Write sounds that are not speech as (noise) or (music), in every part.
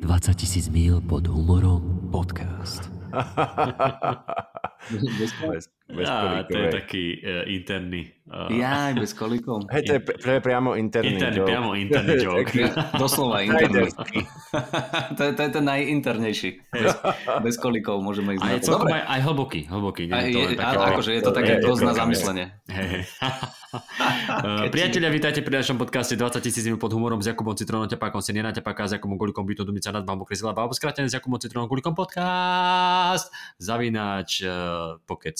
20 tisíc mil pod humorom podcast. (laughs) bez, bez ja, to je taký uh, interný. Uh... Ja, bez kolikov. Hej, to je pre, priamo interný interný, joke. Priamo interný (laughs) joke. Doslova interný. (laughs) to, je, to je ten najinternejší. Bez, bez kolikov môžeme ísť. A je celkom aj, aj hlboký. hlboký nie? Aj, je, je, také, akože je to také dosť na zamyslenie. Uh, (laughs) priatelia, vítajte pri našom podcaste 20 tisíc minút pod humorom s Jakubom Citronom, Tepákom, Seniena Tepáka, s Jakubom Gulikom, Bytom, Dumica, nad Bambu, Krizila, Babo, skrátené s Jakubom Citronom, Gulikom podcast, zavináč, uh, pokec,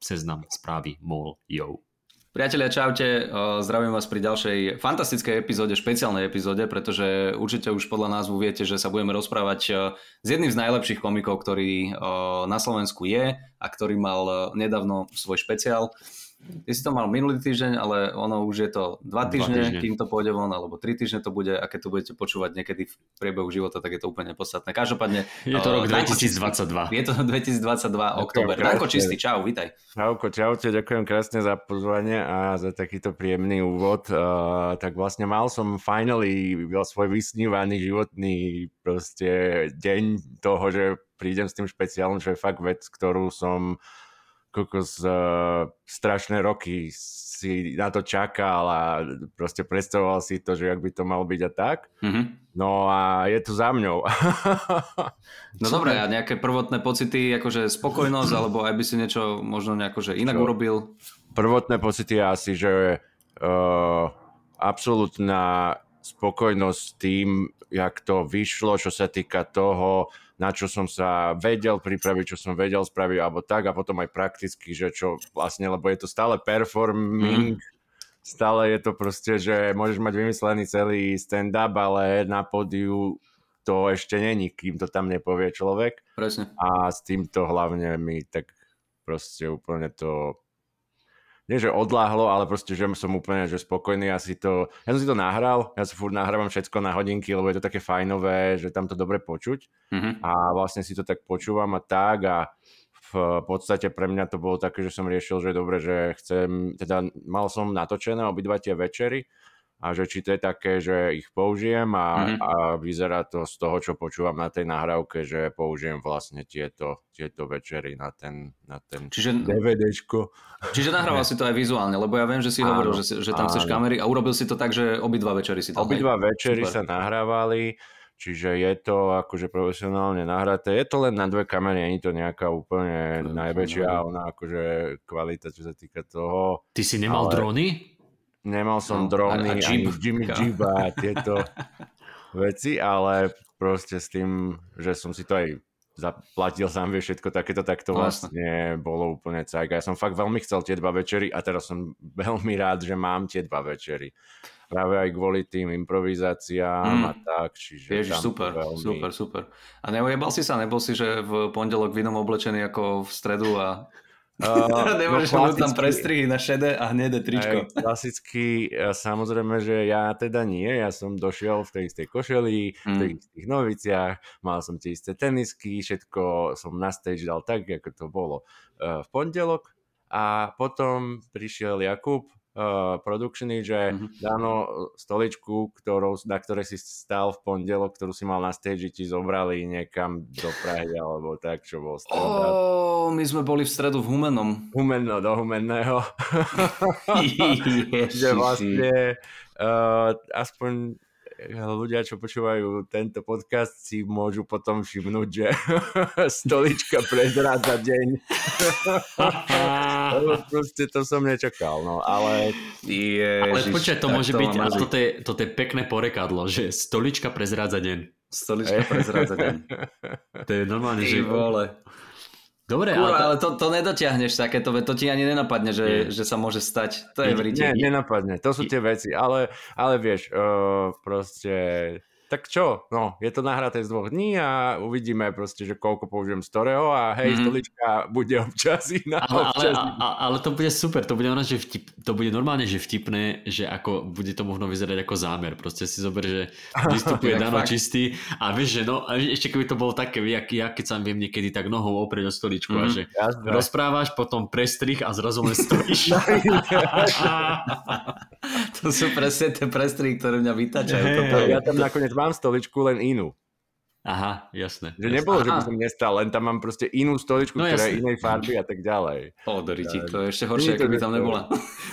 seznam, správy, mol, yo. Priatelia, čaute, zdravím vás pri ďalšej fantastickej epizóde, špeciálnej epizóde, pretože určite už podľa názvu viete, že sa budeme rozprávať s jedným z najlepších komikov, ktorý na Slovensku je a ktorý mal nedávno svoj špeciál. Ty si to mal minulý týždeň, ale ono už je to dva týždne, dva týždne, kým to pôjde von, alebo tri týždne to bude a keď to budete počúvať niekedy v priebehu života, tak je to úplne podstatné. Každopádne... Je to rok 2022. Je to 2022, oktober. Danko Čistý, čau, vítaj. Čauko, čaute, ďakujem krásne za pozvanie a za takýto príjemný úvod. Uh, tak vlastne mal som finally svoj vysnívaný životný proste deň toho, že prídem s tým špeciálom, čo je fakt vec, ktorú som kokos uh, strašné roky si na to čakal a proste predstavoval si to, že ak by to malo byť a tak. Mm-hmm. No a je to za mňou. (laughs) no dobre, a nejaké prvotné pocity, akože spokojnosť, alebo aj by si niečo možno nejako, že inak Čo? urobil? Prvotné pocity je asi, že uh, absolútna spokojnosť s tým, jak to vyšlo, čo sa týka toho, na čo som sa vedel pripraviť, čo som vedel spraviť, alebo tak a potom aj prakticky, že čo vlastne, lebo je to stále performing, mm. stále je to proste, že môžeš mať vymyslený celý stand-up, ale na pódiu to ešte není, kým to tam nepovie človek. Presne. A s týmto hlavne mi tak proste úplne to nie že odláhlo, ale proste, že som úplne že spokojný. Ja, si to, ja som si to nahral, ja si furt nahrávam všetko na hodinky, lebo je to také fajnové, že tam to dobre počuť. Mm-hmm. A vlastne si to tak počúvam a tak a v podstate pre mňa to bolo také, že som riešil, že dobre, že chcem, teda mal som natočené obidva tie večery a že či to je také, že ich použijem a, mm-hmm. a vyzerá to z toho, čo počúvam na tej nahrávke, že použijem vlastne tieto, tieto večery na ten, na ten čiže, DVDčko. Čiže nahrával si to aj vizuálne, lebo ja viem, že si áno, hovoril, že, že tam áno. chceš kamery a urobil si to tak, že obidva večery si tam... Obidva večery Super. sa nahrávali, čiže je to akože profesionálne nahraté. Je to len na dve kamery, nie je to nejaká úplne to najväčšia ona akože kvalita, čo sa týka toho. Ty si nemal ale... drony? Nemal som no, drony, ani Jimmy Jeep a (laughs) tieto veci, ale proste s tým, že som si to aj zaplatil sám vie všetko takéto, tak to no, vlastne bolo úplne cajk. Ja som fakt veľmi chcel tie dva večery a teraz som (laughs) veľmi rád, že mám tie dva večery. Práve aj kvôli tým improvizáciám mm. a tak. Čiže Ježiš, super, veľmi... super, super. A nebal si sa, nebol si, že v pondelok v inom oblečený ako v stredu a Uh, Nemôžeš (laughs) no, tam prestrihy na šedé a hnedé tričko. Aj, klasicky, samozrejme, že ja teda nie, ja som došiel v tej istej košeli, mm. v tých istých noviciach, mal som tie isté tenisky, všetko som na stage dal tak, ako to bolo uh, v pondelok a potom prišiel Jakub uh, productiony, že mm-hmm. Dano stoličku, ktorou, na ktorej si stál v pondelok, ktorú si mal na stage, ti zobrali niekam do Prahy alebo tak, čo bol standard. Oh, my sme boli v stredu v Humenom. Humeno, do Humenného. (laughs) (laughs) že vlastne uh, aspoň ľudia, čo počúvajú tento podcast, si môžu potom všimnúť, že (laughs) stolička prezrádza deň. (laughs) Proste to som nečakal, no, ale... Ježiš, ale počkaj, to môže to byť, a toto je, toto je pekné porekadlo, že stolička prezrádza deň. Stolička prezrádza deň. to je normálne, že... vole. Dobre, Kúra, ale, to... ale to, to nedotiahneš takéto, to ti ani nenapadne, že, že sa môže stať. To je v Nie, nenapadne, to sú tie veci, ale, ale vieš, uh, proste tak čo, no, je to nahraté z dvoch dní a uvidíme proste, že koľko použijem z ktorého a hej, mm-hmm. stolička bude občas iná. Ale, občas ale, ale, ale to bude super, to bude, normálne, že vtip, to bude normálne, že vtipné, že ako bude to možno vyzerať ako zámer, proste si zober, že (laughs) vystupuje Dano čistý a vieš, že no, a ešte keby to bolo také, jak ja keď sa viem niekedy tak nohou oprieť o stoličku mm-hmm, a mhm, že jasne. rozprávaš, potom prestrih a zrazu len stojíš. (laughs) (laughs) to sú presne tie prestry, ktoré mňa vytačajú. Je- Ja tam nakoniec mám stoličku len inú. Aha, jasné. Že nebolo, že by Aha. som nestal, len tam mám proste inú stoličku, No ktorá jasné. je inej farby a tak ďalej. O, Doriti, to je ešte horšie, keby tam nebola.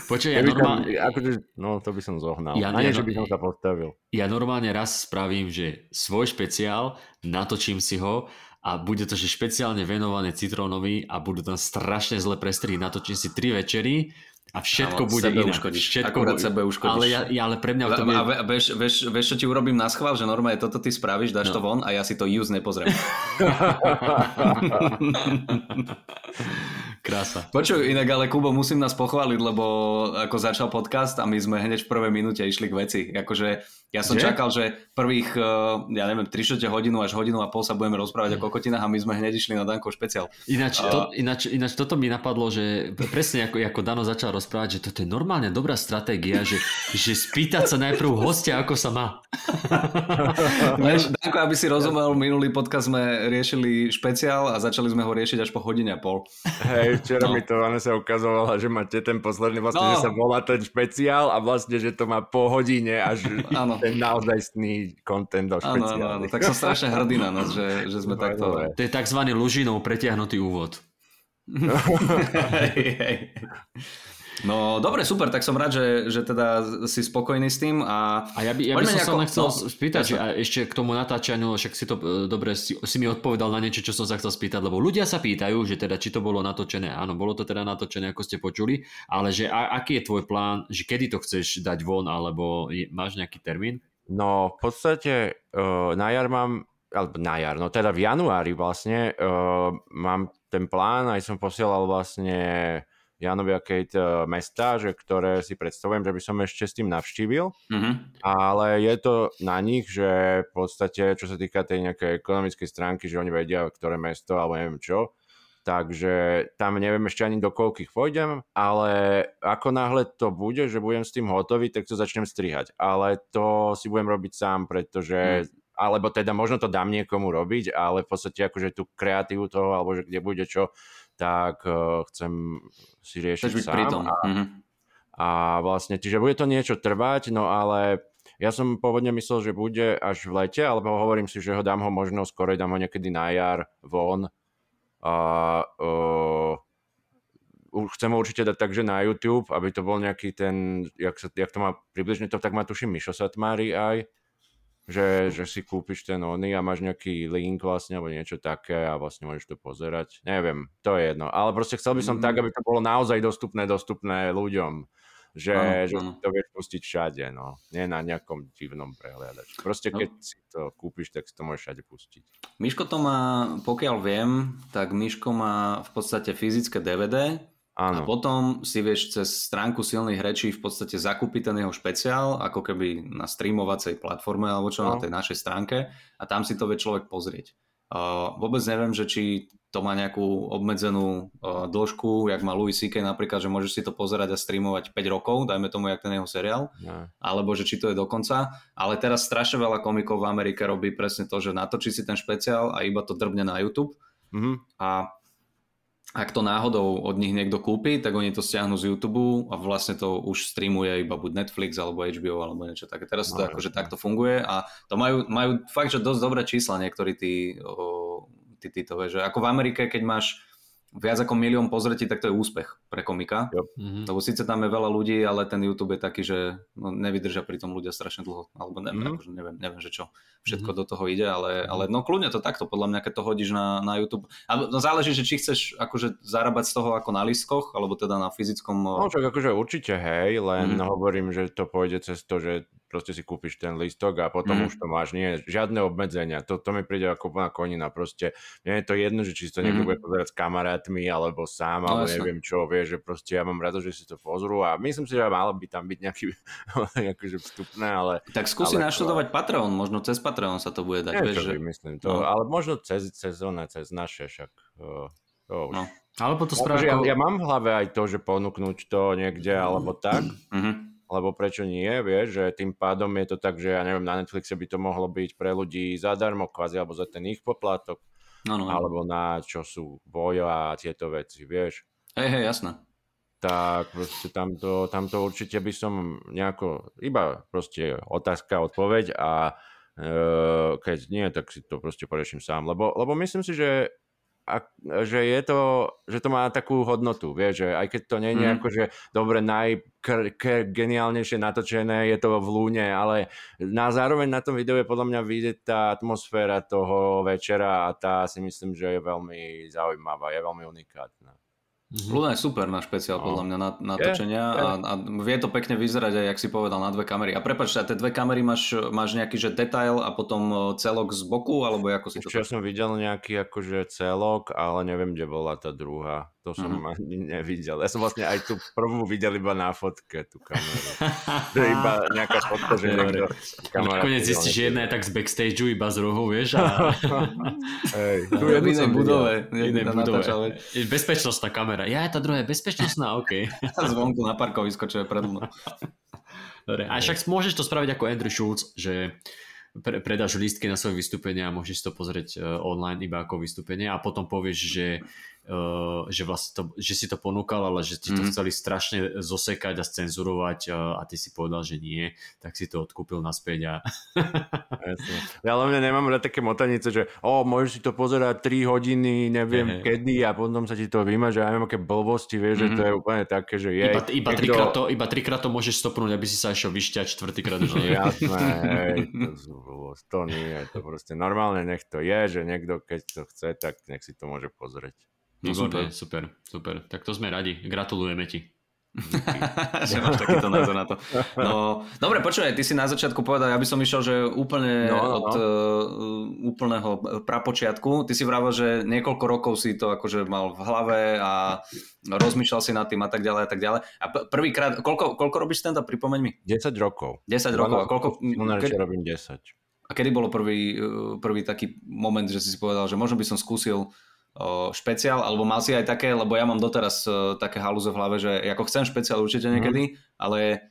Počuj, ja tam, normálne, akože, no to by som zohnal. Ja- Ja, a nie, ja- že by som sa postavil. ja normálne raz spravím, že svoj špeciál, natočím si ho a bude to, že špeciálne venované citrónovi a budú tam strašne zlé prestrihy. Natočím si tri večery a všetko Áno, bude sebe iné. uškodíš. Všetko Akurát bude- sebe uškodíš. Ale, ja, ja, ale pre mňa to A, bude... a ve- vieš, vieš, vieš, čo ti urobím na schvál, že normálne toto ty spravíš, dáš No. to von a ja si to use nepozriem. (laughs) (laughs) Krása. Počuj, inak ale Kubo, musím nás pochváliť, lebo ako začal podcast a my sme hneď v prvej minúte išli k veci. Akože ja som Že? čakal, že prvých, eh, ja neviem, 3 hodinu až hodinu a pol sa budeme rozprávať o kokotinách a my sme hneď išli na Danko špeciál. Ináč, to, ináč, ináč toto mi napadlo, že presne ako, ako Dano začal rozprávať, že toto je normálne dobrá stratégia, že, že spýtať sa najprv hostia, ako sa má. (laughs) Vieš, Danko, aby si rozumel, minulý podcast sme riešili špeciál a začali sme ho riešiť až po hodine a pol. Hej, včera No. mi to Vanessa ukazovala, že máte ten posledný vlastne, No. že sa volá ten špeciál a vlastne, že to má po hodine až Áno. ten naozajstný content do Áno, áno, tak som strašne hrdý na nás, že, že sme Dobre, takto... dobre. To je tzv. Lužinov pretiahnutý úvod. (laughs) (laughs) Hej, hej. No dobre, super, tak som rád, že, že teda si spokojný s tým a A ja by, ja by som sa nejako- len chcel no, spýtať, že jasné. a ešte k tomu natáčaniu, však si to e, dobre, si, si mi odpovedal na niečo, čo som sa chcel spýtať, lebo ľudia sa pýtajú, že teda či to bolo natočené, áno, bolo to teda natočené, ako ste počuli, ale že a, aký je tvoj plán, že kedy to chceš dať von, alebo je, máš nejaký termín? No, v podstate uh, na jar mám, alebo na jar, no teda v januári vlastne uh, mám ten plán, aj som posielal vlastne Janovi a Kate uh, mesta, že ktoré si predstavujem, že by som ešte s tým navštívil, mhm. ale je to na nich, že v podstate, čo sa týka tej nejakej ekonomickej stránky, že oni vedia, ktoré mesto, alebo neviem čo, takže tam neviem ešte ani do koľkých pôjdem, ale ako náhle to bude, že budem s tým hotový, tak to začnem strihať. Ale to si budem robiť sám, pretože alebo teda možno to dám niekomu robiť, ale v podstate akože tú kreatívu toho, alebo že kde bude čo, tak uh, chcem si riešiť Chceš byť sám. tom. A, Mhm. a vlastne, čiže bude to niečo trvať, no ale ja som pôvodne myslel, že bude až v lete, alebo hovorím si, že ho dám ho možno skoro, dám ho niekedy na jar von. A uh, chcem ho určite dať takže na YouTube, aby to bol nejaký ten, jak, sa, jak to má, približne to tak má tuším Mišo Satmári aj, že, že si kúpiš ten ony a máš nejaký link vlastne, alebo niečo také a vlastne môžeš to pozerať. Neviem, to je jedno. Ale proste chcel by som Mm. tak, aby to bolo naozaj dostupné, dostupné ľuďom. Že, Áno, že áno. to vieš pustiť všade, no. Nie na nejakom divnom prehliadači. Proste No. keď si to kúpiš, tak si to môžeš všade pustiť. Miško to má, pokiaľ viem, tak Miško má v podstate fyzické DVD a Áno. potom si vieš cez stránku silných rečí v podstate zakúpiť ten jeho špeciál, ako keby na streamovacej platforme alebo čo No. na tej našej stránke a tam si to vie človek pozrieť. Uh, vôbec neviem, že či to má nejakú obmedzenú uh, dĺžku, jak má Louis C.K. napríklad, že môžeš si to pozerať a streamovať 5 rokov, dajme tomu, jak ten jeho seriál, No. alebo že či to je dokonca. Ale teraz strašne veľa komikov v Amerike robí presne to, že natočí si ten špeciál a iba to drbne na YouTube Mhm. a ak to náhodou od nich niekto kúpi, tak oni to stiahnu z YouTube a vlastne to už streamuje iba buď Netflix alebo HBO alebo niečo také. Teraz to No, akože takto funguje a to majú, majú fakt, že dosť dobré čísla niektorí tí, o, tí, títo, že ako v Amerike, keď máš viac ako milión pozretí, tak to je úspech pre komika. Mhm. Lebo síce tam je veľa ľudí, ale ten YouTube je taký, že no, nevydržia pri tom ľudia strašne dlho. Alebo neviem, Mhm. akože neviem, neviem, že čo všetko do toho ide, ale, ale no kľudne to takto, podľa mňa, keď to hodíš na, na YouTube. A no, záleží, že či chceš akože zarábať z toho ako na listkoch, alebo teda na fyzickom... No však akože určite hej, len Mhm. hovorím, že to pôjde cez to, že proste si kúpiš ten listok a potom Mhm. už to máš. Nie, žiadne obmedzenia. To, to mi príde ako plná konina. Proste mne je to jedno, že či to niekto Mhm. bude pozerať s kamarátmi alebo sám, No, alebo jasné. neviem čo, vieš, že proste ja mám rado, že si to pozrú a myslím si, že mal by tam byť nejaký (laughs) akože vstupné, ale tak skúsi ale- naštudovať Patreon, možno cez Patreon sa to bude dať, nie, vieš, že... vymyslím to, no. ale možno cez, cez, cez naše však. Uh, to už. No. Alebo to Akože spraví ja, ja mám v hlave aj to, že ponúknuť to niekde alebo tak, Mhm. Lebo prečo nie, vieš, že tým pádom je to tak, že ja neviem, na Netflixe by to mohlo byť pre ľudí zadarmo, kvázi, alebo za ten ich poplatok, No, no, no. alebo na čo sú bojo a tieto veci, vieš. Hej, hej, jasné. tak proste tamto, tamto určite by som nejako, iba proste otázka, odpoveď a e, keď nie, tak si to proste poreším sám, lebo, lebo myslím si, že a, že je to, že to má takú hodnotu, vieš, že aj keď to nie je mm. že dobre najgeniálnejšie natočené, je to v lúne, ale na zároveň na tom videu je podľa mňa vidieť tá atmosféra toho večera a tá si myslím, že je veľmi zaujímavá, je veľmi unikátna. Mm-hmm. Luna je super na špeciál no. podľa mňa na, natočenia yeah, yeah. A, a vie to pekne vyzerať aj, jak si povedal, na dve kamery. A prepač, a tie dve kamery máš, máš nejaký že detail a potom celok z boku, alebo ako si to... Ja som videl nejaký akože celok, ale neviem, kde bola tá druhá. To som mm-hmm. ani nevidel. Ja som vlastne aj tú prvú videl iba na fotke, tú kameru. (laughs) to je iba nejaká fotka, že niekto... Nakoniec zistíš, že jedna je tak z backstageu, iba z rohu, vieš. A... (laughs) Hej, tu je v inej budove. Inej budove. Bezpečnostná kamera. Ja, tá druhá je bezpečnostná, OK. (laughs) Zvonku na parkovisko, čo je pred mnou. Dobre, a však môžeš to spraviť ako Andrew Schultz, že pre, predáš lístky na svoje vystúpenie a môžeš to pozrieť uh, online iba ako vystúpenie a potom povieš, že že, vlastne to, že si to ponúkal, ale že ti to mm. chceli strašne zosekať a scenzurovať uh, a ty si povedal, že nie, tak si to odkúpil naspäť a... (laughs) ja hlavne nemám rád také motanice, že o, môžeš si to pozerať 3 hodiny, neviem hey, kedy a potom sa ti to vymaže a neviem, aké blbosti, vieš, mm. že to je mhm. úplne také, že je... Iba, iba, niekto... trikrát to, iba trikrát to môžeš stopnúť, aby si sa išiel vyšťať čtvrtýkrát. Že... Jasné, (laughs) hej, to, to nie, to proste normálne nech to je, že niekto keď to chce, tak nech si to môže pozrieť. No super, super, super. Tak to sme radi. Gratulujeme ti. (laughs) že máš takýto názor na to. No, dobre, počúvaj, ty si na začiatku povedal, ja by som išiel, že úplne no, no, od uh, úplného prapočiatku. Ty si vravel, že niekoľko rokov si to akože mal v hlave a rozmýšľal si nad tým a tak ďalej a tak ďalej. A prvýkrát, koľko, koľko robíš stand-up, pripomeň mi? 10 rokov. 10 rokov. A koľko, keď, robím 10. A kedy bolo prvý, prvý taký moment, že si si povedal, že možno by som skúsil špeciál, alebo mal si aj také, lebo ja mám doteraz také halúze v hlave, že ako chcem špeciál určite mhm. niekedy, mm. ale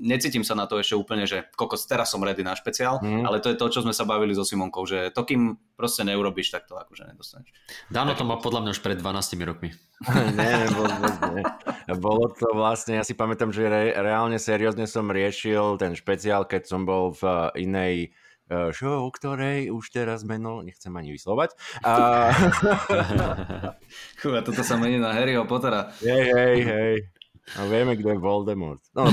necítim sa na to ešte úplne, že kokos, teraz som ready na špeciál, mm. ale to je to, čo sme sa bavili so Simonkou, že to, kým proste neurobíš, tak to akože nedostaneš. Dáno to má podľa mňa už pred 12 rokmi. (laughs) nie, vôbec nie. Bolo to vlastne, ja si pamätám, že re, reálne seriózne som riešil ten špeciál, keď som bol v inej Eh, show, ktorej už teraz meno nechcem ani vyslovať. A... (laughs) Chuva, toto sa mení na Harryho Pottera. Hej, hej, hej. A vieme, kto je Voldemort. No,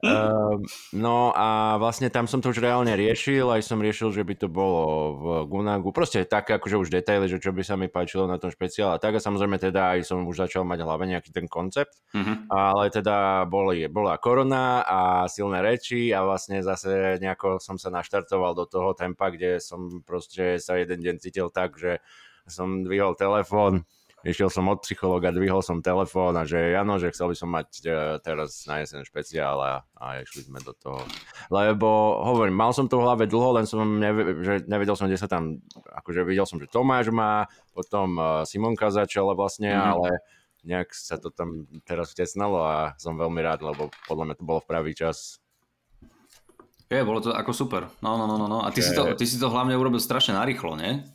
Um, (laughs) no a vlastne tam som to už reálne riešil, aj som riešil, že by to bolo v Gunagu, proste také akože už detaily, že čo by sa mi páčilo na tom špeciále a tak. A samozrejme teda aj som už začal mať v hlave nejaký ten koncept, mm-hmm. ale teda boli, bola korona a silné reči a vlastne zase nejako som sa naštartoval do toho tempa, kde som proste sa jeden deň cítil tak, že som dvihol telefón išiel som od psychologa, dvihol som telefón a že áno, že chcel by som mať uh, teraz na jeseň špeciál a, a išli sme do toho. Lebo hovorím, mal som to v hlave dlho, len som nev- že nevedel som, kde sa tam, akože videl som, že Tomáš má, potom uh, Simonka začala vlastne, mm-hmm. ale nejak sa to tam teraz vtesnalo a som veľmi rád, lebo podľa mňa to bolo v pravý čas. Je, bolo to ako super. No, no, no, no. no. A ty, si to, ty si to hlavne urobil strašne narýchlo, nie?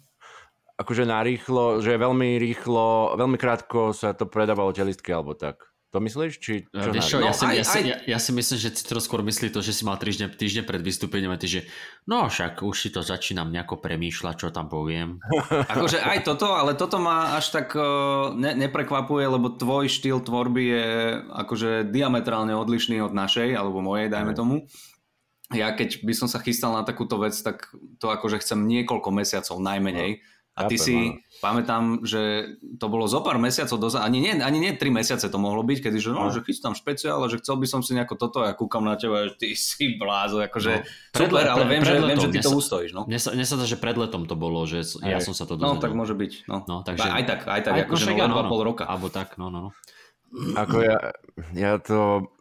Akože narýchlo, že veľmi rýchlo, veľmi krátko sa to predávalo tie listky alebo tak. To myslíš? Či čo Vieš čo, ja, no, si, aj, ja, si, ja, ja, si myslím, že si to skôr myslí to, že si mal týždeň, týždeň pred vystúpením a ty, že no však už si to začínam nejako premýšľať, čo tam poviem. (laughs) akože aj toto, ale toto ma až tak uh, ne, neprekvapuje, lebo tvoj štýl tvorby je akože diametrálne odlišný od našej, alebo mojej, dajme tomu. Ja keď by som sa chystal na takúto vec, tak to akože chcem niekoľko mesiacov najmenej. No a ty si, pamätám, že to bolo zo pár mesiacov dozadu, ani nie, ani nie tri mesiace to mohlo byť, kedy že no, že chystám špeciál, že chcel by som si nejako toto, ja kúkam na teba, že ty si blázo, akože no, super, ale viem, že, viem, že ty to ustojíš. No. Mne sa, mne sa že pred letom to bolo, že ja som sa to dozvedel. No, tak môže byť. No. No, takže... Aj tak, aj tak, aj, akože no, no, pol roka. Alebo tak, no, no, no. Ako ja, ja to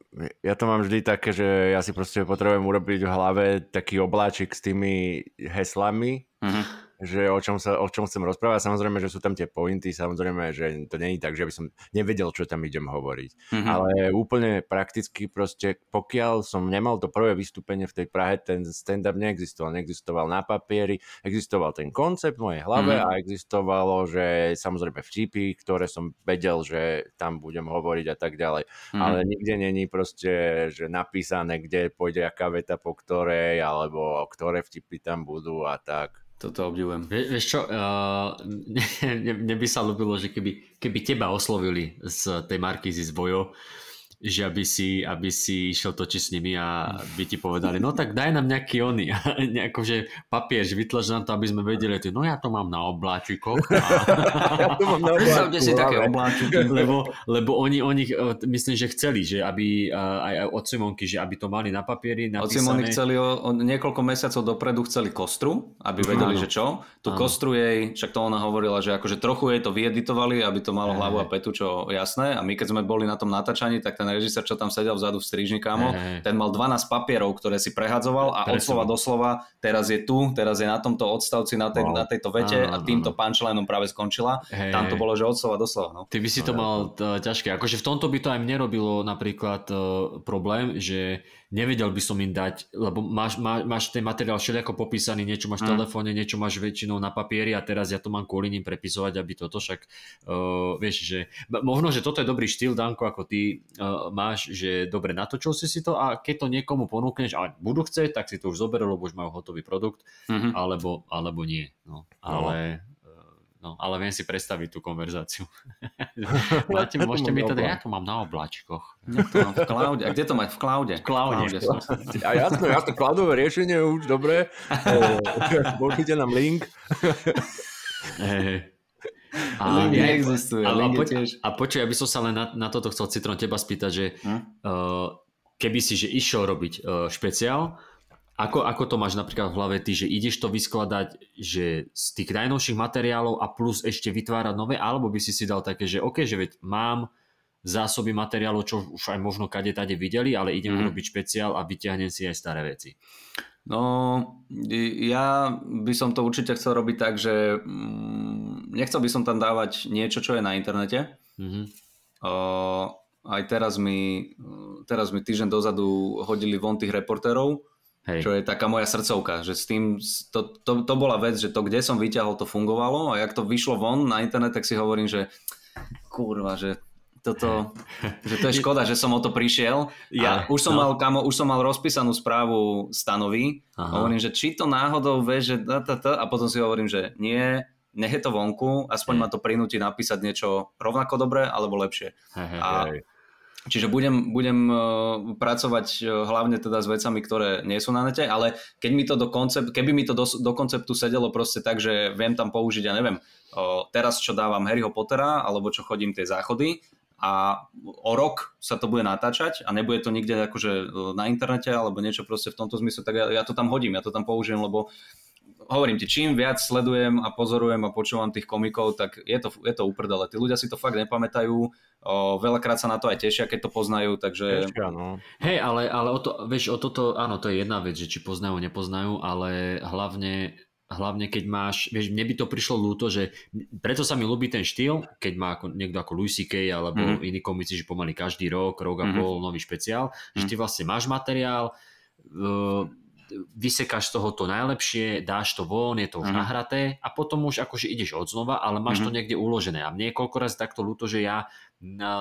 ja to mám vždy také, že ja si proste potrebujem urobiť v hlave taký obláčik s tými heslami, uh-huh že o čom, sa, o čom chcem rozprávať. Samozrejme, že sú tam tie pointy, samozrejme, že to není tak, že by som nevedel, čo tam idem hovoriť. Mm-hmm. Ale úplne prakticky proste, pokiaľ som nemal to prvé vystúpenie v tej Prahe, ten stand-up neexistoval. Neexistoval na papieri, existoval ten koncept v mojej hlave mm-hmm. a existovalo, že samozrejme vtipy, ktoré som vedel, že tam budem hovoriť a tak ďalej. Mm-hmm. Ale nikde není proste, že napísané, kde pôjde aká veta po ktorej, alebo ktoré vtipy tam budú a tak. Toto obdivujem. Vie, vieš čo, (laughs) uh, mne by sa ľúbilo, že keby, keby teba oslovili z tej Markízy z Bojo, že aby si, aby si išiel točiť s nimi a by ti (laughs) povedali, no tak daj nám nejaký ony, (laughs) nejako, že papier, že vytlač nám to, aby sme vedeli, ty, no ja to mám na obláčikoch. (laughs) A... ja to mám na obláčiku, si také obláčiky. Lebo, lebo oni, oni, myslím, že chceli, že aby aj, aj od Simonky, že aby to mali na papieri napísané. Od Simony chceli, o, o, niekoľko mesiacov dopredu chceli kostru, aby vedeli, áno. že čo. Tu áno. kostru jej, však to ona hovorila, že akože trochu jej to vyeditovali, aby to malo hlavu a petu, čo jasné. A my keď sme boli na tom natáčaní, tak ten režisér, čo tam sedel vzadu v strižni, kámo, hey. ten mal 12 papierov, ktoré si prehadzoval a od slova do slova, teraz je tu, teraz je na tomto odstavci, na, tej, wow. na tejto vete a týmto punchlineom práve skončila. Hey. Tam to bolo, že od slova do slova. No. Ty by si to mal ťažké. Akože v tomto by to aj mne robilo napríklad uh, problém, že nevedel by som im dať, lebo máš, má, máš ten materiál všelijako popísaný, niečo máš v mm. telefóne, niečo máš väčšinou na papieri a teraz ja to mám kvôli ním prepisovať, aby toto však, uh, vieš, že možno, že toto je dobrý štýl, Danko, ako ty uh, máš, že dobre natočil si si to a keď to niekomu ponúkneš a budú chcieť, tak si to už zoberú, lebo už majú hotový produkt, mm-hmm. alebo, alebo nie. No. Ale no ale viem si predstaviť tú konverzáciu. (laughs) Máte, môžete mi teda, ja to mám na obláčikoch. Ja to mám v cloude. A kde to mať? V cloude. V cloude. A jasno, jasno, cloudové riešenie už, dobre. (laughs) Pošlite nám link. A, neexistuje. A, a, poč- a počuj, ja by som sa len na, na toto chcel Citron teba spýtať, že hm? uh, keby si že išiel robiť uh, špeciál, ako, ako to máš napríklad v hlave ty, že ideš to vyskladať že z tých najnovších materiálov a plus ešte vytvárať nové, alebo by si si dal také, že OK, že veď mám zásoby materiálov, čo už aj možno kade tade videli, ale idem mm. robiť špeciál a vyťahnem si aj staré veci. No, ja by som to určite chcel robiť tak, že mm, nechcel by som tam dávať niečo, čo je na internete. Mm-hmm. O, aj teraz mi, teraz mi týždeň dozadu hodili von tých reportérov, Hej. Čo je taká moja srdcovka, že s tým, to, to, to bola vec, že to, kde som vyťahol, to fungovalo a jak to vyšlo von na internet, tak si hovorím, že kurva, že toto, že to je (laughs) škoda, že som o to prišiel. Ja, už som, no. mal, kamo, už som mal rozpísanú správu stanoví. Hovorím, že či to náhodou vie, že ta, ta, ta, a potom si hovorím, že nie, nech je to vonku, aspoň ma to prinúti napísať niečo rovnako dobré alebo lepšie. Hej, hej, a hej. Čiže budem, budem e, pracovať e, hlavne teda s vecami, ktoré nie sú na nete, ale keď mi to do koncept, keby mi to do, do konceptu sedelo proste tak, že viem tam použiť, ja neviem, teraz čo dávam Harryho Pottera, alebo čo chodím tie záchody a o rok sa to bude natáčať a nebude to nikde akože e, na internete alebo niečo proste v tomto zmysle, tak ja, ja to tam hodím, ja to tam použijem, lebo hovorím ti, čím viac sledujem a pozorujem a počúvam tých komikov, tak je to, je to uprdele. Tí ľudia si to fakt nepamätajú, o, veľakrát sa na to aj tešia, keď to poznajú, takže... No. Hej, ale, ale o, to, vieš, o toto, áno, to je jedna vec, že či poznajú, nepoznajú, ale hlavne hlavne keď máš, vieš, mne by to prišlo ľúto, že preto sa mi ľúbi ten štýl, keď má ako, niekto ako Louis C.K. alebo mm-hmm. iní komici, že pomaly každý rok, rok a mm-hmm. pol nový špeciál, mm-hmm. že ty vlastne máš materiál, uh, vysekáš z toho to najlepšie, dáš to von, je to už mm. nahraté a potom už akože ideš od znova, ale máš mm. to niekde uložené. A mne je koľko raz takto ľúto, že ja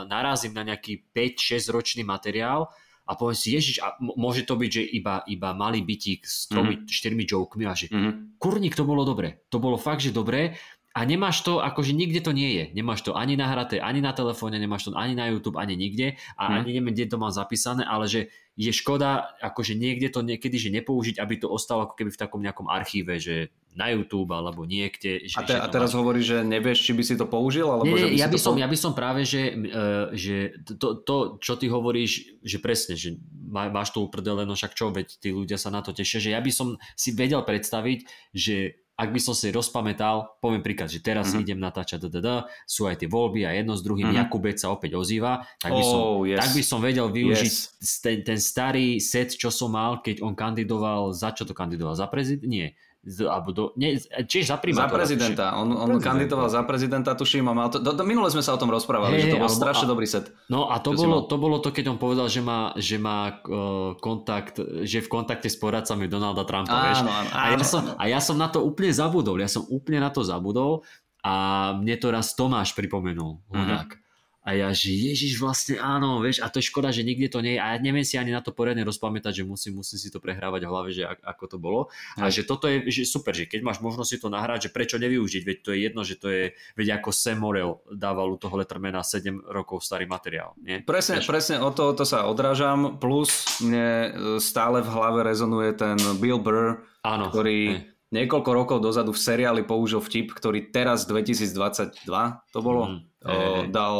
narazím na nejaký 5-6 ročný materiál a poviem si, ježiš, a môže to byť, že iba, iba malý bytík s tromi, mm. štyrmi jokmi a že mm. kurník, to bolo dobre. To bolo fakt, že dobre a nemáš to, akože nikde to nie je. Nemáš to ani nahraté, ani na telefóne, nemáš to ani na YouTube, ani nikde a hmm. ani neviem, kde to mám zapísané, ale že je škoda, akože niekde to niekedy, že nepoužiť, aby to ostalo ako keby v takom nejakom archíve, že na YouTube alebo niekde. Že, a, te, a teraz hovorí, že nevieš, či by si to použil? Alebo nie, že by ja, by som, po... ja by som práve, že, uh, že to, to, čo ty hovoríš, že presne, že má, máš to uprdele, no však čo, veď tí ľudia sa na to tešia, že ja by som si vedel predstaviť, že ak by som si rozpamätal, poviem príklad, že teraz mm-hmm. idem natáčať, DDD, sú aj tie voľby a jedno s druhým, mm-hmm. Jakubec sa opäť ozýva, tak by, som, oh, yes. tak by som vedel využiť yes. ten, ten starý set, čo som mal, keď on kandidoval, za čo to kandidoval? Za prezident? Nie. Z, alebo do, nie, čiže za primátora. Za prezidenta. On, on Prezident. kandidoval za prezidenta, tuším, a mal to, do, do, minule sme sa o tom rozprávali, Hej, že to bol strašne a- dobrý set. No a to bolo, to bolo to, keď on povedal, že má, že má uh, kontakt, že je v kontakte s poradcami Donalda Trumpa, vieš. Áno, áno, A ja, áno. som, a ja som na to úplne zabudol, ja som úplne na to zabudol a mne to raz Tomáš pripomenul, hudák. A ja, že Ježiš vlastne áno, vieš, a to je škoda, že nikde to nie je. A ja neviem si ani na to poriadne rozpamätať, že musím, musím si to prehrávať v hlave, že ak, ako to bolo. A že toto je že super, že keď máš možnosť si to nahrať, že prečo nevyužiť, veď to je jedno, že to je, veď ako Sam Morrell dával u toho Lettermana 7 rokov starý materiál. Nie? Presne, Vieš? presne o to, to sa odrážam, plus mne e, stále v hlave rezonuje ten Bill Burr, Áno. ktorý hej. Niekoľko rokov dozadu v seriáli použil vtip, ktorý teraz 2022 to bolo, Mhm. o, dal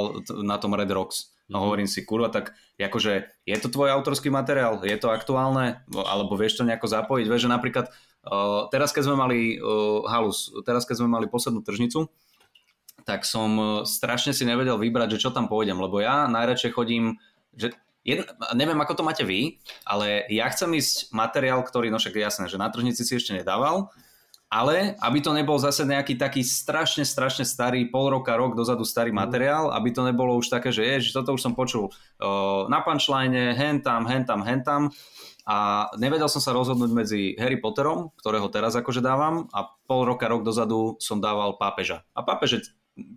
na tom Red Rocks. No hovorím si, kurva, tak akože je to tvoj autorský materiál, je to aktuálne, alebo vieš to nejako zapojiť, vieš, že napríklad uh, teraz keď sme mali uh, halus, teraz keď sme mali poslednú tržnicu, tak som uh, strašne si nevedel vybrať, že čo tam pôjdem, lebo ja najradšej chodím, že Jedn, neviem, ako to máte vy, ale ja chcem ísť materiál, ktorý, no však jasné, že na tržnici si ešte nedával, ale aby to nebol zase nejaký taký strašne, strašne starý, pol roka, rok dozadu starý materiál, aby to nebolo už také, že ježiš, toto už som počul uh, na punchline, hen tam, hen tam, hen tam. A nevedel som sa rozhodnúť medzi Harry Potterom, ktorého teraz akože dávam a pol roka, rok dozadu som dával pápeža. A pápež je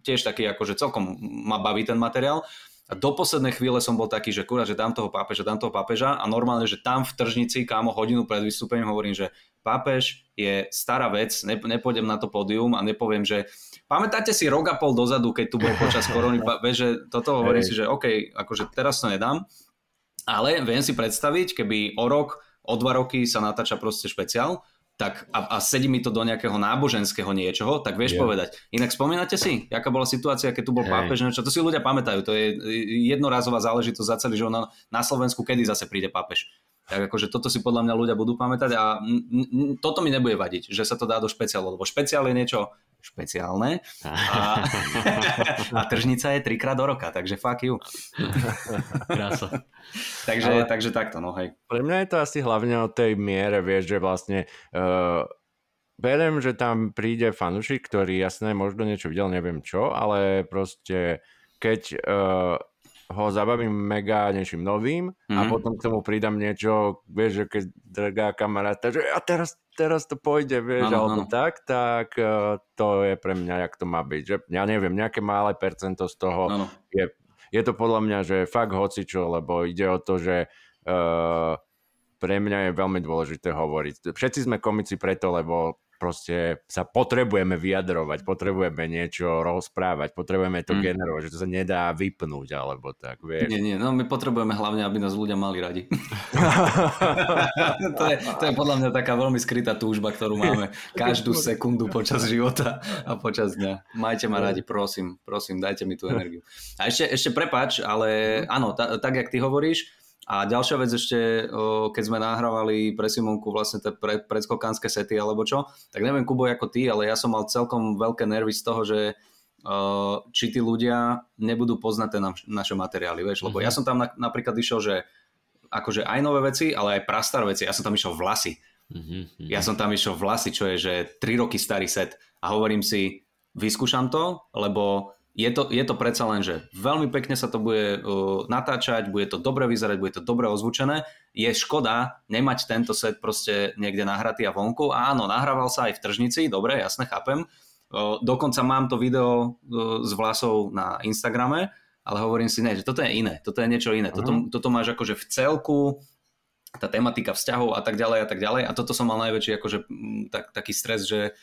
tiež taký akože celkom ma baví ten materiál a do poslednej chvíle som bol taký, že kurá, že dám toho pápeža, dám toho pápeža a normálne, že tam v tržnici, kámo, hodinu pred vystúpením hovorím, že pápež je stará vec, ne, nepôjdem na to pódium a nepoviem, že pamätáte si rok a pol dozadu, keď tu bol počas (laughs) korony, že toto hovorím Hej. si, že OK, akože teraz to nedám, ale viem si predstaviť, keby o rok, o dva roky sa natáča proste špeciál, tak a, a sedí mi to do nejakého náboženského niečoho, tak vieš Jo. povedať. Inak spomínate si, aká bola situácia, keď tu bol Hej. pápež, niečo, to si ľudia pamätajú, to je jednorazová záležitosť za celý život na, na Slovensku, kedy zase príde pápež. Tak akože toto si podľa mňa ľudia budú pamätať a n, n, toto mi nebude vadiť, že sa to dá do špeciálu, lebo špeciál je niečo špeciálne a, (laughs) a tržnica je trikrát do roka, takže fuck you. (laughs) Krása. Takže, Ale- takže takto, no hej. Pre mňa je to asi hlavne o tej miere, vieš, že vlastne uh, berem, že tam príde fanušik, ktorý jasné, možno niečo videl, neviem čo, ale proste keď uh, ho zabavím mega niečím novým mm-hmm. a Mhm. potom k tomu pridám niečo, vieš, že keď drgá kamaráta, že a teraz, teraz to pôjde, vieš, Áno, alebo áno. tak, tak uh, to je pre mňa, jak to má byť. Že, ja neviem, nejaké malé percento z toho je, je to podľa mňa, že fakt hocičo, lebo ide o to, že uh, pre mňa je veľmi dôležité hovoriť. Všetci sme komici preto, lebo proste sa potrebujeme vyjadrovať, potrebujeme niečo rozprávať, potrebujeme to Mm. generovať, že to sa nedá vypnúť, alebo tak, vieš. Nie, nie, no my potrebujeme hlavne, aby nás ľudia mali radi. (laughs) to, je, to je podľa mňa taká veľmi skrytá túžba, ktorú máme každú sekundu počas života a počas dňa. Majte ma radi, prosím, prosím, dajte mi tú (laughs) energiu. A ešte, ešte prepáč, ale áno, ta, tak, jak ty hovoríš, a ďalšia vec ešte, keď sme nahrávali pre Simonku vlastne tie pre, predskokanské sety alebo čo, tak neviem Kubo ako ty, ale ja som mal celkom veľké nervy z toho, že či tí ľudia nebudú poznať naš, naše materiály, vieš, lebo ja som tam na, napríklad išiel, že akože aj nové veci, ale aj prastaré veci, ja som tam išiel vlasy. Mhm, Ja som tam išiel vlasy, čo je, že 3 roky starý set. A hovorím si, vyskúšam to, lebo je to, je to predsa len, že veľmi pekne sa to bude uh, natáčať, bude to dobre vyzerať, bude to dobre ozvučené. Je škoda nemať tento set proste niekde nahratý a vonku. A áno, nahrával sa aj v tržnici, dobre, jasne, chápem. Uh, dokonca mám to video uh, s vlasov na Instagrame, ale hovorím si, ne, že toto je iné, toto je niečo iné. Toto, toto máš akože v celku, tá tematika vzťahov a tak ďalej a tak ďalej. A toto som mal najväčší akože, tak, taký stres, že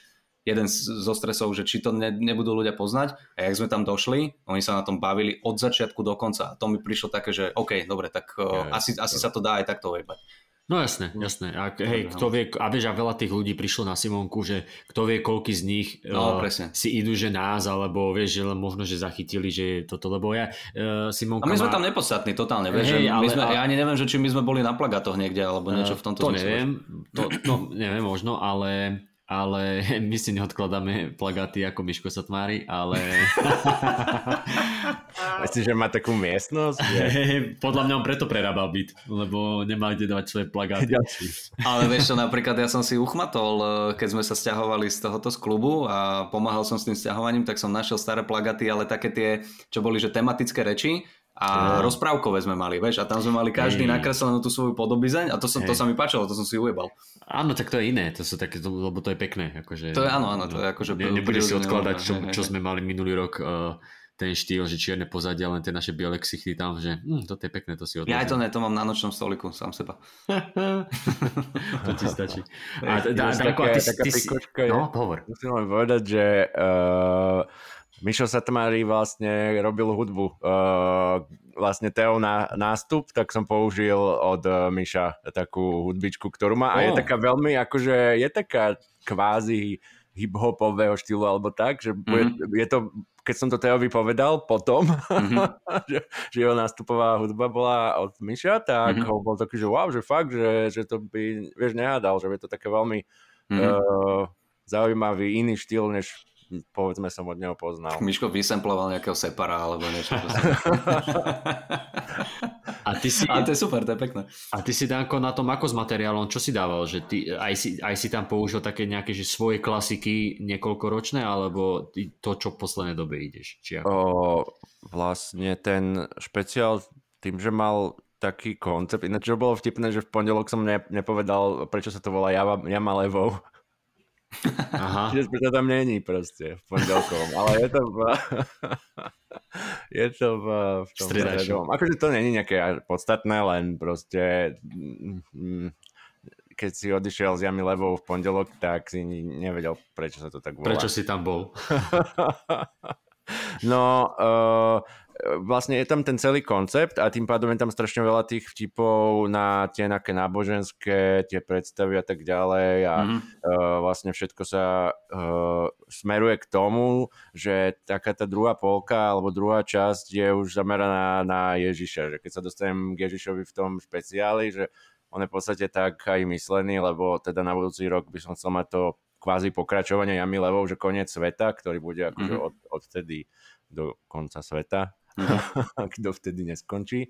jeden zo stresov, že či to ne, nebudú ľudia poznať. A jak sme tam došli, oni sa na tom bavili od začiatku do konca. A to mi prišlo také, že OK, dobre, tak Ja, asi, asi sa to dá aj takto ojebať. No jasné, jasné. A, hej, kto vie, a vieš, a veľa tých ľudí prišlo na Simonku, že kto vie, koľký z nich No, eh, presne. si idú, že nás, alebo vieš, že len možno, že zachytili, že je toto, lebo ja, uh, Simonka A my sme má... tam nepodstatní totálne, vieš, Hej, že ale- sme, ale- ja ani neviem, že či my sme boli na plagátoch niekde, alebo niečo v tomto to zmysle. neviem, to, no, neviem možno, ale ale (laughs) my si neodkladáme plagáty ako Miško Satmári, ale... (laughs) Myslíš, že má takú miestnosť? (laughs) Že... Podľa mňa on preto prerábal byt, lebo nemá kde dávať svoje plagáty. ale vieš čo, napríklad ja som si uchmatol, eh, keď sme sa stiahovali z tohoto z klubu a pomáhal som s tým stiahovaním, tak som našiel staré plagaty, ale také tie, čo boli, že tematické reči, a no. rozprávkové sme mali, vieš, a tam sme mali každý hey. nakreslenú tú svoju podobizeň a to, som, hey. to sa mi páčilo, to som si ujebal. Áno, tak to je iné, to sú také, lebo to je pekné. Akože, to je áno, áno, to je akože... Ne, nebudeš si odkladať, čo, čo sme mali minulý rok, uh, ten štýl, že čierne pozadia, len tie naše biele ksichty tam, že hm, toto je pekné, to si odložím. Ja aj to ne, to mám na nočnom stoliku, sám seba. (laughs) to ti stačí. (laughs) A, dá, dá, také, ty, taká ty, ty, no, hovor. Musím len povedať, že uh, Mišo Satmári vlastne robil hudbu. Uh, vlastne Teo na nástup, tak som použil od uh, Miša takú hudbičku, ktorú má. A oh. je taká veľmi, akože je taká kvázi hip-hopového štýlu alebo tak, že mm-hmm. je, je to, keď som to Teovi povedal potom, mm-hmm. (laughs) že, že jeho nástupová hudba bola od Miša, tak mm-hmm. ho bol taký, že wow, že fakt, že, že to by, vieš, nehádal, že je to také veľmi mm-hmm. uh, zaujímavý iný štýl, než povedzme som od neho poznal. Miško vysemploval nejakého separa alebo niečo. a ty si... A to je super, to je pekné. A ty si Danko na tom ako s materiálom, čo si dával? Že ty, aj, si, aj si tam použil také nejaké že svoje klasiky niekoľkoročné, alebo to, čo v poslednej dobe ideš? Či ako? O, vlastne ten špeciál tým, že mal taký koncept. Ináč, čo bolo vtipné, že v pondelok som ne, nepovedal, prečo sa to volá Jama, Jama levou. Aha. (laughs) Čiže to tam není proste v pondelkovom, ale je to v, (laughs) je to v, v tom stredovom. Akože to není nejaké podstatné, len proste mm, keď si odišiel z Jamy Levou v pondelok, tak si nevedel, prečo sa to tak volá. Prečo si tam bol? (laughs) no, uh, vlastne je tam ten celý koncept a tým pádom je tam strašne veľa tých vtipov na tie nejaké náboženské, tie predstavy a tak ďalej a mm-hmm. uh, vlastne všetko sa uh, smeruje k tomu, že taká tá druhá polka alebo druhá časť je už zameraná na Ježiša, že keď sa dostanem k Ježišovi v tom špeciáli, že on je v podstate tak aj myslený, lebo teda na budúci rok by som chcel mať to kvázi pokračovanie Jamy Levou, že koniec sveta, ktorý bude akože mm-hmm. od, odtedy do konca sveta (laughs) ak to vtedy neskončí.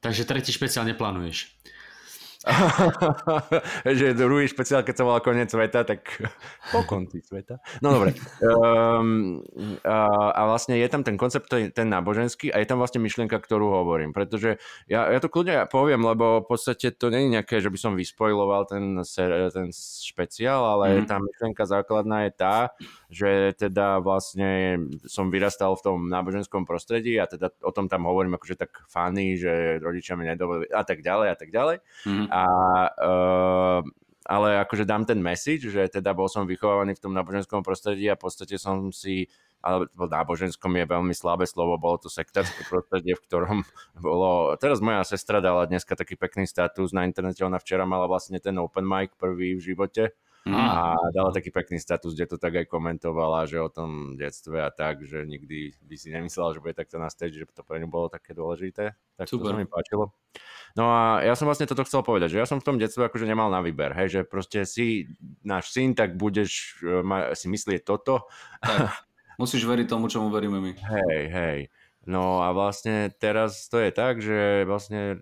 Takže tretí špeciál neplánuješ? (laughs) že druhý špeciál, keď sa volá koniec sveta, tak (laughs) po konci sveta. No dobre. Um, a, a vlastne je tam ten koncept, ten náboženský a je tam vlastne myšlienka, ktorú hovorím. Pretože ja, ja to kľudne poviem, lebo v podstate to nie je nejaké, že by som vyspojloval ten, ten špeciál, ale mm. tá myšlienka základná je tá, že teda vlastne som vyrastal v tom náboženskom prostredí a teda o tom tam hovorím akože tak fany, že rodičia mi nedovolili a tak ďalej a tak ďalej. Mm. A, uh, ale akože dám ten message, že teda bol som vychovaný v tom náboženskom prostredí a v podstate som si ale náboženskom je veľmi slabé slovo, bolo to sektárske prostredie, v ktorom (laughs) bolo, teraz moja sestra dala dneska taký pekný status na internete, ona včera mala vlastne ten open mic prvý v živote, Mm. A dala taký pekný status, kde to tak aj komentovala, že o tom detstve a tak, že nikdy by si nemyslela, že bude takto na stage, že to pre ňu bolo také dôležité. Tak Super. to sa mi páčilo. No a ja som vlastne toto chcel povedať, že ja som v tom detstve akože nemal na výber, hej, že proste si náš syn, tak budeš e, ma, si myslieť toto. Tak, (laughs) musíš veriť tomu, čomu veríme my. Hej, hej. No a vlastne teraz to je tak, že vlastne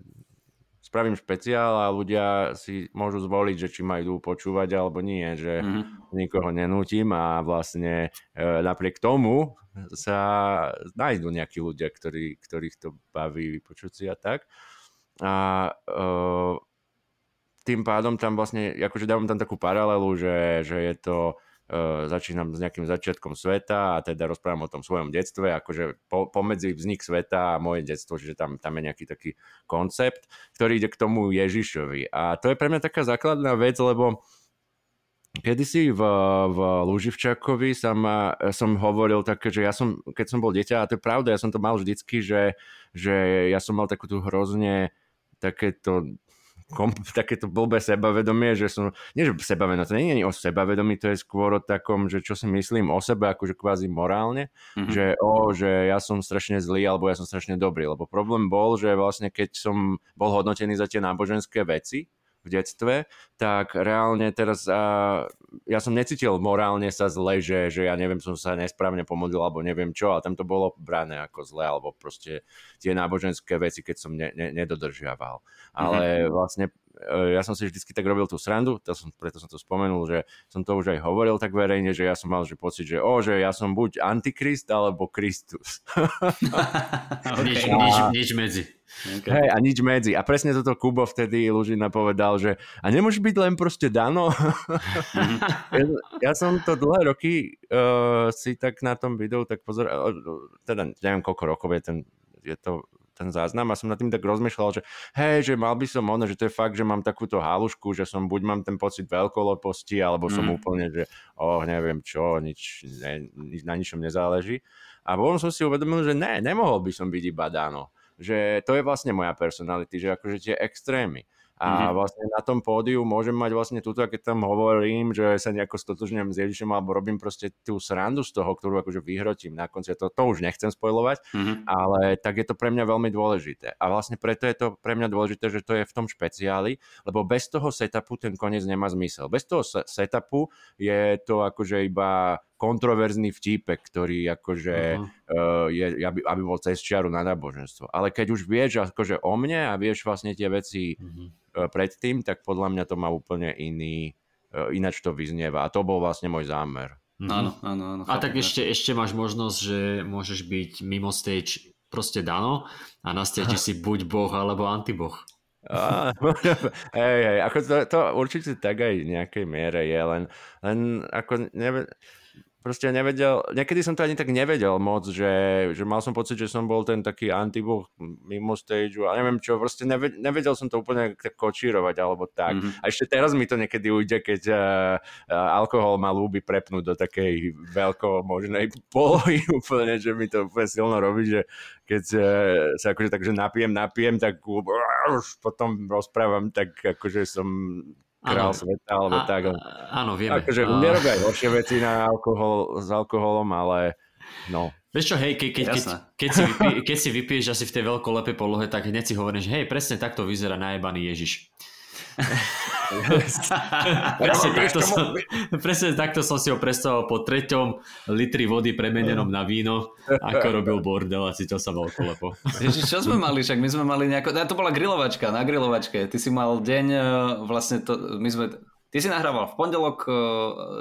spravím špeciál a ľudia si môžu zvoliť, že či ma idú počúvať alebo nie, že mm-hmm. nikoho nenútim a vlastne e, napriek tomu sa nájdú nejakí ľudia, ktorí, ktorých to baví vypočuť si a tak. A e, tým pádom tam vlastne, akože dávam tam takú paralelu, že, že je to začínam s nejakým začiatkom sveta a teda rozprávam o tom svojom detstve, akože po, pomedzi vznik sveta a moje detstvo, že tam, tam je nejaký taký koncept, ktorý ide k tomu Ježišovi. A to je pre mňa taká základná vec, lebo kedysi v, v Luživčakovi som, som hovoril také, že ja som, keď som bol dieťa, a to je pravda, ja som to mal vždycky, že, že ja som mal takú tú hrozne takéto kom, takéto blbé sebavedomie, že som, nie že sebavedomie, to nie je o sebavedomí, to je skôr o takom, že čo si myslím o sebe, akože kvázi morálne, mm-hmm. že o, že ja som strašne zlý, alebo ja som strašne dobrý, lebo problém bol, že vlastne keď som bol hodnotený za tie náboženské veci v detstve, tak reálne teraz uh, ja som necítil morálne sa zle, že, že ja neviem, som sa nesprávne pomodlil alebo neviem čo, ale tam to bolo brané ako zle alebo proste tie náboženské veci, keď som ne, ne, nedodržiaval. Ale mm-hmm. vlastne ja som si vždy tak robil tú srandu, to som, preto som to spomenul, že som to už aj hovoril tak verejne, že ja som mal že pocit, že o, že ja som buď Antikrist alebo Kristus. (laughs) okay. nič, nič, nič medzi. Okay. Hej, a nič medzi. A presne toto Kubo vtedy Lužina povedal, že a nemôže byť len proste Dano. (laughs) ja, ja som to dlhé roky uh, si tak na tom videu tak pozor, uh, teda neviem koľko rokov je ten, je to ten záznam a som nad tým tak rozmýšľal, že hej, že mal by som ono, že to je fakt, že mám takúto halušku, že som buď mám ten pocit veľkoloposti, alebo som mm. úplne, že oh, neviem čo, nič, ne, na ničom nezáleží. A potom som si uvedomil, že ne, nemohol by som byť iba Dano že to je vlastne moja personality, že akože tie extrémy. A mm-hmm. vlastne na tom pódiu môžem mať vlastne túto, keď tam hovorím, že sa nejako stotožňujem s Ježišom alebo robím proste tú srandu z toho, ktorú akože vyhrotím na konci. To, to už nechcem spojovať, mm-hmm. ale tak je to pre mňa veľmi dôležité. A vlastne preto je to pre mňa dôležité, že to je v tom špeciáli, lebo bez toho setupu ten koniec nemá zmysel. Bez toho setupu je to akože iba kontroverzný vtípek, ktorý akože uh-huh. uh, je, aby, aby bol cez čiaru na náboženstvo. Ale keď už vieš akože o mne a vieš vlastne tie veci uh-huh. uh, predtým, tak podľa mňa to má úplne iný, uh, ináč to vyznieva. A to bol vlastne môj zámer. Uh-huh. Áno, áno, áno. A tak ešte, ešte máš možnosť, že môžeš byť mimo stage proste Dano a na stage (laughs) si buď boh alebo antiboh. (laughs) hej, hej, ako to, to určite tak aj v nejakej miere je, len, len ako neviem, proste nevedel, niekedy som to ani tak nevedel moc, že, že mal som pocit, že som bol ten taký antibuch mimo stage a neviem čo, proste nevedel, nevedel som to úplne tak kočírovať alebo tak. Mm-hmm. A ešte teraz mi to niekedy ujde, keď uh, uh, alkohol ma ľúbi prepnúť do takej veľko možnej polohy (laughs) úplne, že mi to úplne silno robí, že keď uh, sa akože takže napijem, napijem, tak uh, potom rozprávam tak akože som král sveta, alebo a, tak. Áno, vieme. Akože a... nerobia aj horšie veci na alkohol, s alkoholom, ale no. Vieš čo, hej, ke, ke, keď, keď, si vypí, keď si vypiješ asi v tej veľkolepej polohe, tak hneď si hovoríš, hej, presne takto vyzerá najebaný Ježiš. (laughs) presne, takto som, presne takto som si ho predstavoval po treťom litri vody premenenom na víno, ako robil bordel a cítil sa veľko lepo. (laughs) Ježiš, čo sme mali? Však my sme mali nejako... To bola grilovačka, na grilovačke. Ty si mal deň, e, vlastne to, my sme Ty si nahrával v pondelok, uh,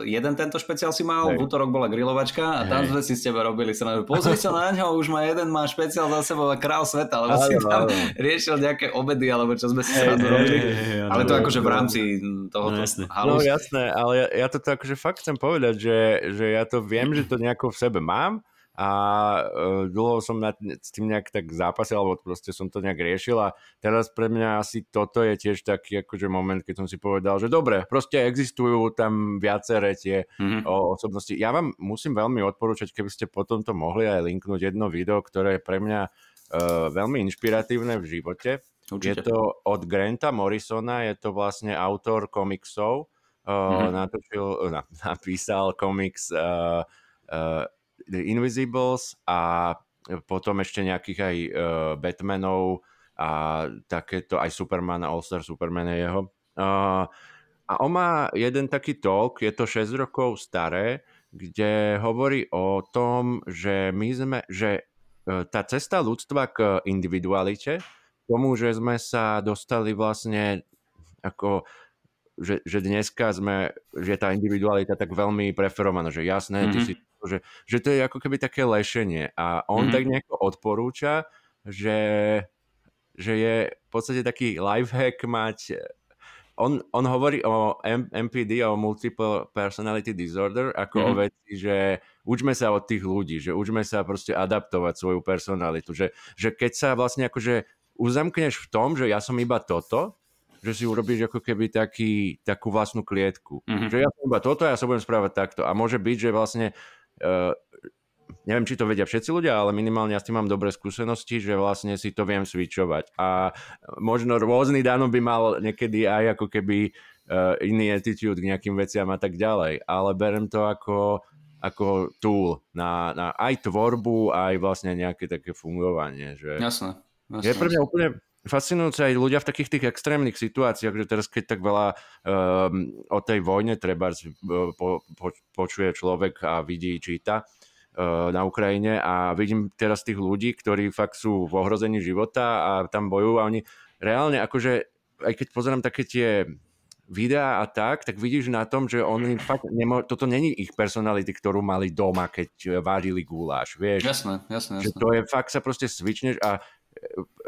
jeden tento špeciál si mal, Hej. v útorok bola grilovačka a tam sme si s teba robili sa. Pozri sa na ňo, už má jeden, má špeciál za sebou a král sveta, lebo si tam riešil nejaké obedy, alebo čo sme si sa robili. Hey, ale to akože v rámci toho no, jasné. No jasné, ale ja, ja to akože fakt chcem povedať, že, že ja to viem, že to nejako v sebe mám, a uh, dlho som nad, s tým nejak tak zápasil, alebo proste som to nejak riešil a teraz pre mňa asi toto je tiež taký akože moment, keď som si povedal, že dobre, proste existujú tam viaceré tie mm-hmm. o, osobnosti. Ja vám musím veľmi odporúčať, keby ste potom to mohli aj linknúť jedno video, ktoré je pre mňa uh, veľmi inšpiratívne v živote. Určite. Je to od Granta Morrisona, je to vlastne autor komiksov, uh, mm-hmm. natočil, na, napísal komiks uh, uh, The Invisibles a potom ešte nejakých aj uh, Batmanov a takéto, aj Superman, All-Star Superman je jeho. Uh, a on má jeden taký talk, je to 6 rokov staré, kde hovorí o tom, že my sme, že uh, tá cesta ľudstva k individualite, tomu, že sme sa dostali vlastne ako že, že dneska sme, že tá individualita tak veľmi preferovaná, že jasné, mm-hmm. ty mhm. si že, že to je ako keby také lešenie a on mm-hmm. tak nejako odporúča, že, že je v podstate taký lifehack mať on, on hovorí o M- MPD, o Multiple Personality Disorder, ako mm-hmm. o veci, že učme sa od tých ľudí, že učme sa proste adaptovať svoju personalitu, že, že keď sa vlastne akože uzamkneš v tom, že ja som iba toto, že si urobíš ako keby taký, takú vlastnú klietku. Mm-hmm. Že ja som iba toto a ja sa budem správať takto. A môže byť, že vlastne neviem, či to vedia všetci ľudia, ale minimálne ja s tým mám dobré skúsenosti, že vlastne si to viem switchovať. A možno rôzny Dano by mal niekedy aj ako keby uh, iný attitude k nejakým veciam a tak ďalej. Ale berem to ako, ako tool na, na aj tvorbu, aj vlastne nejaké také fungovanie. Že jasné, jasné. Je pre mňa úplne fascinujúce aj ľudia v takých tých extrémnych situáciách, že teraz keď tak veľa um, o tej vojne treba po, po, počuje človek a vidí, číta uh, na Ukrajine a vidím teraz tých ľudí, ktorí fakt sú v ohrození života a tam bojujú a oni reálne akože, aj keď pozerám také tie videá a tak, tak vidíš na tom, že oni fakt nemo- toto není ich personality, ktorú mali doma, keď vážili guláš, vieš. Jasné, jasné, jasné. Že to je fakt sa proste svičneš a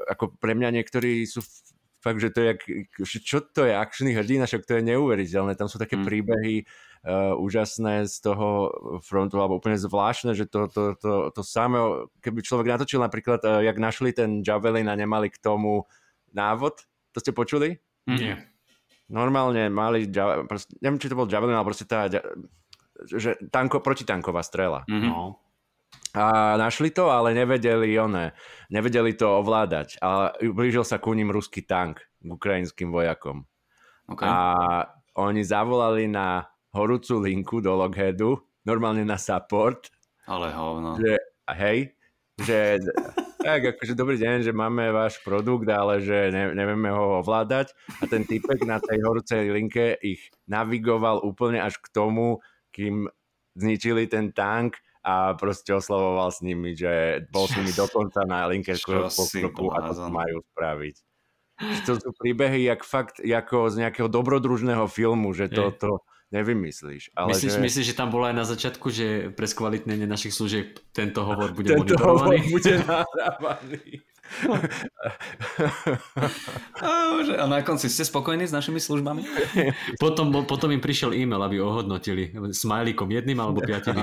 ako pre mňa niektorí sú fakt, že to je, čo to je akčný hrdina, však to je neuveriteľné. Tam sú také mm. príbehy uh, úžasné z toho frontu, alebo úplne zvláštne, že to, to, to, to samé, keby človek natočil napríklad, uh, jak našli ten Javelin a nemali k tomu návod, to ste počuli? Nie. Normálne mali, proste, neviem, či to bol Javelin, ale proste tá, že tanko, protitanková strela. Mm-hmm. No a našli to, ale nevedeli one, nevedeli to ovládať. A blížil sa ku ním ruský tank k ukrajinským vojakom. Okay. A oni zavolali na horúcu linku do Lockheadu, normálne na support. Ale hovno. Že, hej, že tak, akože dobrý deň, že máme váš produkt, ale že ne, nevieme ho ovládať. A ten typek na tej horúcej linke ich navigoval úplne až k tomu, kým zničili ten tank a proste oslavoval s nimi, že bol s nimi dokonca na linke po kroku a to majú spraviť. To sú príbehy, jak fakt, ako z nejakého dobrodružného filmu, že to, to nevymyslíš. Ale myslíš, že... myslíš, že tam bolo aj na začiatku, že pre skvalitnenie našich služieb tento hovor bude tento monitorovaný? Hovor bude nahrávaný. (laughs) a na konci ste spokojní s našimi službami? potom, potom im prišiel e-mail, aby ohodnotili smajlíkom jedným alebo (laughs) piatým.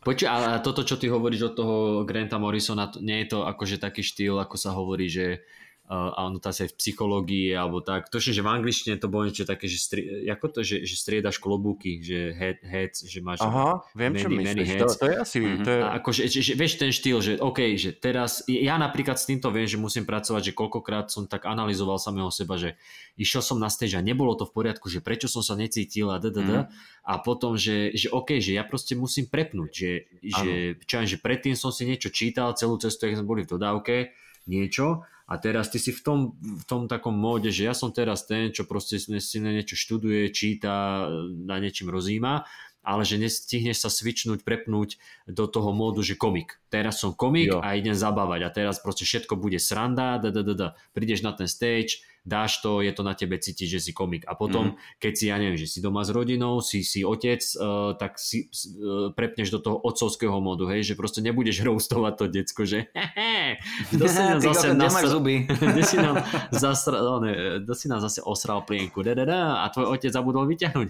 Počuj, ale toto, čo ty hovoríš od toho Granta Morrisona, nie je to akože taký štýl, ako sa hovorí, že a ono to asi aj v psychológii alebo tak. To, že v angličtine to bolo niečo také, že, stri, ako to, že, že striedaš klobúky, že head, heads, že máš Aha, viem, many, čo myslíš. To, to, je asi... Mm-hmm. To je... A akože, že, že, vieš ten štýl, že OK, že teraz, ja napríklad s týmto viem, že musím pracovať, že koľkokrát som tak analyzoval samého seba, že išiel som na stage a nebolo to v poriadku, že prečo som sa necítil a ddd, mm. a potom, že, že OK, že ja proste musím prepnúť, že, že, čo že predtým som si niečo čítal celú cestu, jak sme boli v dodávke, niečo a teraz ty si v tom, v tom takom móde, že ja som teraz ten, čo proste si na niečo študuje, číta, na niečím rozíma, ale že nestihneš sa svičnúť, prepnúť do toho módu, že komik. Teraz som komik jo. a idem zabávať a teraz proste všetko bude sranda, da, da, da, da. prídeš na ten stage, dáš to, je to na tebe cítiť, že si komik. A potom, mm. keď si, ja neviem, že si doma s rodinou, si, si otec, uh, tak si uh, prepneš do toho otcovského modu, hej, že proste nebudeš (laughs) roustovať to decko, že (laughs) kto si (laughs) nám zase nasra... zuby. kde si nám zasra... no, ne, kto si nám zase osral plienku, da, da, da, a tvoj otec zabudol vyťahnuť,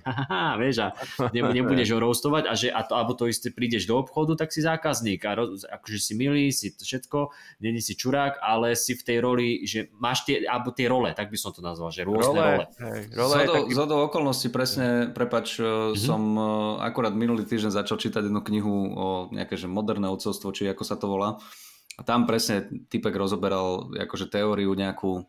vieš, a ne, nebudeš ho roustovať a že a to, alebo to isté prídeš do obchodu, tak si zákazník a roz, akože si milý, si to všetko, není si čurák, ale si v tej roli, že máš tie, alebo tie role, tak by som to nazval, že rôzne role. role. Hej, role zhodou, taký... zhodou okolností presne, prepač, mm-hmm. som e, akurát minulý týždeň začal čítať jednu knihu o nejaké že moderné odcovstvo, či ako sa to volá. A tam presne typek rozoberal akože teóriu nejakú,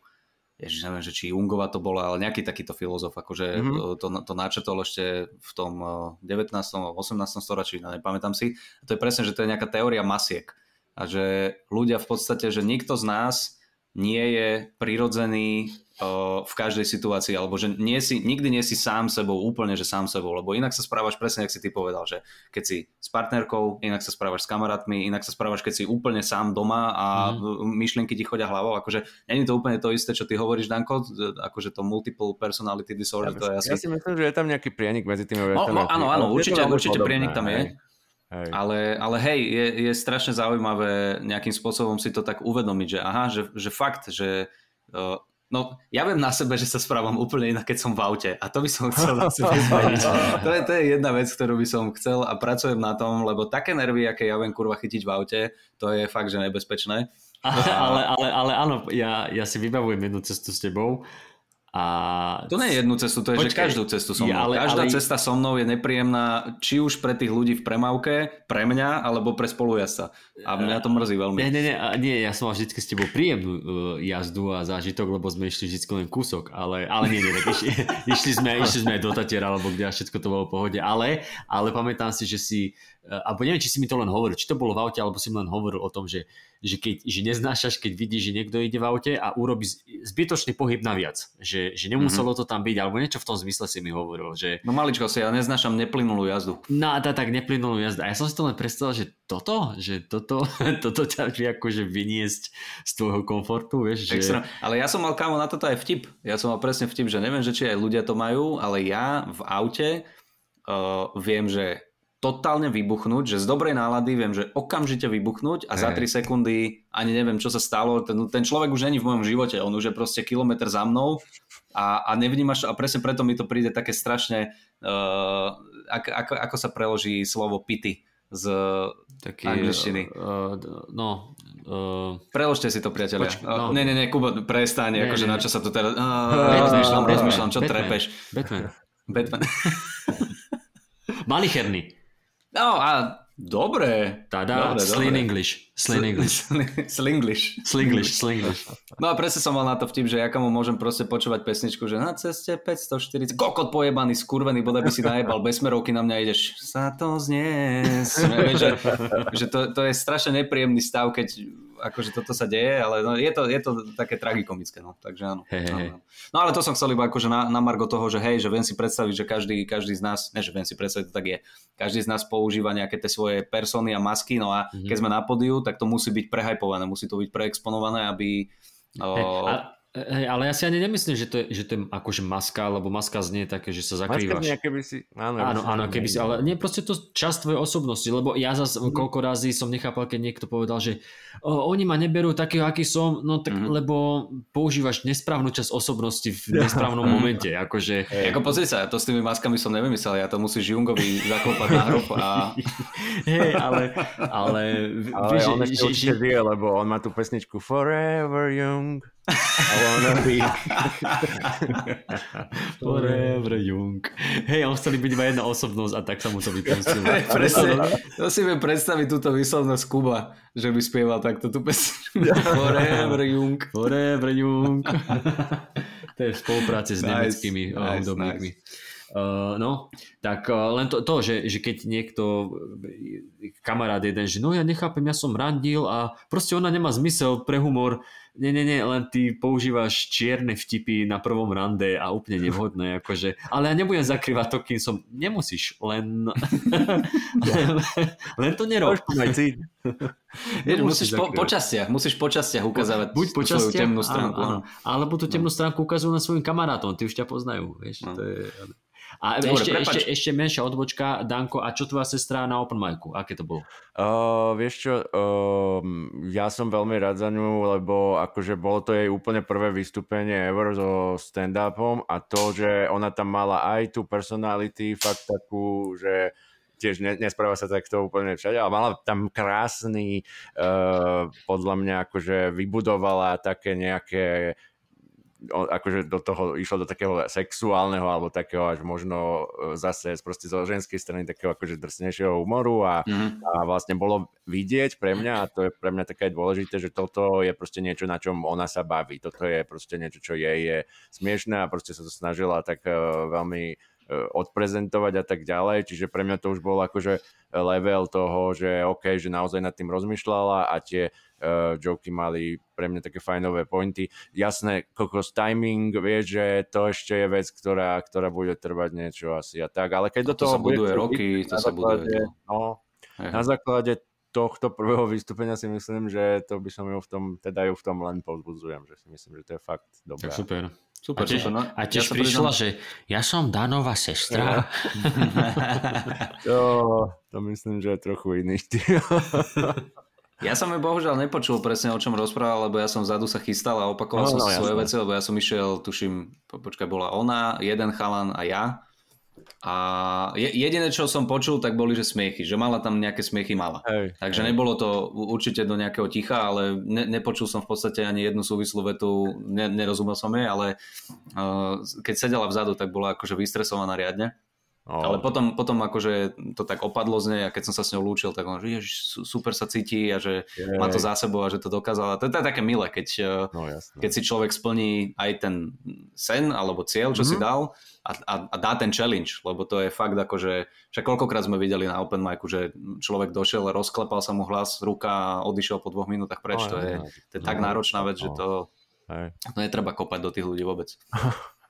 ježiš, neviem, že či Jungova to bola, ale nejaký takýto filozof, akože mm-hmm. to, to načetol ešte v tom 19. a 18. storočí, nepamätám si. A to je presne, že to je nejaká teória masiek. A že ľudia v podstate, že nikto z nás nie je prirodzený uh, v každej situácii, alebo že nie si, nikdy nie si sám sebou, úplne, že sám sebou, lebo inak sa správaš presne, ako si ty povedal, že keď si s partnerkou, inak sa správaš s kamarátmi, inak sa správaš, keď si úplne sám doma a mm. myšlienky ti chodia hlavou, akože není to úplne to isté, čo ty hovoríš, Danko, akože to multiple personality disorder, ja, to je asi... Ja si myslím, že je tam nejaký prienik medzi tými no, no, áno, áno, určite, určite prienik tam je. Hej. Ale, ale hej, je, je strašne zaujímavé nejakým spôsobom si to tak uvedomiť, že aha, že, že fakt, že uh, no ja viem na sebe, že sa správam úplne inak, keď som v aute a to by som chcel (laughs) na sebe zmeniť. To je, to je jedna vec, ktorú by som chcel a pracujem na tom, lebo také nervy, aké ja viem kurva chytiť v aute, to je fakt, že nebezpečné. (laughs) ale, ale, ale áno, ja, ja si vybavujem jednu cestu s tebou, a... To nie je jednu cestu, to je, Počkej, že každú cestu so mnou. Ja, ale, Každá ale... cesta so mnou je nepríjemná, či už pre tých ľudí v premávke, pre mňa, alebo pre spolujazca. A mňa to mrzí veľmi. Nie, nie, nie, nie ja som mal vždy s tebou príjemnú uh, jazdu a zážitok, lebo sme išli vždy len kúsok, ale, ale nie, nie, tak išli, (laughs) išli, sme, išli sme aj do Tatiera, alebo kde všetko to bolo v pohode, ale, ale pamätám si, že si alebo neviem, či si mi to len hovoril, či to bolo v aute, alebo si mi len hovoril o tom, že, že, keď, že neznášaš, keď vidíš, že niekto ide v aute a urobí zbytočný pohyb naviac, že, že nemuselo mm-hmm. to tam byť, alebo niečo v tom zmysle si mi hovoril. Že... No maličko si, ja neznášam neplynulú jazdu. No tá, tak neplynulú jazdu. A ja som si to len predstavil, že toto, že toto, (laughs) toto ťa vie akože vyniesť z tvojho komfortu, vieš. Že... Extra. Ale ja som mal kámo na toto aj vtip. Ja som mal presne vtip, že neviem, že či aj ľudia to majú, ale ja v aute uh, viem, že totálne vybuchnúť, že z dobrej nálady viem, že okamžite vybuchnúť a za 3 sekundy ani neviem, čo sa stalo. Ten, ten človek už není v mojom živote, on už je proste kilometr za mnou a, a nevnímaš a presne preto mi to príde také strašne, uh, ako, ako, ako sa preloží slovo pity z Taký, angličtiny. Uh, no, uh, Preložte si to, priateľia. Poč- no. uh, nie, nie, nie, Kuba, prestaň, akože na čo sa to teraz... Uh, rozmýšľam, rozmýšľam, čo Batman. trepeš. Batman. Batman. (laughs) (laughs) Malicherný. No a dobre. Tada, dobre, dobre. English. Sling English. (laughs) Slinglish. Slinglish, Slinglish. No a presne som mal na to vtip, že jaká mu môžem proste počúvať pesničku, že na ceste 540, kokot pojebaný, skurvený, bodaj by si najebal, bez smerovky na mňa ideš, sa to znies. že, že to, to je strašne nepríjemný stav, keď akože toto sa deje, ale no, je, to, je to také tragikomické, no, takže áno. Hey, hey. no. no ale to som chcel iba akože na, na margo toho, že hej, že viem si predstaviť, že každý, každý z nás, ne že viem si predstaviť, to tak je, každý z nás používa nejaké tie svoje persony a masky, no a mm-hmm. keď sme na podiu, tak to musí byť prehajpované, musí to byť preexponované, aby... Hey, o... a Hej, ale ja si ani nemyslím, že to je, že to je akože maska, lebo maska znie také, že sa zakrývaš. Maska keby si... Áno, áno, áno keby si, ale nie, proste to časť tvojej osobnosti, lebo ja zase mm. koľko razy som nechápal, keď niekto povedal, že o, oni ma neberú takého, aký som, no tak, mm. lebo používaš nesprávnu časť osobnosti v (laughs) nesprávnom momente, akože... Hey. Ako pozri sa, to s tými maskami som nevymyslel, ja to musíš Jungovi zaklopať na hrob a... (laughs) Hej, ale... Ale, ale vieš, on ešte že, určite vie, lebo on má tú pesničku Forever Young. I wanna be forever young. Hej, on chceli byť iba jedna osobnosť a tak sa mu to vypustilo. (laughs) Presne, to si viem predstaviť túto výslovnosť Kuba, že by spieval takto tú pesničku. (laughs) Forever young. Forever young. (laughs) to je v spolupráci s nice, nemeckými eh, nice, hudobníkmi. Nice. Uh, no, tak uh, len to, to že, že keď niekto, kamarát jeden, že no ja nechápem, ja som randil a proste ona nemá zmysel pre humor, nie, nie, nie, len ty používaš čierne vtipy na prvom rande a úplne nevhodné, akože, ale ja nebudem zakrývať to, kým som, nemusíš, len, (laughs) len, to nerob. Vieš, (laughs) musíš po, po častiach, musíš po častiach ukazovať Buď po častiach, svoju temnú stránku. Áno, áno. Alebo tú temnú no. stránku ukazujú na svojim kamarátom, ty už ťa poznajú, vieš, no. to je... A Dobre, ešte, ešte, ešte menšia odbočka, Danko, a čo tvoja sestra na open micu? Aké to bolo? Uh, vieš čo, uh, ja som veľmi rád za ňu, lebo akože bolo to jej úplne prvé vystúpenie ever so stand-upom a to, že ona tam mala aj tú personality, fakt takú, že tiež ne, nespráva sa takto úplne všade, ale mala tam krásny, uh, podľa mňa akože vybudovala také nejaké akože do toho išlo do takého sexuálneho alebo takého až možno e, zase proste zo ženskej strany takého akože drsnejšieho humoru a, mm-hmm. a vlastne bolo vidieť pre mňa a to je pre mňa také dôležité, že toto je proste niečo, na čom ona sa baví. Toto je proste niečo, čo jej je smiešné a proste sa to snažila tak uh, veľmi odprezentovať a tak ďalej. Čiže pre mňa to už bol akože level toho, že OK, že naozaj nad tým rozmýšľala a tie uh, joky mali pre mňa také fajnové pointy. Jasné, kokos timing, vieš, že to ešte je vec, ktorá, ktorá bude trvať niečo asi a tak, ale keď do to toho sa buduje roky, to sa základe, buduje. No, na základe tohto prvého vystúpenia si myslím, že to by som ju v tom, teda ju v tom len povzbudzujem, že si myslím, že to je fakt dobré. Tak super. Super, a tiež, super, no. a tiež ja prišla, že ja som Danová sestra. to, (laughs) to myslím, že je trochu iný štýl. (laughs) Ja som ju bohužiaľ nepočul presne o čom rozprával, lebo ja som vzadu sa chystal a opakoval no, som no, si svoje veci, lebo ja som išiel, tuším, počkaj, bola ona, jeden chalan a ja. A jediné, čo som počul, tak boli, že smiechy, že mala tam nejaké smiechy, mala. Hej, Takže hej. nebolo to určite do nejakého ticha, ale ne, nepočul som v podstate ani jednu súvislú vetu, ne, nerozumel som jej, ale uh, keď sedela vzadu, tak bola akože vystresovaná riadne. Oh. Ale potom, potom akože to tak opadlo z nej a keď som sa s ňou lúčil, tak on, že super sa cíti a že je. má to za sebou a že to dokázala. To je také milé, keď, no, keď si človek splní aj ten sen alebo cieľ, čo mm-hmm. si mhm. dal a, a, a dá ten challenge, lebo to je fakt akože, že koľkokrát sme videli na open micu, že človek došiel, rozklepal sa mu hlas, ruka a odišiel po dvoch minútach preč. Oh, to, je, to je tak no, náročná vec, že to, to netreba kopať do tých ľudí vôbec. (laughs)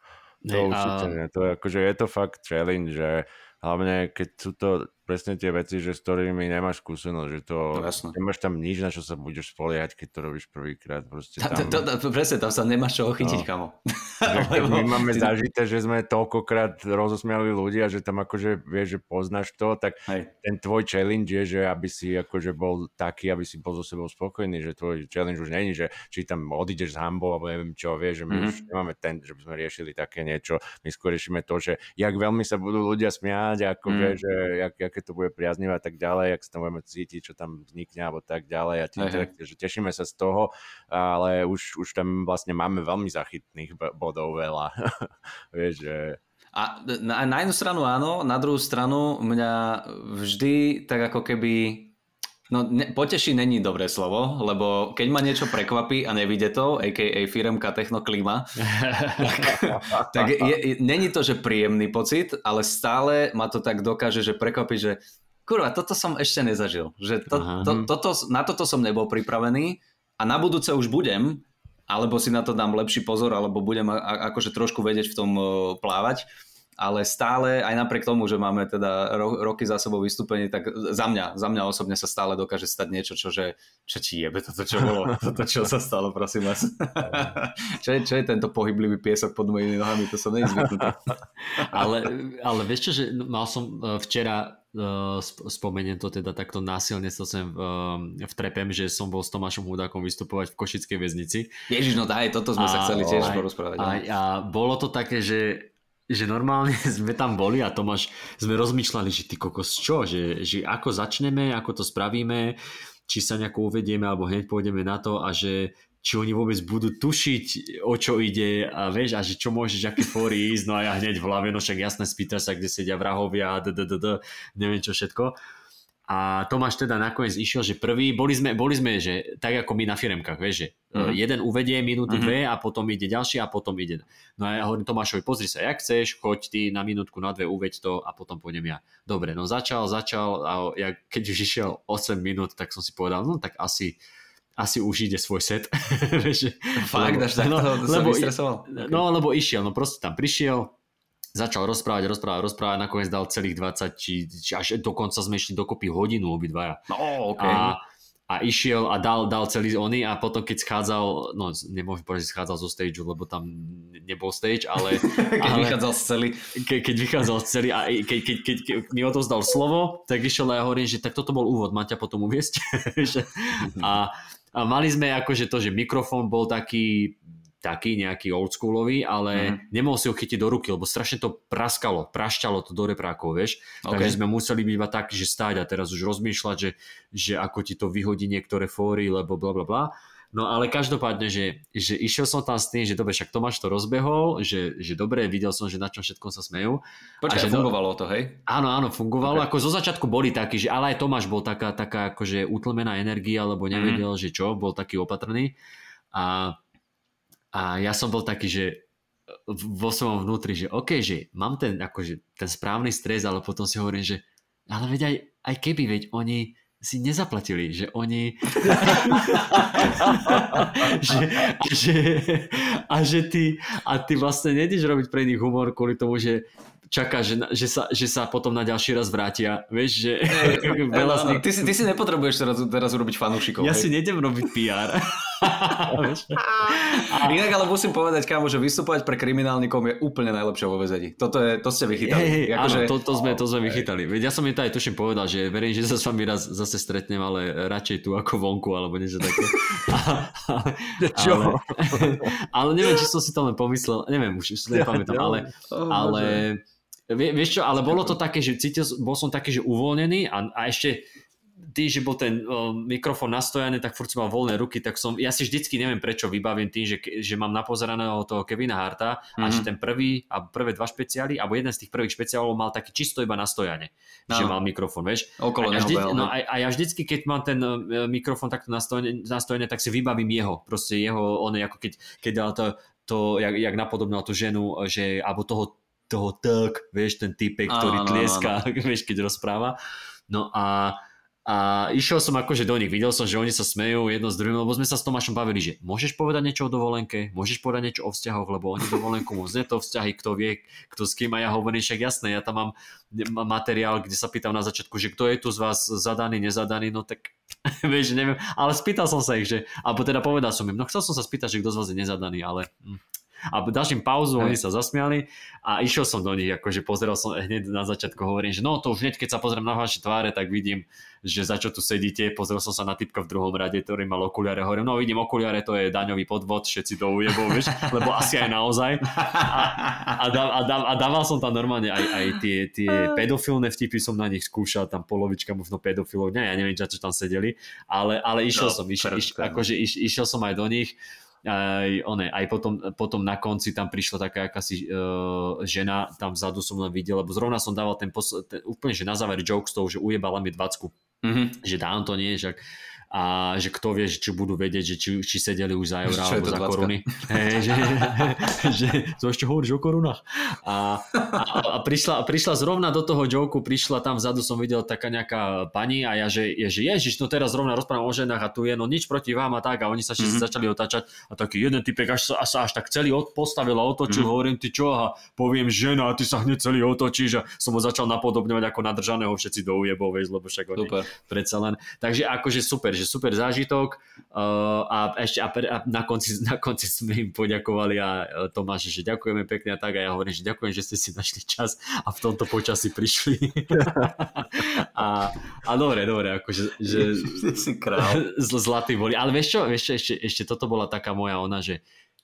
To určite nie. To je, akože je to fakt challenge, že hlavne keď sú to presne tie veci, že s ktorými nemáš skúsenosť, že to no, nemáš tam nič, na čo sa budeš spoliehať, keď to robíš prvýkrát. Tam... to, to, to, presne, tam sa nemáš čo chytiť, no. kamo. (laughs) Lebo... My máme zažité, že sme toľkokrát rozosmiali ľudia, že tam akože vieš, že poznáš to, tak Hej. ten tvoj challenge je, že aby si akože bol taký, aby si bol so sebou spokojný, že tvoj challenge už není, že či tam odídeš z hambou, alebo neviem čo, vieš, že my mm-hmm. už nemáme ten, že by sme riešili také niečo, my skôr riešime to, že jak veľmi sa budú ľudia smiať, ako mm. vieš, že jak, jak aké to bude priaznivé a tak ďalej, ak sa tam budeme cítiť, čo tam vznikne alebo tak ďalej a tie interakcie, že tešíme sa z toho, ale už, už tam vlastne máme veľmi zachytných bodov veľa. (laughs) Vieš, že... A na, na jednu stranu áno, na druhú stranu mňa vždy tak ako keby No, ne, poteší není dobré slovo, lebo keď ma niečo prekvapí a nevidie to, a.k.a. firmka Technoklima, tak, tak je, není to, že príjemný pocit, ale stále ma to tak dokáže, že prekvapí, že kurva, toto som ešte nezažil. Že to, to, toto, na toto som nebol pripravený a na budúce už budem, alebo si na to dám lepší pozor, alebo budem akože trošku vedieť v tom plávať ale stále, aj napriek tomu, že máme teda ro- roky za sebou vystúpenie, tak za mňa, za mňa osobne sa stále dokáže stať niečo, čo, že, čo ti jebe toto, čo bolo, (laughs) toto, čo sa stalo, prosím vás. (laughs) čo, je, čo je tento pohyblivý piesok pod mojimi nohami, to som neizvyknutý. (laughs) ale, ale vieš čo, že mal som e, včera uh, spomeniem to teda takto násilne to sem v, e, v trepem, že som bol s Tomášom Hudákom vystupovať v Košickej väznici. Ježiš, no daj, toto sme a, sa chceli tiež porozprávať. A, a bolo to také, že že normálne (laughs) sme tam boli a Tomáš, sme rozmýšľali, že ty kokos čo, že, že ako začneme, ako to spravíme, či sa nejako uvedieme alebo hneď pôjdeme na to a že či oni vôbec budú tušiť, o čo ide a vieš, a že čo môžeš, aké fóry ísť, no a ja hneď v hlave, no však jasné, spýta sa, kde sedia vrahovia, d, d, d, d, neviem čo všetko. A Tomáš teda nakoniec išiel, že prvý, boli sme, boli sme že tak ako my na firemkách, vieš, že uh-huh. jeden uvedie minúty uh-huh. dve a potom ide ďalší a potom ide. No a ja hovorím Tomášovi, pozri sa, jak chceš, choď ty na minútku, na dve, uveď to a potom pôjdem ja. Dobre, no začal, začal a ja, keď už išiel 8 minút, tak som si povedal, no tak asi asi už ide svoj set. (laughs) Fakt, až tak no, to, to lebo, No, lebo išiel, no proste tam prišiel, začal rozprávať, rozprávať, rozprávať, nakoniec dal celých 20, či, či až dokonca sme išli dokopy hodinu obidvaja. No, okay. A, a išiel a dal, dal celý ony a potom keď schádzal, no nemôžem povedať, že schádzal zo stageu, lebo tam nebol stage, ale... (laughs) keď ale, vychádzal z celý. Ke, keď vychádzal z celý a keď, keď, keď, keď mi odovzdal slovo, tak išiel a ja hovorím, že tak toto bol úvod, ťa potom uviesť. (laughs) a, a mali sme akože to, že mikrofón bol taký taký nejaký oldschoolový, ale mm. nemohol si ho chytiť do ruky, lebo strašne to praskalo, prašťalo to do reprákov, vieš. Okay. Takže sme museli byť iba taký, že stáť a teraz už rozmýšľať, že, že ako ti to vyhodí niektoré fóry, lebo bla bla bla. No ale každopádne, že, že išiel som tam s tým, že dobre, však Tomáš to rozbehol, že, že dobre, videl som, že na čom všetko sa smejú. Počkaj, že fungovalo to, hej? Áno, áno, fungovalo. Okay. Ako zo začiatku boli takí, že ale aj Tomáš bol taká, taká akože utlmená energia, lebo nevedel, mm. že čo, bol taký opatrný. A a ja som bol taký, že vo svojom vnútri, že OK, že mám ten, akože, ten správny stres, ale potom si hovorím, že ale veď aj, aj keby, veď oni si nezaplatili, že oni (laughs) že, a, že, a že ty a ty vlastne nejdeš robiť pre nich humor kvôli tomu, že čaká, že, že, sa, že sa potom na ďalší raz vrátia. Vieš, že hey, (laughs) veľa z nich... ty, si, ty si nepotrebuješ teraz, teraz urobiť fanúšikov. Ja hej. si nejdem robiť PR. (laughs) (laughs) (laughs) Inak ale musím povedať, kámo, že vystupovať pre kriminálnikov je úplne najlepšie vo vezení. Toto je, to ste vychytali. Hey, hey, akože... áno, to, to, sme, to sme vychytali. Veď ja som mi to aj tuším povedal, že verím, že sa s vami raz zase stretnem, ale radšej tu ako vonku, alebo niečo také. (laughs) Čo? ale, ale neviem, či som si to len pomyslel, neviem, už si to nepamätám, ale, ale Vie, vieš čo, ale bolo to také, že cítil, bol som taký, že uvoľnený a, a ešte tým, že bol ten uh, mikrofón nastojaný, tak furt som mal voľné ruky, tak som, ja si vždycky neviem prečo vybavím tým, že, že mám napozeraného toho Kevina Harta mm-hmm. a Mhm. že ten prvý a prvé dva špeciály, alebo jeden z tých prvých špeciálov mal taký čisto iba nastojane, že Áno. mal mikrofón, vieš. Okolo a, ja vždy, no, a, a ja vždycky, keď mám ten uh, mikrofón takto nastojený, nastojený, tak si vybavím jeho, proste jeho, on je ako keď, keď dal to, to jak, jak napodobnal tú ženu, že, alebo toho, toho tak, vieš, ten typek, ktorý Áno, áno, tlieska, (laughs) vieš, keď rozpráva. No a a išiel som akože do nich, videl som, že oni sa smejú jedno s druhým, lebo sme sa s Tomášom bavili, že môžeš povedať niečo o dovolenke, môžeš povedať niečo o vzťahoch, lebo oni dovolenku moc to vzťahy, kto vie, kto s kým a ja hovorím, však jasné, ja tam mám materiál, kde sa pýtam na začiatku, že kto je tu z vás zadaný, nezadaný, no tak (laughs) vieš, neviem, ale spýtal som sa ich, že, alebo teda povedal som im, no chcel som sa spýtať, že kto z vás je nezadaný, ale hm. A dáš im pauzu, oni sa zasmiali a išiel som do nich, akože pozeral som hneď na začiatku, hovorím, že no to už hneď, keď sa pozriem na vaše tváre, tak vidím, že za čo tu sedíte, pozrel som sa na typka v druhom rade, ktorý mal okuliare, hovorím, no vidím okuliare, to je daňový podvod, všetci to ujebou, vieš, (laughs) lebo asi aj naozaj. A, a, dá, a, dá, a dával som tam normálne aj, aj tie, tie pedofilné vtipy som na nich skúšal, tam polovička možno pedofilov, ne, ja neviem, čo tam sedeli, ale, ale išiel No, som, išiel, iš, akože iš, išiel som aj do nich, aj, one, aj potom, potom na konci tam prišla taká akási uh, žena, tam vzadu som len videl, lebo zrovna som dával ten, pos- ten úplne, že na záver joke z toho, že ujebala mi 20 Mhm. že dám to nie, že a že kto vie, že či budú vedieť, že či, či sedeli už za eurá alebo za 20? koruny. (laughs) Hej, že, (laughs) že, to ešte hovoríš o korunách. A, a, a prišla, prišla zrovna do toho joku, prišla tam vzadu som videl taká nejaká pani a ja, že, je, že ježiš, no teraz zrovna rozprávam o ženách a tu je, no nič proti vám a tak a oni sa všetci Mhm. začali otáčať a taký jeden typek až až, až tak celý od, postavil a otočil, Mhm. hovorím, ty čo, a poviem žena a ty sa hneď celý otočíš a som ho začal napodobňovať ako nadržaného všetci do ujebov, lebo však oni Super. predsa len. Takže akože super, že super zážitok uh, a ešte a, pre, a na, konci, (laughs) na konci sme im poďakovali a uh, Tomáš, že ďakujeme pekne a tak a ja hovorím, že ďakujem, že ste si našli čas a v tomto počasí prišli. (laughs) a, a dobre, dobre, akože že, si král. (laughs) zlatí boli. Ale vieš čo, vieš čo ešte, ešte toto bola taká moja ona, že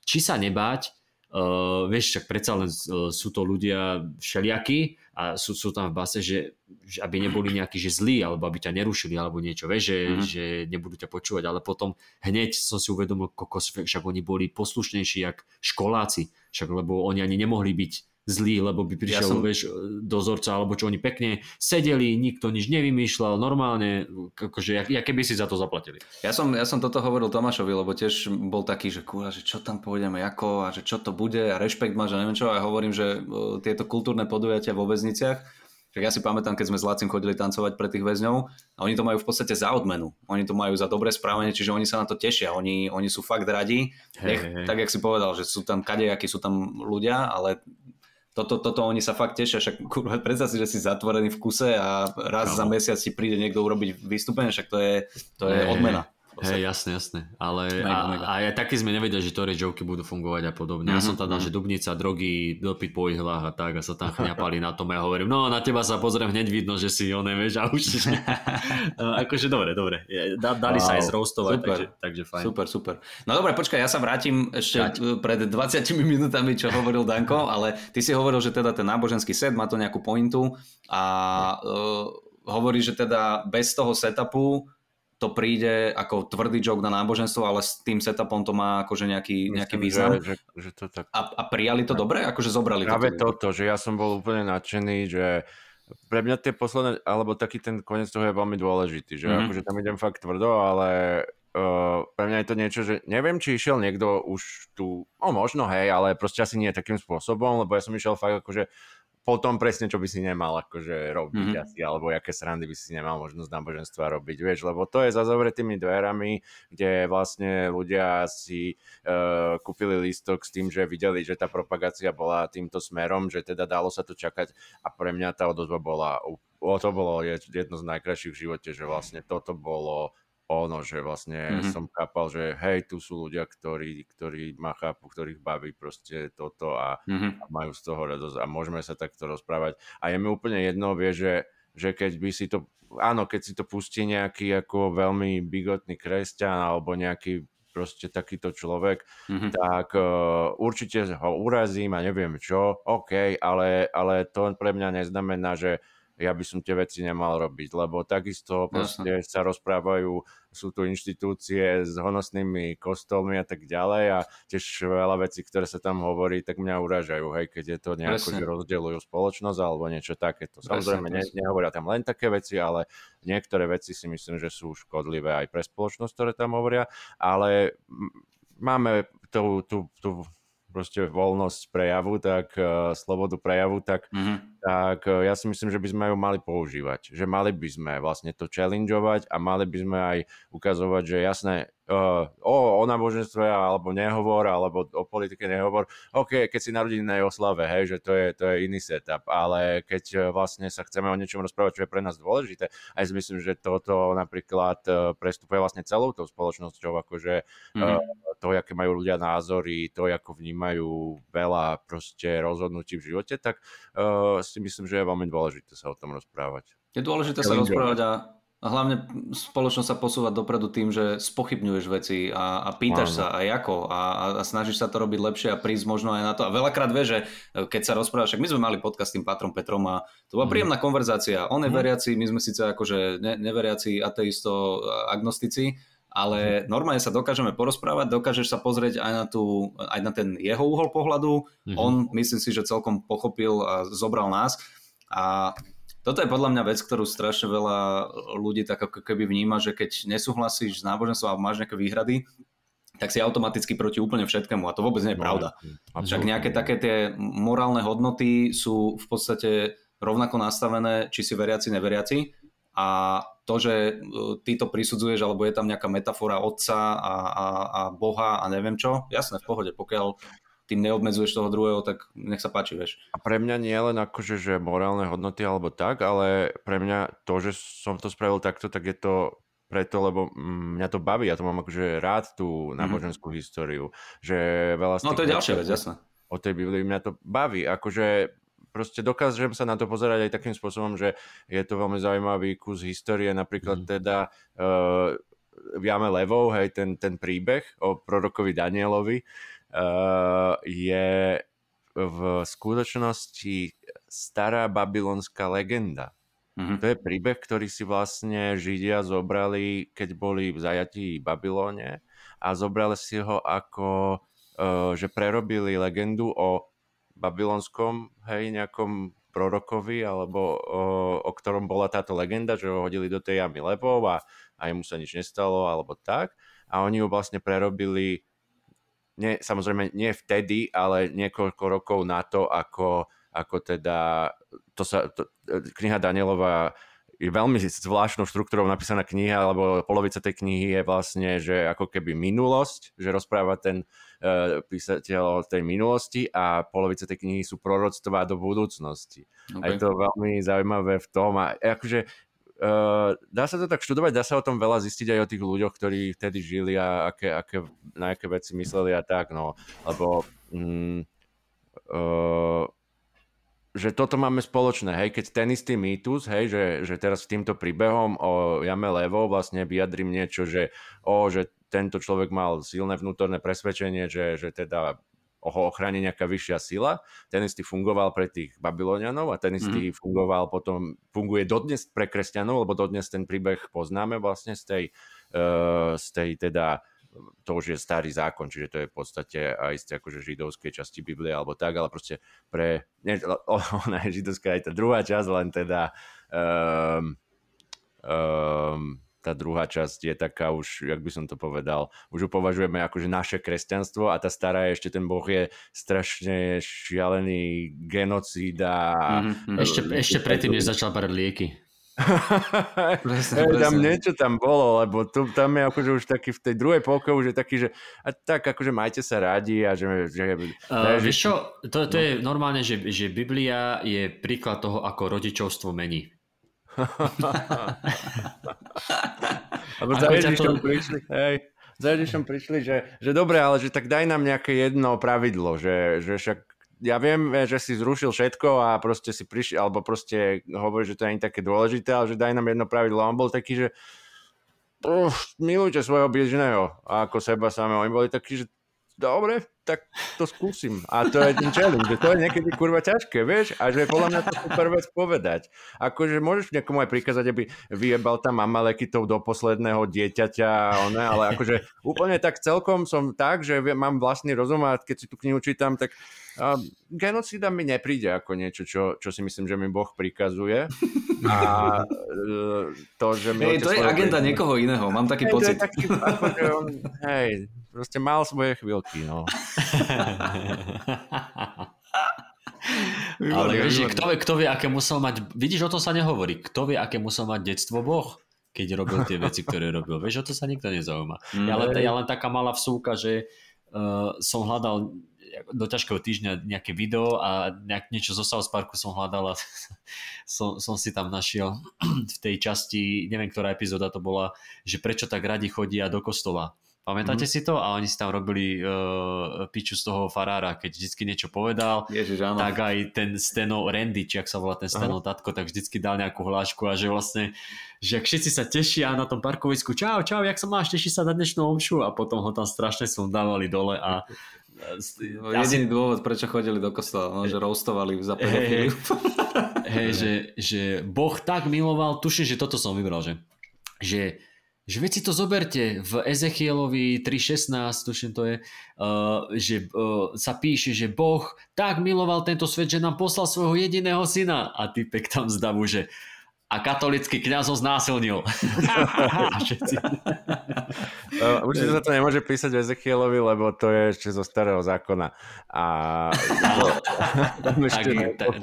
či sa nebáť, uh, vieš, však predsa len uh, sú to ľudia všelijakí a sú, sú tam v base, že, že aby neboli nejakí že zlí, alebo aby ťa nerušili, alebo niečo, vieš, že, Mhm. že nebudú ťa počúvať, ale potom hneď som si uvedomil, kokos, však oni boli poslušnejší jak školáci, však lebo oni ani nemohli byť zlý, lebo by prišiel, Ja som- vieš, dozorca, alebo čo oni pekne sedeli, nikto nič nevymýšľal, normálne, akože, jak, jak keby si za to zaplatili. Ja som, ja som toto hovoril Tomášovi, lebo tiež bol taký, že kúra, že čo tam pôjdeme, ako a že čo to bude a rešpekt máš a neviem čo. A ja hovorím, že o, tieto kultúrne podujatia vo väzniciach, však ja si pamätám, keď sme s Lacim chodili tancovať pre tých väzňov a oni to majú v podstate za odmenu. Oni to majú za dobré správanie, čiže oni sa na to tešia. Oni, oni sú fakt radi. Hej, Nech, hej. tak, jak si povedal, že sú tam kadejakí, sú tam ľudia, ale toto, toto oni sa fakt tešia, však kurva, predstav si, že si zatvorený v kuse a raz Kámo. za mesiac ti príde niekto urobiť vystúpenie, však to je, to je odmena. Hej, jasné, jasné. Ale Mega, a, mega. a aj taký sme nevedeli, že ktoré joky budú fungovať a podobne. Ja Mhm, som tam dal, mhm. že Dubnica, drogy, dopyt po ihlách a tak a sa tam chňapali na tom a ja hovorím, no na teba sa pozriem, hneď vidno, že si oné, vieš, a už (laughs) (laughs) akože dobre, dobre. Da, dali sa aj Wow, zroastovať, super. takže, takže fajn. Super, super. No dobre, počkaj, ja sa vrátim ešte Vráť. e, pred 20 minútami, čo hovoril Danko, (laughs) ale ty si hovoril, že teda ten náboženský set má to nejakú pointu a uh, hovorí, že teda bez toho setupu to príde ako tvrdý joke na náboženstvo, ale s tým setupom to má akože nejaký, nejaký Myslím, význam. Že, že, že to tak... A, a prijali to dobre? Akože zobrali Práve to? toto, že ja som bol úplne nadšený, že pre mňa tie posledné, alebo taký ten koniec toho je veľmi dôležitý, že Mhm. mm-hmm. akože tam idem fakt tvrdo, ale uh, pre mňa je to niečo, že neviem, či išiel niekto už tu, no možno hej, ale proste asi nie takým spôsobom, lebo ja som išiel fakt akože potom presne, čo by si nemal akože robiť Mhm. mm-hmm. asi, alebo aké srandy by si nemal možnosť náboženstva robiť, vieš, lebo to je za zavretými dverami, kde vlastne ľudia si uh, kúpili lístok s tým, že videli, že tá propagácia bola týmto smerom, že teda dalo sa to čakať a pre mňa tá odozva bola, o, to bolo je- jedno z najkrajších v živote, že vlastne toto bolo ono, že vlastne Mhm. mm-hmm. som chápal, že hej, tu sú ľudia, ktorí, ktorí ma chápu, ktorých baví proste toto a Mhm. a majú z toho radosť a môžeme sa takto rozprávať. A je mi úplne jedno, vie, že, že keď by si to, áno, keď si to pustí nejaký ako veľmi bigotný kresťan alebo nejaký proste takýto človek, Mhm. tak uh, určite ho urazím a neviem čo, OK, ale, ale to pre mňa neznamená, že ja by som tie veci nemal robiť, lebo takisto proste sa rozprávajú, sú tu inštitúcie s honosnými kostolmi a tak ďalej a tiež veľa vecí, ktoré sa tam hovorí, tak mňa uražajú, hej, keď je to nejako, presne. že rozdeľujú spoločnosť alebo niečo takéto. Samozrejme, ne, nehovoria tam len také veci, ale niektoré veci si myslím, že sú škodlivé aj pre spoločnosť, ktoré tam hovoria, ale máme tú, tú, tú proste voľnosť prejavu, tak uh, slobodu prejavu, tak, mm-hmm. Tak uh, ja si myslím, že by sme ju mali používať. Že mali by sme vlastne to challengeovať a mali by sme aj ukazovať, že jasné, uh, o, o náboženstve alebo nehovor, alebo o politike nehovor. OK, keď si na rodinnej oslave, hej, že to je, to je iný setup, ale keď uh, vlastne sa chceme o niečom rozprávať, čo je pre nás dôležité, aj si myslím, že toto napríklad prestupuje vlastne celou tou spoločnosťou, akože mm-hmm. uh, to, aké majú ľudia názory, to, ako vnímajú veľa proste rozhodnutí v živote, tak uh, si myslím, že je veľmi dôležité sa o tom rozprávať. Je dôležité sa rozprávať a a hlavne spoločnosť sa posúva dopredu tým, že spochybňuješ veci a, a pýtaš Áno. sa aj ako a, a snažíš sa to robiť lepšie a prísť možno aj na to. A veľakrát vie, že e, keď sa rozprávaš, my sme mali podcast s tým Patrom Petrom a to bola mm. príjemná konverzácia. On je mm. veriaci, my sme síce akože ne, neveriaci, ateisto, agnostici, ale mm. normálne sa dokážeme porozprávať, dokážeš sa pozrieť aj na, tú, aj na ten jeho uhol pohľadu. Mm. On myslím si, že celkom pochopil a zobral nás. A toto je podľa mňa vec, ktorú strašne veľa ľudí tak ako keby vníma, že keď nesúhlasíš s náboženstvom alebo máš nejaké výhrady, tak si automaticky proti úplne všetkému a to vôbec nie je no, pravda. Však nejaké také tie morálne hodnoty sú v podstate rovnako nastavené, či si veriaci, neveriaci a to, že e, ty to prisudzuješ, alebo je tam nejaká metafora otca a, a, a boha a neviem čo, jasné, v pohode, pokiaľ tým neobmedzuješ toho druhého, tak nech sa páči, vieš. A pre mňa nie len akože, že morálne hodnoty alebo tak, ale pre mňa to, že som to spravil takto, tak je to preto, lebo mňa to baví, ja to mám akože rád tú mhm. náboženskú mm-hmm. históriu, že veľa No to je ďalšia vec, jasné. O tej Biblii mňa to baví, akože proste dokážem sa na to pozerať aj takým spôsobom, že je to veľmi zaujímavý kus histórie, napríklad mm. teda uh, v Jame Levou, hej, ten, ten príbeh o prorokovi Danielovi, uh, je v skutočnosti stará babylonská legenda. Mm-hmm. To je príbeh, ktorý si vlastne Židia zobrali, keď boli v zajatí Babylóne a zobrali si ho ako, uh, že prerobili legendu o babylonskom, hej, nejakom prorokovi, alebo o, o ktorom bola táto legenda, že ho hodili do tej jamy levov a, a mu sa nič nestalo, alebo tak. A oni ho vlastne prerobili nie, samozrejme nie vtedy, ale niekoľko rokov na to, ako, ako teda, to sa, to, kniha Danielova je veľmi zvláštnou štruktúrou napísaná kniha, lebo polovica tej knihy je vlastne, že ako keby minulosť, že rozpráva ten uh, písateľ o tej minulosti a polovica tej knihy sú proroctvá do budúcnosti. Okay. A je to veľmi zaujímavé v tom a akože Uh, dá sa to tak študovať, dá sa o tom veľa zistiť aj o tých ľuďoch, ktorí vtedy žili a aké, aké, na aké veci mysleli a tak, no, lebo mm, uh, že toto máme spoločné, hej, keď ten istý mýtus, hej, že, že teraz týmto príbehom o Jame Levo vlastne vyjadrím niečo, že, o, že tento človek mal silné vnútorné presvedčenie, že, že teda ho ochráni nejaká vyššia sila. Ten istý fungoval pre tých Babylonianov a ten istý mm-hmm. fungoval potom, funguje dodnes pre kresťanov, lebo dodnes ten príbeh poznáme vlastne z tej, uh, z tej teda to už je starý zákon, čiže to je v podstate aj z akože židovskej časti Biblie alebo tak, ale proste pre, nie, (laughs) ona je židovská aj tá druhá časť, len teda um, um, tá druhá časť je taká už, jak by som to povedal, už ju považujeme ako že naše kresťanstvo a tá stará je ešte ten boh je strašne šialený genocída. Mm-hmm. Ešte, ešte predtým, než začal brať lieky. (laughs) presne, presne. Tam niečo tam bolo, lebo tu, tam je akože už taký v tej druhej polke už je taký, že a tak akože majte sa rádi a že... že uh, vieš čo, to, to no. je normálne, že, že Biblia je príklad toho, ako rodičovstvo mení. (laughs) Lebo za Ježišom to... prišli, hej, za Ježišom prišli, že, že dobre, ale že tak daj nám nejaké jedno pravidlo, že, že však ja viem, že si zrušil všetko a proste si prišiel, alebo proste hovorí, že to je také dôležité, ale že daj nám jedno pravidlo. On bol taký, že uf, milujte svojho bližného a ako seba samého. Oni boli takí, že dobre, tak to skúsim. A to je ten challenge, že to je niekedy kurva ťažké, vieš? A že podľa mňa to super vec povedať. Akože môžeš niekomu aj prikázať, aby vyjebal tam Amalekitov do posledného dieťaťa, one, ale akože úplne tak celkom som tak, že mám vlastný rozum a keď si tú knihu čítam, tak a genocída mi nepríde ako niečo, čo, čo si myslím, že mi Boh prikazuje. (laughs) A e, to, že mi... Hej, to je agenda niekoho iného, mám taký hej, pocit. Taký, akože on, hej, proste mal svoje chvíľky, no. (laughs) Ale vieš, kto vie, kto vie, aké musel mať... Vidíš, o tom sa nehovorí. Kto vie, aké musel mať detstvo Boh? keď robil tie veci, ktoré robil. Vieš, o to sa nikto nezaujíma. Mm. Ja, len, ja len taká malá vsúka, že uh, som hľadal do ťažkého týždňa nejaké video a nejak, niečo zo South Parku som hľadal a (laughs) som, som si tam našiel (clears throat) v tej časti, neviem ktorá epizóda to bola, že prečo tak radi chodia do kostola. Pamätáte mm-hmm. si to? A oni si tam robili uh, piču z toho farára, keď vždycky niečo povedal, Ježiš, áno. tak aj ten Steno Randy, či ak sa volá ten Steno tatko, tak vždycky dal nejakú hlášku a že vlastne, že ak všetci sa tešia na tom parkovisku, čau, čau, jak sa máš, teší sa na dnešnú omšu a potom ho tam strašne som dávali dole a jediný dôvod, prečo chodili do kostola, no, že roustovali za pedofíliu. (laughs) Hej, že, že Boh tak miloval, tuším, že toto som vybral, že, že že veci to zoberte v Ezechielovi 3.16, tuším to je, uh, že uh, sa píše, že Boh tak miloval tento svet, že nám poslal svojho jediného syna. A typek tam zdavu, že a katolický kniaz ho znásilnil. (laughs) určite (laughs) sa to nemôže písať Ezechielovi, lebo to je ešte zo starého zákona. A (laughs) tak, tak, tak,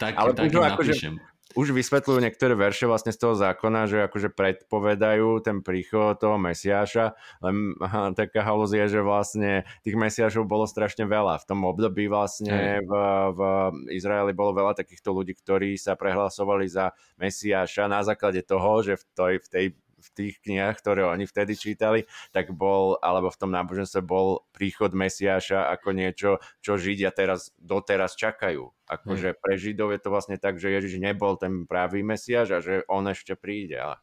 tak, Ale tak. Akože, už vysvetľujú niektoré verše vlastne z toho zákona, že akože predpovedajú ten príchod toho Mesiáša, len taká halúz je, že vlastne tých Mesiášov bolo strašne veľa. V tom období vlastne v, v Izraeli bolo veľa takýchto ľudí, ktorí sa prehlasovali za Mesiáša na základe toho, že v tej, v tej v tých knihách, ktoré oni vtedy čítali, tak bol, alebo v tom náboženstve bol príchod Mesiáša ako niečo, čo Židia teraz doteraz čakajú. Akože pre Židov je to vlastne tak, že Ježiš nebol ten pravý Mesiáš a že on ešte príde. A,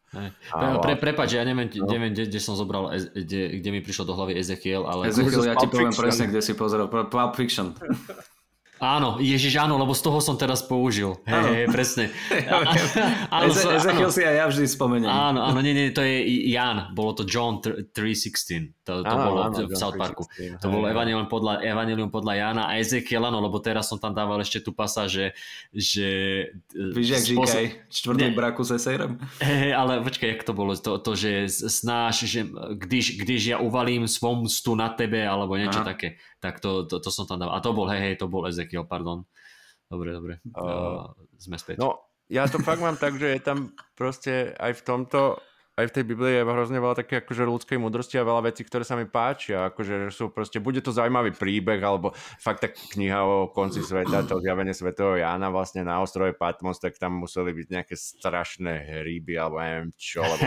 a, pre, prepač, ja neviem, no. neviem kde, kde som zobral, kde, kde mi prišlo do hlavy Ezekiel, ale... Ezekiel, ja ti poviem presne, kde si pozrel. Pulp Fiction. (laughs) Áno, Ježiš, áno, lebo z toho som teraz použil. Hej, hej, presne. (laughs) áno, Eze, Ezekiel si aj ja vždy spomeniem. Áno, áno, nie, nie, to je Jan, bolo to John 3.16, to, to áno, bolo áno, v South Parku. 316, to bolo Evangelium podľa, Evangelium podľa Jana a Ezekiel, áno, lebo teraz som tam dával ešte tú pasa, že... že Víš, jak spôsob... žíkaj, čtvrtý braku se sejrem. Hej, ale počkaj, jak to bolo, to, to že snáš, že když, když ja uvalím svom stu na tebe, alebo niečo Aha. také tak to, to, to som tam dal. A to bol, hej, hej, to bol Ezekiel, pardon. Dobre, dobre. Uh, sme späť. No, ja to fakt mám tak, že je tam proste aj v tomto aj v tej Biblii je hrozne veľa také akože ľudskej múdrosti a veľa vecí, ktoré sa mi páčia. Akože sú proste, bude to zaujímavý príbeh, alebo fakt tak kniha o konci sveta, to zjavenie svetého Jána vlastne na ostrove Patmos, tak tam museli byť nejaké strašné hríby, alebo neviem čo. Lebo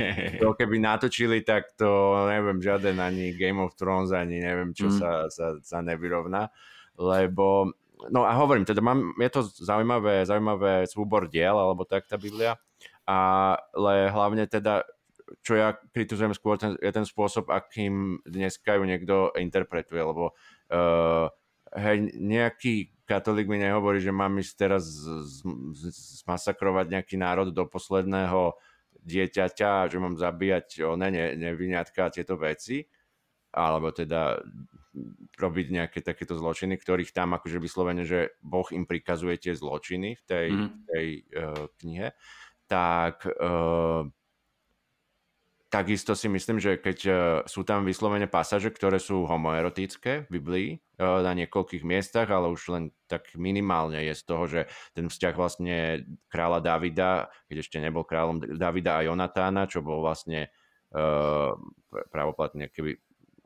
(laughs) to keby natočili, tak to neviem, žiaden ani Game of Thrones, ani neviem čo mm. sa, sa, sa nevyrovná. Lebo No a hovorím, teda mám, je to zaujímavé, zaujímavé súbor diel, alebo tak tá Biblia ale hlavne teda čo ja kritizujem skôr, ten, je ten spôsob, akým dneska ju niekto interpretuje, lebo uh, hej, nejaký katolík mi nehovorí, že mám ísť teraz zmasakrovať nejaký národ do posledného dieťaťa, že mám zabíjať o ne, ne, neviniatka a tieto veci, alebo teda robiť nejaké takéto zločiny, ktorých tam akože vyslovene, že Boh im prikazuje tie zločiny v tej, mm. tej uh, knihe. Uh, tak uh, takisto si myslím, že keď uh, sú tam vyslovene pasaže, ktoré sú homoerotické v Biblii uh, na niekoľkých miestach, ale už len tak minimálne je z toho, že ten vzťah vlastne kráľa Davida, keď ešte nebol kráľom Davida a Jonatána, čo bol vlastne uh, pravoplatne, keby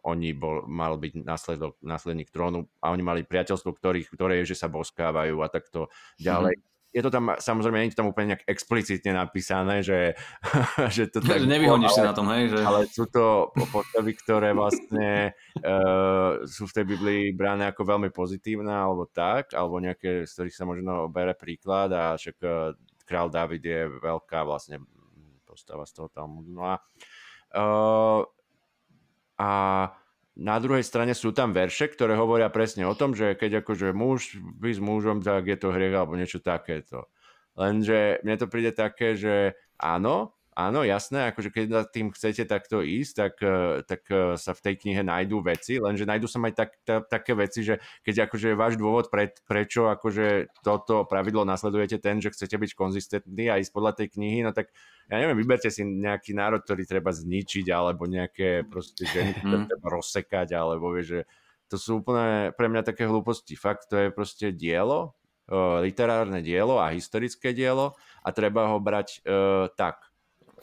oni bol, mal byť následok, následník trónu a oni mali priateľstvo, ktorých, ktoré je, že sa boskávajú a takto ďalej. Mm-hmm je to tam, samozrejme, nie je to tam úplne nejak explicitne napísané, že, (laughs) že to tak... Nevyhoníš si na tom, hej? Že... Ale sú to postavy, ktoré vlastne uh, (laughs) sú v tej Biblii bráne ako veľmi pozitívne, alebo tak, alebo nejaké, z ktorých sa možno bere príklad a však uh, král David je veľká vlastne postava z toho tam. No a, uh, a na druhej strane sú tam verše, ktoré hovoria presne o tom, že keď akože muž by s mužom, tak je to hriech alebo niečo takéto. Lenže mne to príde také, že áno, áno, jasné, akože keď za tým chcete takto ísť, tak, eh, tak eh, sa v tej knihe nájdú veci, lenže nájdú sa aj tak, ta, také veci, že keď akože váš dôvod, pre, prečo akože toto pravidlo nasledujete ten, že chcete byť konzistentní a ísť podľa tej knihy, no tak ja neviem, vyberte si nejaký národ, ktorý treba zničiť, alebo nejaké proste ženy, ktoré mhm. treba rozsekať, alebo vieš, že to sú úplne pre mňa také hlúposti. Fakt, to je proste dielo, eh, literárne dielo a historické dielo a treba ho brať uh, tak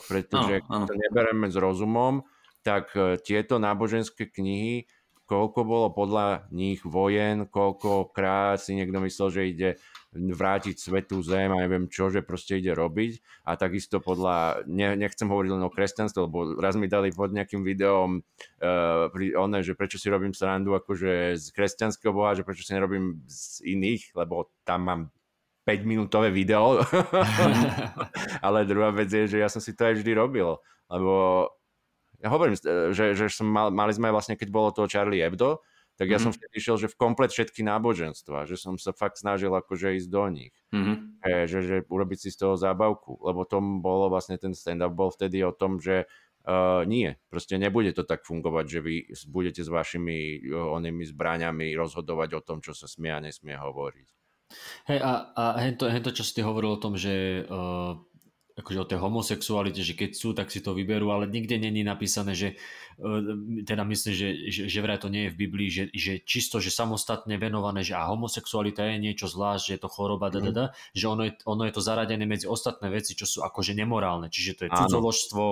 pretože keď to nebereme s rozumom, tak e, tieto náboženské knihy, koľko bolo podľa nich vojen, koľkokrát si niekto myslel, že ide vrátiť svetú zem a neviem čo, že proste ide robiť. A takisto podľa, ne, nechcem hovoriť len o kresťanstve, lebo raz mi dali pod nejakým videom uh, pri one, že prečo si robím srandu akože z kresťanského boha, že prečo si nerobím z iných, lebo tam mám 5 minútové video. (laughs) Ale druhá vec je, že ja som si to aj vždy robil. Lebo ja hovorím, že, že som mal, mali sme vlastne, keď bolo to Charlie Hebdo, tak ja mm-hmm. som vtedy išiel, že v komplet všetky náboženstva, že som sa fakt snažil akože ísť do nich. Mm-hmm. E, že, že urobiť si z toho zábavku, lebo tom bolo vlastne ten stand-up bol vtedy o tom, že uh, nie, proste nebude to tak fungovať, že vy budete s vašimi uh, onými zbraňami rozhodovať o tom, čo sa smie a nesmie hovoriť. Hej, a, a hento, hento, čo si hovoril o tom, že uh, akože o tej homosexualite, že keď sú, tak si to vyberú, ale nikde není napísané, že teda myslím, že, že, že vraj to nie je v Biblii, že, že čisto, že samostatne venované, že a homosexualita je niečo zvlášť, že je to choroba, da, da, da, že ono je, ono je to zaradené medzi ostatné veci, čo sú akože nemorálne, čiže to je cudzoložstvo,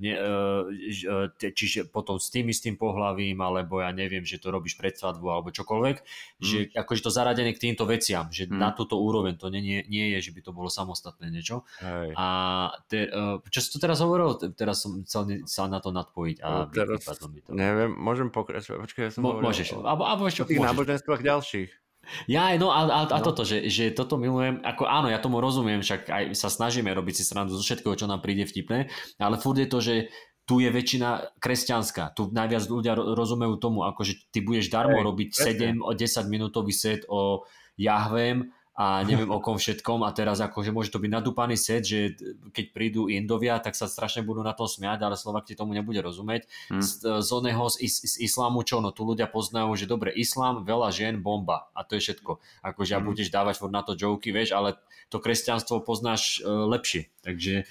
ne, e, e, čiže potom s tým istým pohlavím, alebo ja neviem, že to robíš pred svadbu, alebo čokoľvek, mm. že akože to zaradené k týmto veciam, že mm. na túto úroveň to nie, nie je, že by to bolo samostatné niečo. Hej. A te, e, čo si tu teraz hovoril, teraz som chcel sa na to nadpojiť. A no, teraz, to. Neviem, môžem pokračovať. Počkaj, ja som Mo, môžeš. O, alebo, alebo ešte, tých náboženstvách ďalších. Ja, no a, a, a no. toto, že, že toto milujem, ako áno, ja tomu rozumiem, však aj sa snažíme robiť si srandu zo všetkého, čo nám príde vtipné, ale furt je to, že tu je väčšina kresťanská. Tu najviac ľudia rozumejú tomu, ako že ty budeš darmo Hej, robiť 7-10 minútový set o Jahvem a neviem o kom všetkom a teraz akože môže to byť nadúpaný set, že keď prídu Indovia, tak sa strašne budú na tom smiať, ale Slovak ti tomu nebude rozumieť. Hmm. Z, z oného, z, z, islámu čo? No tu ľudia poznajú, že dobre, islám, veľa žien, bomba a to je všetko. Akože hmm. budeš dávať na to joky, vieš, ale to kresťanstvo poznáš uh, lepšie. Takže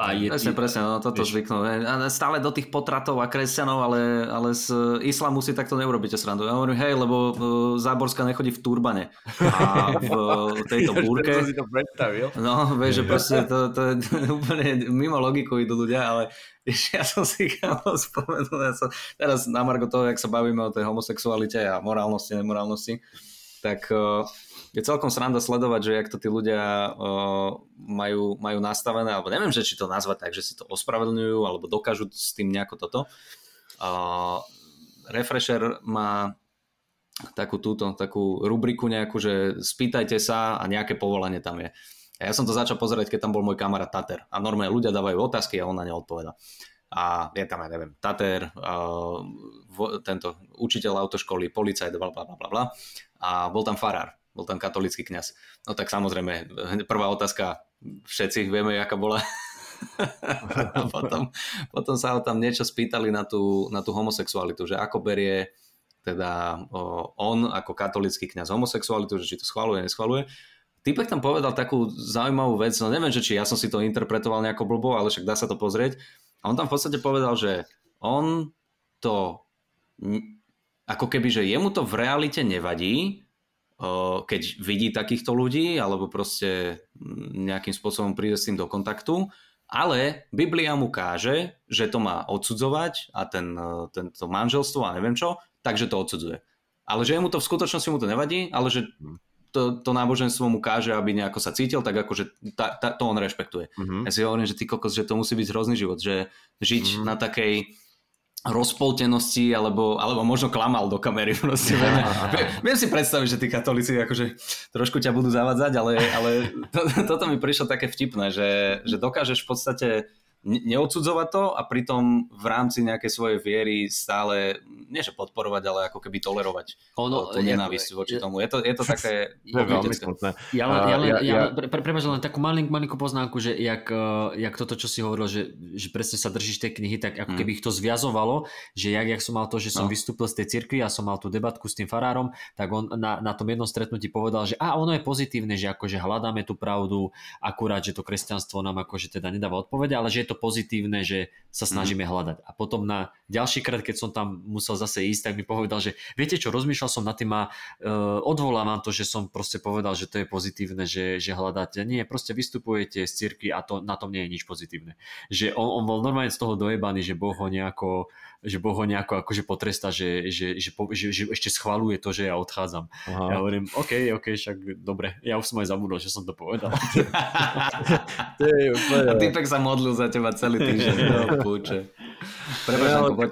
a je, presne, presne, no toto vieš, zvyknú. Stále do tých potratov a kresťanov, ale, ale z islamu si takto neurobíte srandu. Ja hovorím, hej, lebo Záborská nechodí v turbane. A v tejto búrke. Ja si to predstavil. No, vieš, že proste to, to je (laughs) úplne mimo logiku idú ľudia, ale (laughs) ja som si kámo spomenul, ja som, teraz na Margo toho, jak sa bavíme o tej homosexualite a morálnosti, nemorálnosti, tak uh, je celkom sranda sledovať, že jak to tí ľudia uh, majú, majú nastavené, alebo neviem, že či to nazvať tak, že si to ospravedlňujú, alebo dokážu s tým nejako toto. Uh, Refresher má takú túto, takú rubriku nejakú, že spýtajte sa a nejaké povolanie tam je. A ja som to začal pozerať, keď tam bol môj kamarát Tater. A normálne ľudia dávajú otázky a on na ne odpoveda. A je tam, ja neviem, Tater, uh, tento učiteľ autoškoly, policajt, bla, bla, bla, bla. A bol tam farár, bol tam katolický kňaz. No tak samozrejme, prvá otázka, všetci vieme, aká bola. (laughs) a potom, potom sa ho tam niečo spýtali na tú, na tú homosexualitu, že ako berie teda on ako katolický kňaz homosexualitu, že či to schvaluje, neschvaluje. Typek tam povedal takú zaujímavú vec, no neviem, že či ja som si to interpretoval nejako blbo, ale však dá sa to pozrieť. A on tam v podstate povedal, že on to ako keby, že jemu to v realite nevadí, keď vidí takýchto ľudí, alebo proste nejakým spôsobom príde s tým do kontaktu, ale Biblia mu káže, že to má odsudzovať a ten, tento manželstvo a neviem čo, takže to odsudzuje. Ale že mu to v skutočnosti mu to nevadí, ale že mhm. to, to náboženstvo mu káže, aby nejako sa cítil, tak akože ta, ta, to on rešpektuje. Mm-hmm. Ja si hovorím, že ty kokos, že to musí byť hrozný život, že žiť mm-hmm. na takej rozpoltenosti, alebo, alebo možno klamal do kamery. (laughs) Proste, (laughs) viem, viem si predstaviť, že tí katolíci akože trošku ťa budú zavadzať, ale, ale to, (laughs) toto mi prišlo také vtipné, že, že dokážeš v podstate neodsudzovať to a pritom v rámci nejakej svojej viery stále, nie že podporovať, ale ako keby tolerovať ono, tú nenávisť voči tomu. Je to, je to (laughs) také... je veľmi smutné. Ja len, ja len, ja, ja, ja, pre, pre, len takú malink, malinkú poznámku, že jak, eh, jak toto, čo si hovoril, že, že presne sa držíš tej knihy, tak ako mm. keby ich to zviazovalo, že jak, jak som mal to, že som no. vystúpil z tej cirkvi a som mal tú debatku s tým farárom, tak on na, na tom jednom stretnutí povedal, že a ono je pozitívne, že akože hľadáme tú pravdu, akurát, že to kresťanstvo nám akože teda nedáva odpovede, ale že je to pozitívne, že sa snažíme mm. hľadať. A potom na ďalší krát, keď som tam musel zase ísť, tak mi povedal, že viete čo, rozmýšľal som nad tým a uh, odvolávam to, že som proste povedal, že to je pozitívne, že, že hľadáte. Nie, proste vystupujete z cirky a to, na tom nie je nič pozitívne. Že on, on bol normálne z toho dojebaný, že Boh ho nejako že Boh ho nejako akože potresta, že, že, že, že, že ešte schvaluje to, že ja odchádzam. Aha. Ja hovorím, OK, OK, však dobre, ja už som aj zabudol, že som to povedal. (laughs) je úplne... A typek sa modlil za teba celý týždeň, (laughs) no. Prepač, no, ako,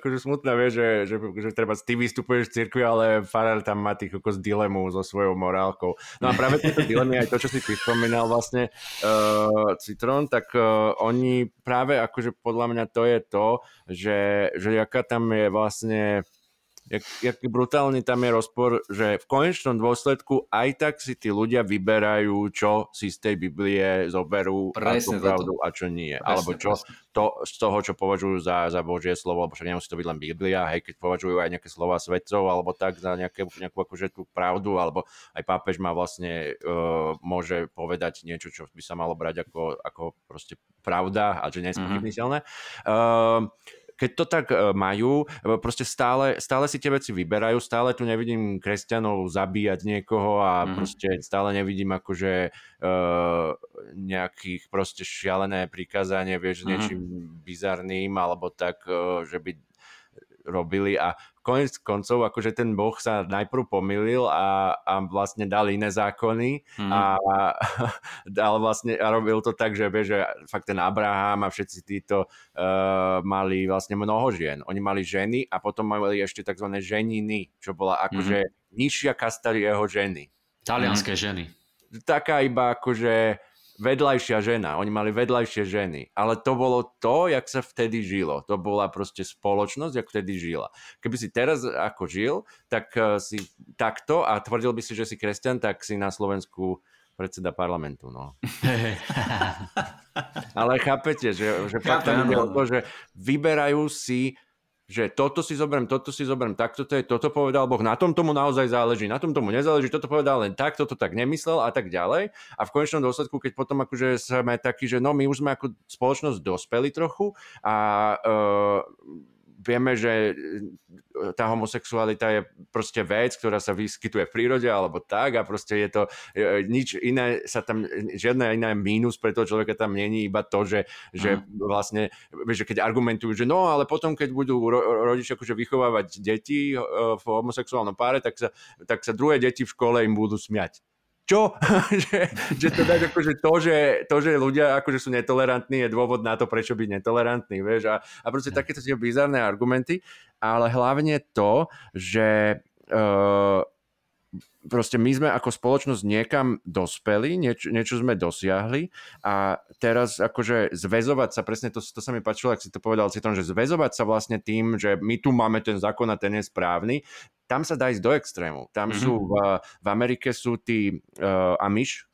akože smutná vie, že, že, že treba ty vystupuješ v cirkvi, ale farár tam má tých z dilemu so svojou morálkou. No a práve tieto dilemy, aj to, čo si ty spomínal vlastne, uh, Citron, tak uh, oni práve akože podľa mňa to je to, že že, jaká tam je vlastne jak, jak brutálne tam je rozpor, že v konečnom dôsledku aj tak si tí ľudia vyberajú, čo si z tej Biblie zoberú presne a pravdu a čo nie. Presne, alebo čo to, z toho, čo považujú za, za Božie slovo, alebo však nemusí to byť len Biblia, hej, keď považujú aj nejaké slova svetcov, alebo tak za nejaké, nejakú akože tú pravdu, alebo aj pápež má vlastne, uh, môže povedať niečo, čo by sa malo brať ako, ako proste pravda a že nie je mm-hmm. Uh, keď to tak e, majú, proste stále, stále si tie veci vyberajú, stále tu nevidím kresťanov zabíjať niekoho a mm. proste stále nevidím akože uh, nejakých proste šialené prikázanie, vieš, mm. niečím bizarným alebo tak, uh, že by robili a konec koncov, akože ten boh sa najprv pomýlil a, a vlastne dal iné zákony mm. a, a (laughs) dal vlastne a robil to tak, že, vie, že fakt ten Abraham a všetci títo uh, mali vlastne mnoho žien. Oni mali ženy a potom mali ešte tzv. ženiny, čo bola akože mm. nižšia kasta jeho ženy. Talianské mm. ženy. Taká iba akože vedľajšia žena, oni mali vedľajšie ženy, ale to bolo to, jak sa vtedy žilo. To bola proste spoločnosť, jak vtedy žila. Keby si teraz ako žil, tak uh, si takto a tvrdil by si, že si kresťan, tak si na Slovensku predseda parlamentu, no. (laughs) ale chápete, že, že fakt tam ide o to, že vyberajú si že toto si zoberiem, toto si zoberiem, takto to je, toto povedal Boh, na tom tomu naozaj záleží, na tom tomu nezáleží, toto povedal len tak, toto tak nemyslel a tak ďalej. A v konečnom dôsledku, keď potom akože sme takí, že no my už sme ako spoločnosť dospeli trochu a uh, vieme, že e, tá homosexualita je proste vec, ktorá sa vyskytuje v prírode alebo tak a proste je to e, nič iné sa tam, žiadna iná mínus pre toho človeka tam není, iba to, že, že vlastne, vieš, že keď argumentujú, že no, ale potom, keď budú ro- rodičia akože vychovávať deti e, v homosexuálnom páre, tak sa, tak sa druhé deti v škole im budú smiať čo? (laughs) že, že teda akože to, že, to, že ľudia akože sú netolerantní, je dôvod na to, prečo byť netolerantný, vieš, a, a proste takéto tie bizarné argumenty, ale hlavne to, že uh, proste my sme ako spoločnosť niekam dospeli, nieč, niečo sme dosiahli a teraz akože zväzovať sa, presne to, to sa mi páčilo, ak si to povedal si tom, že zväzovať sa vlastne tým, že my tu máme ten zákon a ten je správny, tam sa dá ísť do extrému. Tam mm-hmm. sú v, v Amerike sú tí uh, Amish,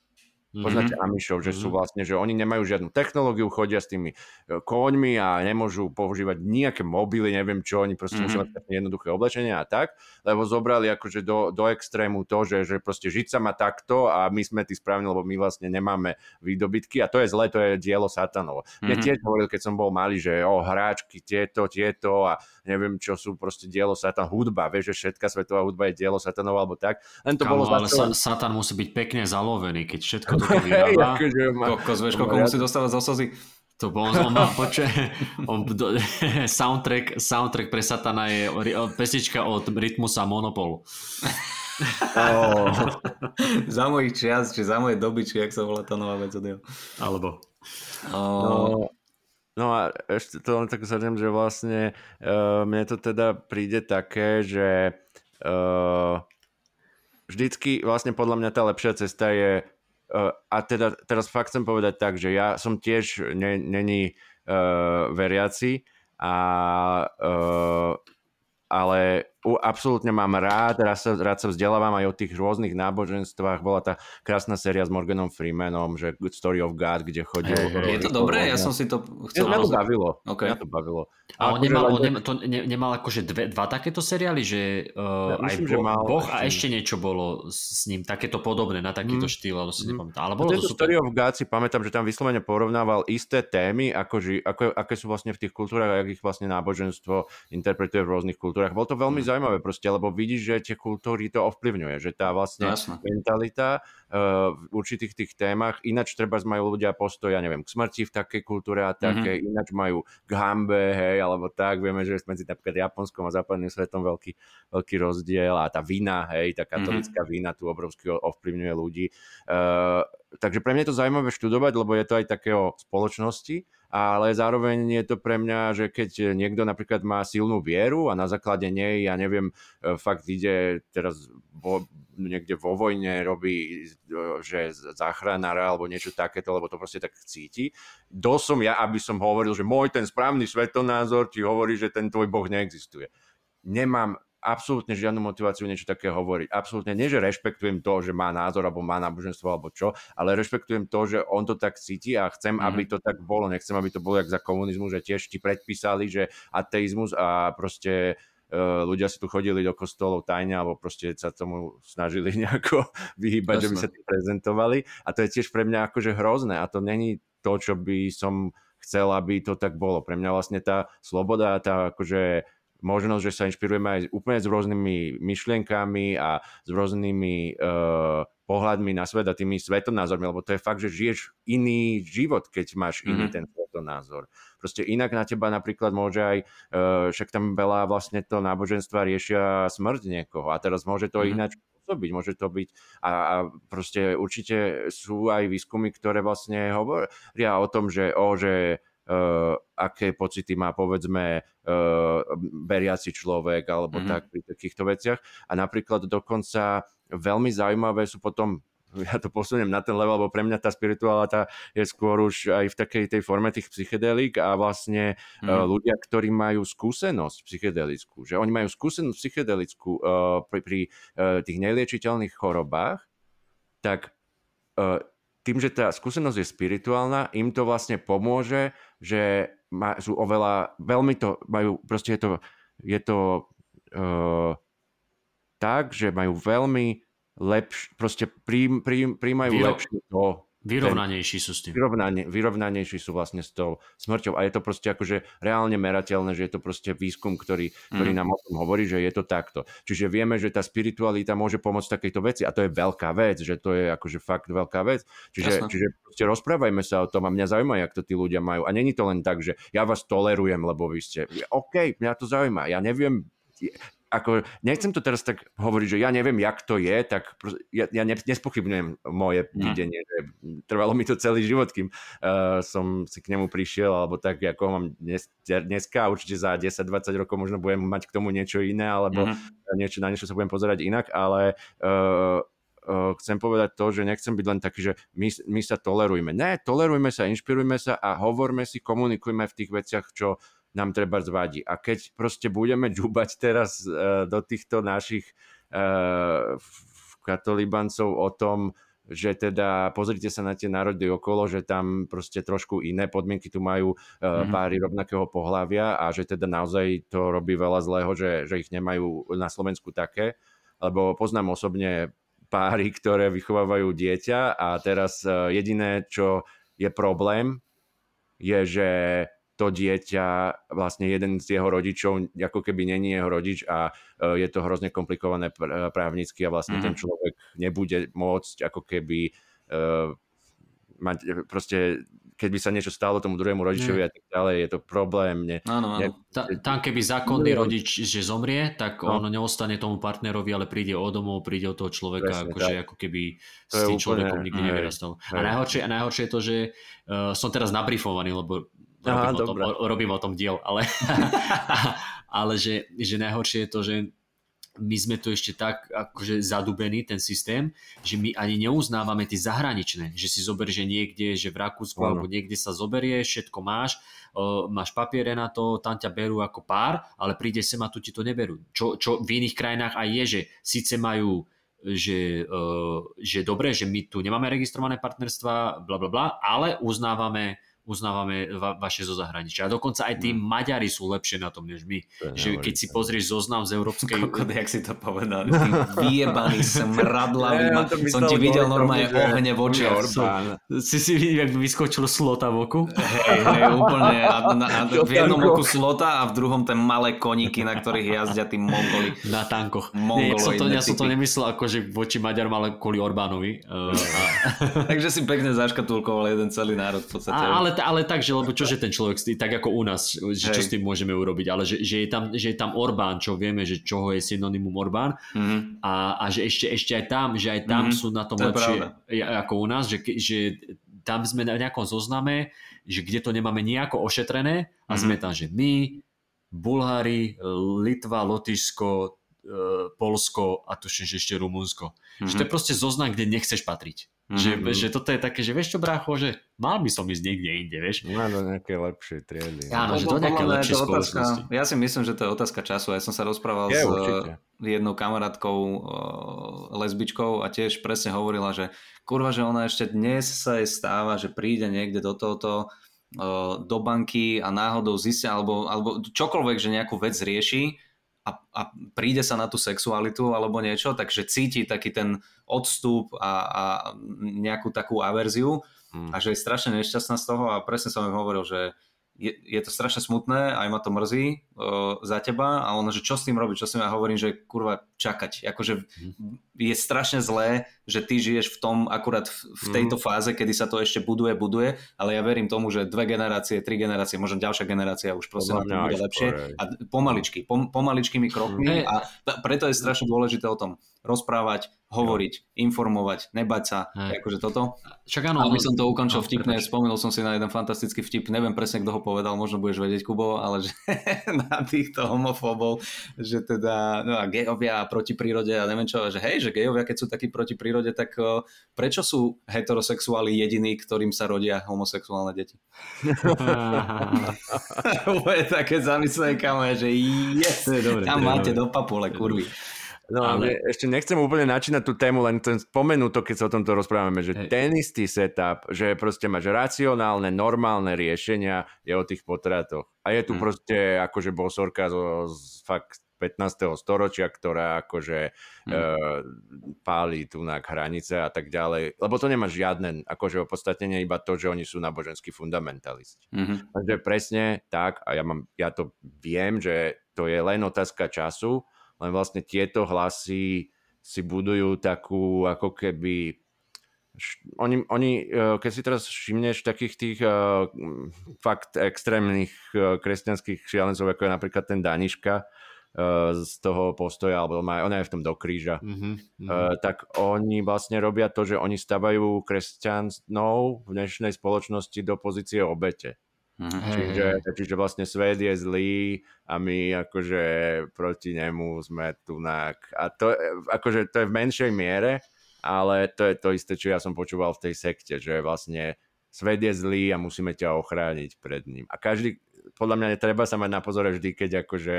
Poznáte mm-hmm. Amishov, že sú mhm. vlastne, že oni nemajú žiadnu technológiu, chodia s tými e, koňmi a nemôžu používať nejaké mobily, neviem čo, oni proste mm-hmm. musia mať jednoduché oblečenie a tak, lebo zobrali akože do, do extrému to, že, že proste žiť sa má takto a my sme tí správni, lebo my vlastne nemáme výdobytky a to je zlé, to je dielo satanov. Mm-hmm. Ja tiež hovoril, keď som bol malý, že o hráčky, tieto, tieto a neviem čo sú proste dielo satan, hudba, vieš, že všetká svetová hudba je dielo satanov alebo tak. Len to Kamo, bolo ale sa, satan musí byť pekne zalovený, keď všetko (laughs) toto vyrába. akože Kokos, vieš, koľko musí dostávať zo slzy? To bol, on má poče, on, do, (laughs) soundtrack, soundtrack pre Satana je pesnička od Rytmusa Monopol. Oh. (laughs) za mojich čias, či za moje doby, či jak sa volá tá nová vec od jeho. Alebo. Oh. No, no a ešte to len tak zhrnem, že vlastne uh, mne to teda príde také, že uh, vždycky vlastne podľa mňa tá lepšia cesta je a teda teraz fakt chcem povedať tak, že ja som tiež není uh, veriaci a uh, ale absolútne mám rád, rád sa, rád sa vzdelávam aj o tých rôznych náboženstvách. Bola tá krásna séria s Morganom Freemanom, že Good Story of God, kde chodil... Hey, je to dobré? Ja som si to chcel... Mňa to bavilo. Okay. Mňa to bavilo. A on nemal, on nemal, to ne, nemal akože dve, dva takéto seriály, že uh, ja, myslím, aj bo, že mal, Boh a ešte niečo bolo s ním, takéto podobné, na takýto mm. štýl, ale si mm. nepamätám. Ale bolo to super. Story of God si pamätám, že tam vyslovene porovnával isté témy, ako, ži, ako, aké sú vlastne v tých kultúrach a akých vlastne náboženstvo interpretuje v rôznych kultúrach. Bolo to veľmi mm. Zaujímavé proste, lebo vidíš, že tie kultúry to ovplyvňuje, že tá vlastne Jasne. mentalita uh, v určitých tých témach, ináč treba majú ľudia postoj, ja neviem, k smrti v takej kultúre a také, mm-hmm. ináč majú k hambe, hej, alebo tak, vieme, že medzi napríklad Japonskom a západným svetom veľký, veľký rozdiel a tá vina, hej, tá katolická mm-hmm. vina tu obrovsky ovplyvňuje ľudí. Uh, takže pre mňa je to zaujímavé študovať, lebo je to aj také o spoločnosti, ale zároveň je to pre mňa, že keď niekto napríklad má silnú vieru a na základe nej, ja neviem, e, fakt ide teraz vo, niekde vo vojne, robí, e, že záchranára alebo niečo takéto, lebo to proste tak cíti. Do som ja, aby som hovoril, že môj ten správny svetonázor ti hovorí, že ten tvoj boh neexistuje. Nemám absolútne žiadnu motiváciu niečo také hovoriť. Absolútne nie, že rešpektujem to, že má názor alebo má náboženstvo alebo čo, ale rešpektujem to, že on to tak cíti a chcem, mm. aby to tak bolo. Nechcem, aby to bolo jak za komunizmu, že tiež ti predpísali, že ateizmus a proste e, ľudia si tu chodili do kostolov tajne alebo proste sa tomu snažili (laughs) nejako vyhýbať, Jasne. že by sa tým prezentovali. A to je tiež pre mňa akože hrozné a to není to, čo by som chcel, aby to tak bolo. Pre mňa vlastne tá sloboda, tá akože možnosť, že sa inšpirujeme aj úplne s rôznymi myšlienkami a s rôznymi uh, pohľadmi na svet a tými svetonázormi, lebo to je fakt, že žiješ iný život, keď máš iný mm-hmm. ten svetonázor. Proste inak na teba napríklad môže aj, uh, však tam veľa vlastne to náboženstva riešia smrť niekoho a teraz môže to mm-hmm. ináč pôsobiť, môže to byť a, a proste určite sú aj výskumy, ktoré vlastne hovoria o tom, že, o, že uh, aké pocity má povedzme uh, beriaci človek alebo mm-hmm. tak pri takýchto veciach. A napríklad dokonca veľmi zaujímavé sú potom (laughs) ja to posuniem na ten level, lebo pre mňa tá spiritualita je skôr už aj v takej tej forme tých psychedelík a vlastne mm. uh, ľudia, ktorí majú skúsenosť psychedelickú, že oni majú skúsenosť psychedelickú uh, pri, pri uh, tých neliečiteľných chorobách, tak uh, tým, že tá skúsenosť je spirituálna, im to vlastne pomôže, že má, sú oveľa, veľmi to majú, proste je to, je to uh, tak, že majú veľmi lepš, proste príjm, príjm, príjmajú lepšie to, Vyrovnanejší sú s tým. Vyrovnanie, vyrovnanejší sú vlastne s tou smrťou. A je to proste akože reálne merateľné, že je to proste výskum, ktorý, ktorý mm. nám o tom hovorí, že je to takto. Čiže vieme, že tá spiritualita môže pomôcť takejto veci a to je veľká vec, že to je akože fakt veľká vec. Čiže, čiže proste rozprávajme sa o tom a mňa zaujíma, jak to tí ľudia majú. A není to len tak, že ja vás tolerujem, lebo vy ste... OK, mňa to zaujíma. Ja neviem, ako, nechcem to teraz tak hovoriť, že ja neviem, jak to je, tak ja, ja nespochybňujem moje no. videnie, že trvalo mi to celý život, kým uh, som si k nemu prišiel, alebo tak, ako mám dnes, dneska, určite za 10-20 rokov možno budem mať k tomu niečo iné, alebo mm-hmm. niečo, na niečo sa budem pozerať inak, ale uh, uh, chcem povedať to, že nechcem byť len taký, že my, my sa tolerujme. Ne, tolerujme sa, inšpirujme sa a hovorme si, komunikujme v tých veciach, čo nám treba zvadí. A keď proste budeme džubať teraz uh, do týchto našich uh, katolibancov o tom, že teda pozrite sa na tie národy okolo, že tam proste trošku iné podmienky tu majú mm-hmm. páry rovnakého pohľavia a že teda naozaj to robí veľa zlého, že, že ich nemajú na Slovensku také, lebo poznám osobne páry, ktoré vychovávajú dieťa a teraz uh, jediné, čo je problém, je, že to dieťa, vlastne jeden z jeho rodičov ako keby není jeho rodič a e, je to hrozne komplikované právnicky a vlastne mm-hmm. ten človek nebude môcť ako keby uh, mať proste keď by sa niečo stalo tomu druhému rodičovi mm. a tak ďalej, je to problém. Ne, áno, áno. Ne, Ta, tam keby zákonný rodič, že zomrie, tak no. on neostane tomu partnerovi, ale príde o domov, príde o toho človeka, akože, ako keby to s tým úplne, človekom nikdy nevyrastal. A najhoršie, a najhoršie je to, že uh, som teraz nabrifovaný, lebo robím, Aha, o, tom, o, robím o tom diel, ale, (laughs) ale že, že najhoršie je to, že my sme tu ešte tak akože zadubení, ten systém, že my ani neuznávame tie zahraničné, že si zober, že niekde, že v Rakúsku ano. alebo niekde sa zoberie, všetko máš, uh, máš papiere na to, tam ťa berú ako pár, ale príde sem a tu ti to neberú. Čo, čo v iných krajinách aj je, že síce majú že, uh, že dobre, že my tu nemáme registrované partnerstva, bla bla bla, ale uznávame uznávame va- vaše zo zahraničia. A dokonca aj tí mm. Maďari sú lepšie na tom, než my. Že keď si pozrieš zoznam z Európskej... (laughs) Kokot, jak si to povedal. Ty (laughs) vyjebaný smradlavý. Ja, som ti videl normálne že... ohne v očiach. Si si videl, jak vyskočil slota v oku? Hej, hej, úplne. A, na, a, (laughs) v jednom oku slota a v druhom ten malé koníky, na ktorých jazdia tí Mongoli. Na tankoch. Nie, som to, ja som to nemyslel ako, že voči Maďarom, ale kvôli Orbánovi. Uh, a... Takže si pekne zaškatulkoval jeden celý národ v podstate. A, ale ale tak, že lebo čože ten človek, tak ako u nás, že čo s tým môžeme urobiť, ale že, že, je tam, že je tam Orbán, čo vieme, že čoho je synonymum Orbán mm-hmm. a, a že ešte, ešte aj tam, že aj tam mm-hmm. sú na tom to lepšie ako u nás, že, že tam sme na nejakom zozname, že kde to nemáme nejako ošetrené a mm-hmm. sme tam, že my, Bulhári, Litva, Lotyšsko, e, Polsko a tuším, že ešte Rumunsko. Mm-hmm. Že to je mhm. proste zoznam, kde nechceš patriť. Mm-hmm. Že, že toto je také, že vieš čo brácho, že mal by som ísť niekde inde, vieš. No do nejaké lepšie triedy. Áno, že do nejaké lepšie otázka, Ja si myslím, že to je otázka času. Ja som sa rozprával je, s určite. jednou kamarátkou, lesbičkou a tiež presne hovorila, že kurva, že ona ešte dnes sa jej stáva, že príde niekde do tohoto do banky a náhodou zistia, alebo, alebo čokoľvek, že nejakú vec rieši a, a príde sa na tú sexualitu alebo niečo, takže cíti taký ten odstup a, a nejakú takú averziu mm. a že je strašne nešťastná z toho a presne som im hovoril, že je, je to strašne smutné, aj ma to mrzí uh, za teba a ono, že čo s tým robiť, čo s tým ja hovorím, že kurva čakať, akože mm. je strašne zlé, že ty žiješ v tom akurát v, v tejto mm. fáze, kedy sa to ešte buduje, buduje, ale ja verím tomu, že dve generácie, tri generácie, možno ďalšia generácia už proste na bude lepšie a pomaličky, pom, pomaličkými krokmi mm. a preto je strašne dôležité o tom rozprávať, hovoriť, jo. informovať, nebať sa, Hej. akože toto. Však áno, aby som to ukončil no, vtipne, spomenul som si na jeden fantastický vtip, neviem presne, kto ho povedal, možno budeš vedieť, Kubo, ale že (laughs) na týchto homofóbov, že teda, no a gejovia proti prírode a neviem čo, že hej, že gejovia, keď sú takí proti prírode, tak prečo sú heterosexuáli jediní, ktorým sa rodia homosexuálne deti? (laughs) Bude také zamyslené kamo, že yes, tam máte do papule, kurvy. No ale... ešte nechcem úplne načínať tú tému, len ten spomenú to, keď sa o tomto rozprávame, že Hej. ten istý setup, že proste máš racionálne, normálne riešenia je o tých potratoch. A je tu hmm. proste akože bosorka zo, z fakt 15. storočia, ktorá akože hmm. e, páli tu na hranice a tak ďalej. Lebo to nemá žiadne akože opodstatnenie, iba to, že oni sú náboženskí fundamentalisti. Hmm. Takže presne tak, a ja, mám, ja to viem, že to je len otázka času, len vlastne tieto hlasy si budujú takú ako keby oni, oni, e, keď si teraz všimneš takých tých uh, fakt extrémnych uh, kresťanských šialencov, ako je napríklad ten Daniška uh, z toho postoja, alebo má, on je v tom do kríža, mm-hmm. uh, tak oni vlastne robia to, že oni stavajú kresťanov v dnešnej spoločnosti do pozície obete. Mm-hmm. Čiže, čiže vlastne svet je zlý a my akože proti nemu sme tu na... A to, akože, to je v menšej miere, ale to je to isté, čo ja som počúval v tej sekte, že vlastne svet je zlý a musíme ťa ochrániť pred ním. A každý, podľa mňa netreba sa mať na pozore vždy, keď akože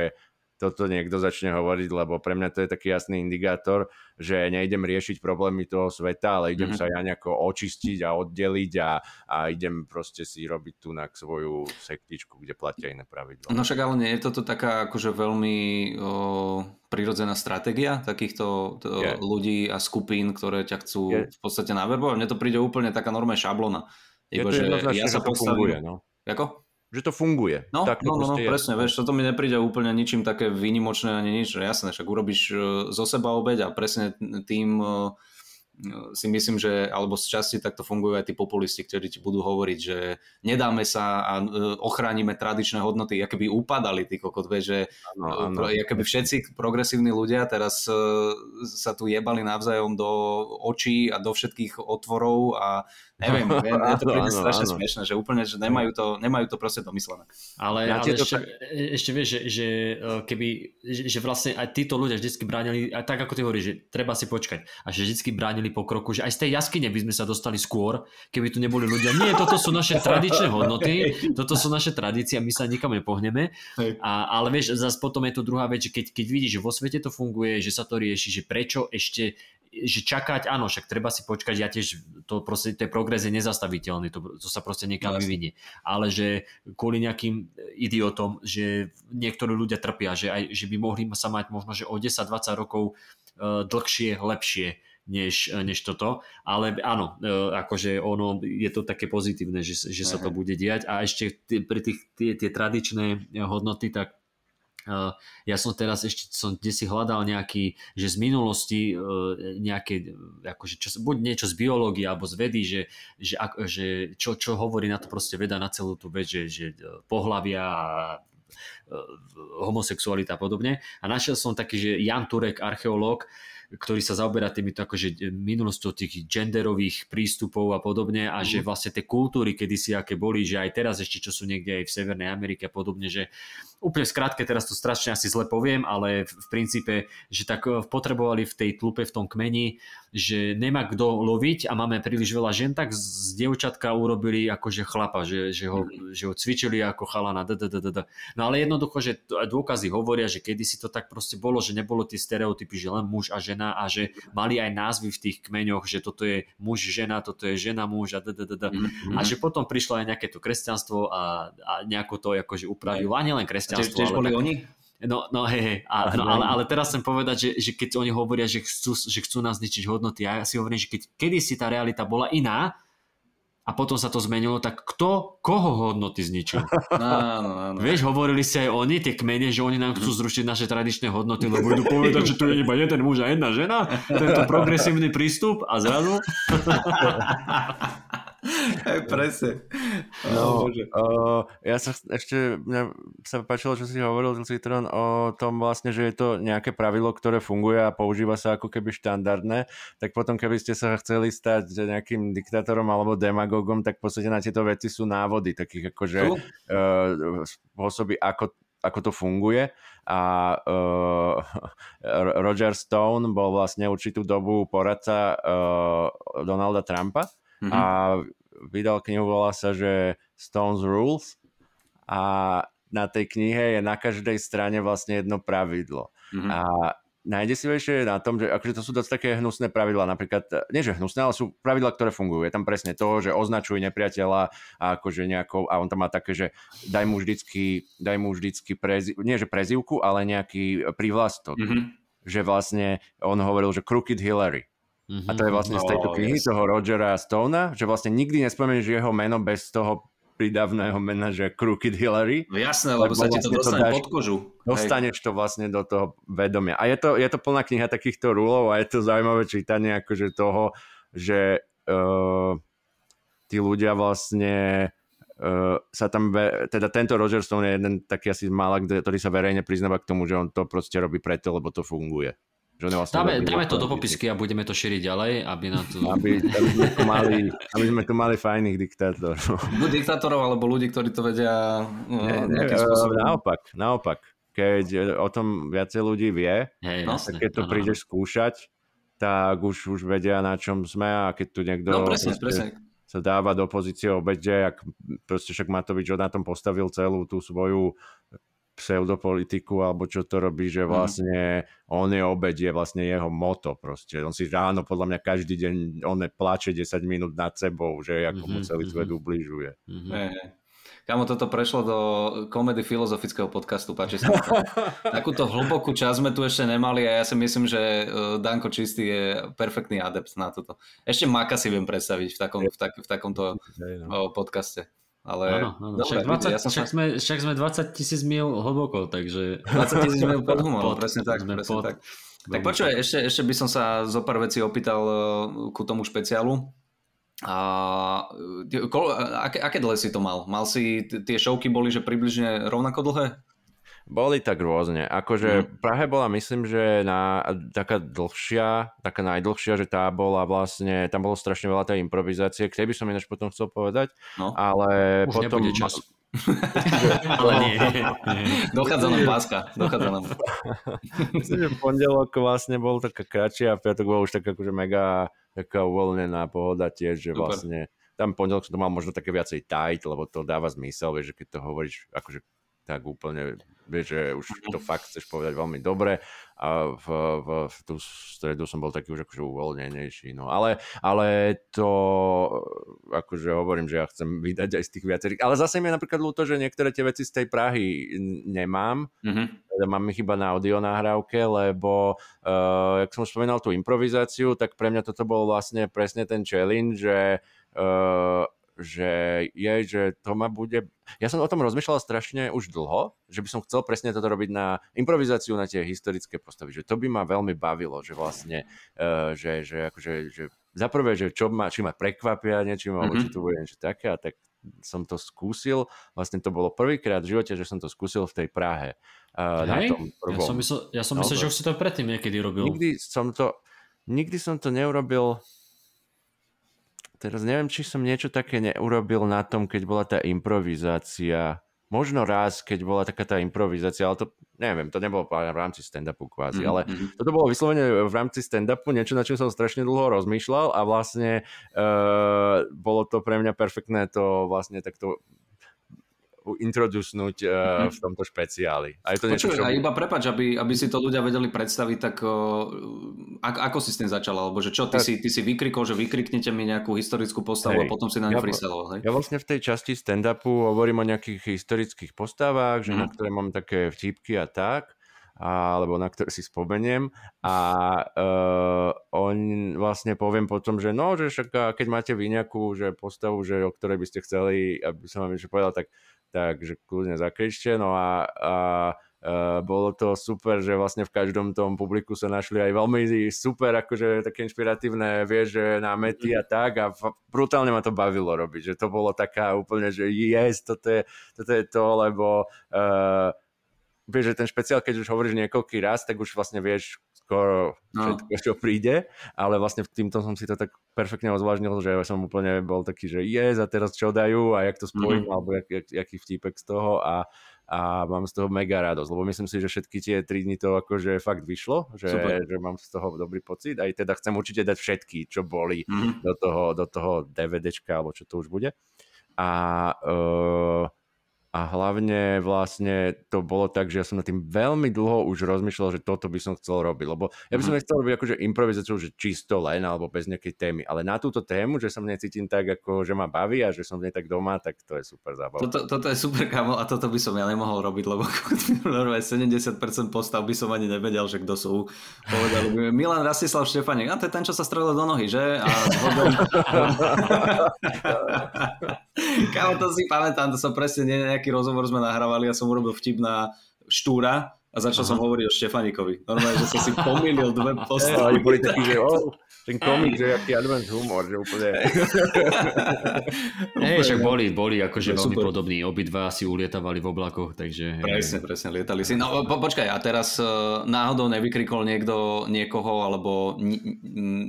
toto niekto začne hovoriť, lebo pre mňa to je taký jasný indikátor, že nejdem riešiť problémy toho sveta, ale idem mm-hmm. sa ja nejako očistiť a oddeliť a, a idem proste si robiť tu na svoju sektičku, kde platia iné pravidla. No však ale nie je toto taká akože veľmi o, prirodzená stratégia takýchto to, ľudí a skupín, ktoré ťa chcú je. v podstate naverbovať? Mne to príde úplne taká normálna šablona. Iba, je to že ja sa postavím... Funguje, no. Ako? Že to funguje. No, tak to no, no, no presne, vieš, toto mi nepríde úplne ničím také výnimočné ani nič, jasné, však urobíš e, zo seba obeď a presne tým, e, si myslím, že, alebo z časti takto fungujú aj tí populisti, ktorí ti budú hovoriť, že nedáme sa a e, ochránime tradičné hodnoty, aké by upadali, ty kokot, že ano, ano. keby všetci progresívni ľudia teraz e, sa tu jebali navzájom do očí a do všetkých otvorov a neviem, (laughs) viem ja to príde strašne áno. smiešne, že úplne, že nemajú to, nemajú to proste domyslené. Ale, ja ale ešte, tak... ešte vieš, že, že keby, že vlastne aj títo ľudia vždy bránili, aj tak ako ty hovoríš, že treba si počkať a že vždy bránili bránili pokroku, že aj z tej jaskyne by sme sa dostali skôr, keby tu neboli ľudia. Nie, toto sú naše tradičné hodnoty, (laughs) toto sú naše tradície my sa nikam nepohneme. A, ale vieš, zase potom je tu druhá vec, že keď, keď vidíš, že vo svete to funguje, že sa to rieši, že prečo ešte že čakať, áno, však treba si počkať, ja tiež, to proste, ten progres je nezastaviteľný, to, to sa proste niekam no, vyvinie. Ale že kvôli nejakým idiotom, že niektorí ľudia trpia, že, aj, že by mohli sa mať možno, že o 10-20 rokov uh, dlhšie, lepšie, než, než toto, ale áno, e, akože ono je to také pozitívne, že, že sa to bude diať. A ešte pri tých tie, tie tradičné hodnoty, tak Uh, ja som teraz ešte som kde si hľadal nejaký, že z minulosti uh, nejaké, akože čo, buď niečo z biológie alebo z vedy, že, že, že čo, čo hovorí na to proste veda na celú tú vec, že, že pohlavia a homosexualita a podobne. A našiel som taký, že Jan Turek, archeológ, ktorý sa zaoberá týmito akože minulosťou tých genderových prístupov a podobne a mm. že mhm. vlastne tie kultúry kedysi aké boli, že aj teraz ešte čo sú niekde aj v Severnej Amerike a podobne, že úplne skrátke teraz to strašne asi zle poviem, ale v princípe, že tak eh, potrebovali v tej tlupe, v tom kmeni, že nemá kto loviť a máme príliš veľa žen, tak z dievčatka urobili akože chlapa, že, že, ho, mhm. že ho cvičili ako chalana. No ale jednoducho, že dôkazy hovoria, že kedysi to tak proste bolo, že nebolo tie stereotypy, že len muž a žena a že mali aj názvy v tých kmeňoch, že toto je muž, žena, toto je žena, muž a A že potom prišlo aj nejaké to kresťanstvo a, a nejako to akože upravilo. A nielen kresťanstvo. Tiež, tiež boli tak, oni? No, no hej, hej. A, no, ale, ale teraz chcem povedať, že, že keď oni hovoria, že chcú, že chcú nás zničiť hodnoty, ja si hovorím, že keď kedysi tá realita bola iná, a potom sa to zmenilo, tak kto, koho hodnoty zničil? (laughs) Áno, áno. Vieš, hovorili si aj oni, tie kmene, že oni nám chcú zrušiť naše tradičné hodnoty, lebo idú povedať, že tu je iba jeden muž a jedna žena, tento progresívny prístup a zrazu... (laughs) (laughs) Presne. No, uh, ja sa ešte, mňa sa páčilo, čo si hovoril, Citron, o tom vlastne, že je to nejaké pravidlo, ktoré funguje a používa sa ako keby štandardné, tak potom keby ste sa chceli stať nejakým diktátorom alebo demagogom, tak v podstate na tieto veci sú návody, takých akože uh, spôsoby, ako ako to funguje. A uh, Roger Stone bol vlastne určitú dobu poradca uh, Donalda Trumpa mm-hmm. a vydal knihu, volá sa, že Stone's Rules a na tej knihe je na každej strane vlastne jedno pravidlo. Mm-hmm. A najdesivejšie je na tom, že akože to sú dosť také hnusné pravidlá, napríklad, nie že hnusné, ale sú pravidlá, ktoré fungujú. Je tam presne to, že označuj nepriateľa a akože nejako, a on tam má také, že daj mu vždycky, daj mu vždycky prezi, nie že prezivku, ale nejaký prívlastok. Mm-hmm. Že vlastne on hovoril, že Crooked Hillary. Mm-hmm. A to je vlastne z tejto no, knihy yes. toho Rogera Stona, že vlastne nikdy nespomenieš jeho meno bez toho prídavného mena, že Crooked Hillary. No jasné, lebo, lebo sa ti to vlastne dostane to dáš, pod kožu. Dostaneš Hej. to vlastne do toho vedomia. A je to, je to plná kniha takýchto rúlov a je to zaujímavé čítanie akože toho, že uh, tí ľudia vlastne uh, sa tam, ve, teda tento Roger Stone je jeden taký asi mála, ktorý sa verejne priznáva k tomu, že on to proste robí preto, lebo to funguje. Že vlastne dáme, dáme to do popisky a budeme to šíriť ďalej, aby na to... Aby, aby, sme, tu mali, aby sme tu mali fajných diktátorov. Buď diktátorov, alebo ľudí, ktorí to vedia no, ne, ne, spôsobom. Naopak, naopak. Keď e, o tom viacej ľudí vie, Hej, no, tak keď to prídeš skúšať, tak už, už vedia, na čom sme a keď tu niekto no, presne, presne. sa dáva do pozície obede, ak proste však Matovič na tom postavil celú tú svoju pseudopolitiku, alebo čo to robí, že mhm. vlastne on je obed, je vlastne jeho moto proste. On si ráno podľa mňa každý deň, on plače 10 minút nad sebou, že ako mm-hmm, mu mhm, celý svet mm-hmm. ubližuje. Mm-hmm. Kamo, toto prešlo do komedy filozofického podcastu, páči sa (laughs) Takúto hlbokú časť sme tu ešte nemali a ja si myslím, že e, Danko Čistý je perfektný adept na toto. Ešte Maka si viem predstaviť v, takom, v, tak, v takomto no. podcaste. Ale áno, áno. Dobre, však, 20, ja som však, sa... sme, však sme 20 tisíc mil hlboko, takže... 20 tisíc mil pod humorom, (laughs) presne tak. Presne pod... tak. Tak počuj, ešte, ešte by som sa zo pár vecí opýtal uh, ku tomu špeciálu. A, ko, aké, aké dlhé si to mal? Mal si, tie šovky boli, že približne rovnako dlhé? Boli tak rôzne. Akože mm. Prahe bola, myslím, že na, taká dlhšia, taká najdlhšia, že tá bola vlastne, tam bolo strašne veľa tej improvizácie, k tej by som ináč potom chcel povedať, no. ale Už potom... čas. (laughs) ale nie. Dochádza nám páska. Dochádza nám. Myslím, že pondelok vlastne bol taká kratšia a piatok bol už tak akože mega taká uvoľnená pohoda tiež, že Super. vlastne tam pondelok som to mal možno také viacej tight, lebo to dáva zmysel, vieš, že keď to hovoríš akože tak úplne vieš, že už to fakt chceš povedať veľmi dobre. A v, v, v tú stredu som bol taký už akože uvoľnenejší, no. Ale, ale to akože hovorím, že ja chcem vydať aj z tých viacerých, ale zase mi je napríklad ľúto, že niektoré tie veci z tej Prahy nemám, mm-hmm. teda mám ich iba na audio nahrávke, lebo uh, jak som spomínal tú improvizáciu, tak pre mňa toto bol vlastne presne ten challenge, že uh, že je, že to ma bude... Ja som o tom rozmýšľal strašne už dlho, že by som chcel presne toto robiť na improvizáciu na tie historické postavy, že to by ma veľmi bavilo, že vlastne, uh, že, že akože, že za prvé, že čo ma, či ma prekvapia niečím, alebo mm-hmm. či to bude niečo také a tak som to skúsil. Vlastne to bolo prvýkrát v živote, že som to skúsil v tej Prahe. Uh, na tom prvom. Ja som myslel, ja som myslel no, že už si to predtým niekedy robil. Nikdy som to, nikdy som to neurobil Teraz neviem, či som niečo také neurobil na tom, keď bola tá improvizácia. Možno raz, keď bola taká tá improvizácia, ale to neviem, to nebolo v rámci stand-upu kvázi, mm-hmm. ale mhm. toto bolo vyslovene v rámci stand-upu, niečo, na čom som strašne dlho rozmýšľal a vlastne uh, bolo to pre mňa perfektné to vlastne takto introducnúť uh, v tomto špeciáli. A je to niečo, čo... a iba prepač, aby, aby si to ľudia vedeli predstaviť, tak uh, ako, ako si s tým začal? Alebo že čo, ty, tak... si, ty si vykrikol, že vykriknete mi nejakú historickú postavu hej. a potom si na ňu ja, freestyloval, hej? Ja vlastne v tej časti stand-upu hovorím o nejakých historických postavách, že mm. na ktoré mám také vtipky a tak alebo na ktoré si spomeniem a uh, on vlastne poviem potom, že no, že však keď máte vy nejakú že postavu, že o ktorej by ste chceli, aby som vám niečo povedal, tak takže kľudne zakričte. No a, a Uh, bolo to super, že vlastne v každom tom publiku sa našli aj veľmi super, akože také inšpiratívne, vieš, že námety a tak a f- brutálne ma to bavilo robiť, že to bolo taká úplne, že yes, toto je, toto je to, lebo uh, vieš, že ten špeciál, keď už hovoríš niekoľký raz, tak už vlastne vieš skoro no. všetko, čo príde, ale vlastne v týmto som si to tak perfektne ozvážnil, že som úplne bol taký, že yes a teraz čo dajú a jak to spojím, mm-hmm. alebo jak, jak, jaký vtípek z toho a, a mám z toho mega radosť, lebo myslím si, že všetky tie tri dni to akože fakt vyšlo, že, že mám z toho dobrý pocit, aj teda chcem určite dať všetky, čo boli mm-hmm. do, toho, do toho DVDčka, alebo čo to už bude. A uh, a hlavne vlastne to bolo tak, že ja som na tým veľmi dlho už rozmýšľal, že toto by som chcel robiť, lebo ja by som mhm. nechcel robiť akože improvizáciu, že čisto len alebo bez nejakej témy, ale na túto tému, že sa mne cítim tak, ako že ma baví a že som v nej tak doma, tak to je super zábava. Toto, toto je super kamo a toto by som ja nemohol robiť, lebo (laughs) 70% postav by som ani nevedel, že kto sú. Povedali by mi, Milan Rastislav Štefanek, a to je ten, čo sa strelil do nohy, že? A (laughs) (laughs) Kámo, to si pamätám, to som presne nejaký rozhovor sme nahrávali a som urobil vtip na Štúra a začal Aha. som hovoriť o Štefanikovi. Normálne, že som si pomýlil dve postavy. Oni boli takí, že oh, ten komik, že aký advent humor, že úplne... Hej, však boli, boli akože veľmi super. podobní. Obidva si ulietavali v oblakoch, takže... Presne, presne, lietali si. No po, počkaj, a teraz uh, náhodou nevykrikol niekto niekoho alebo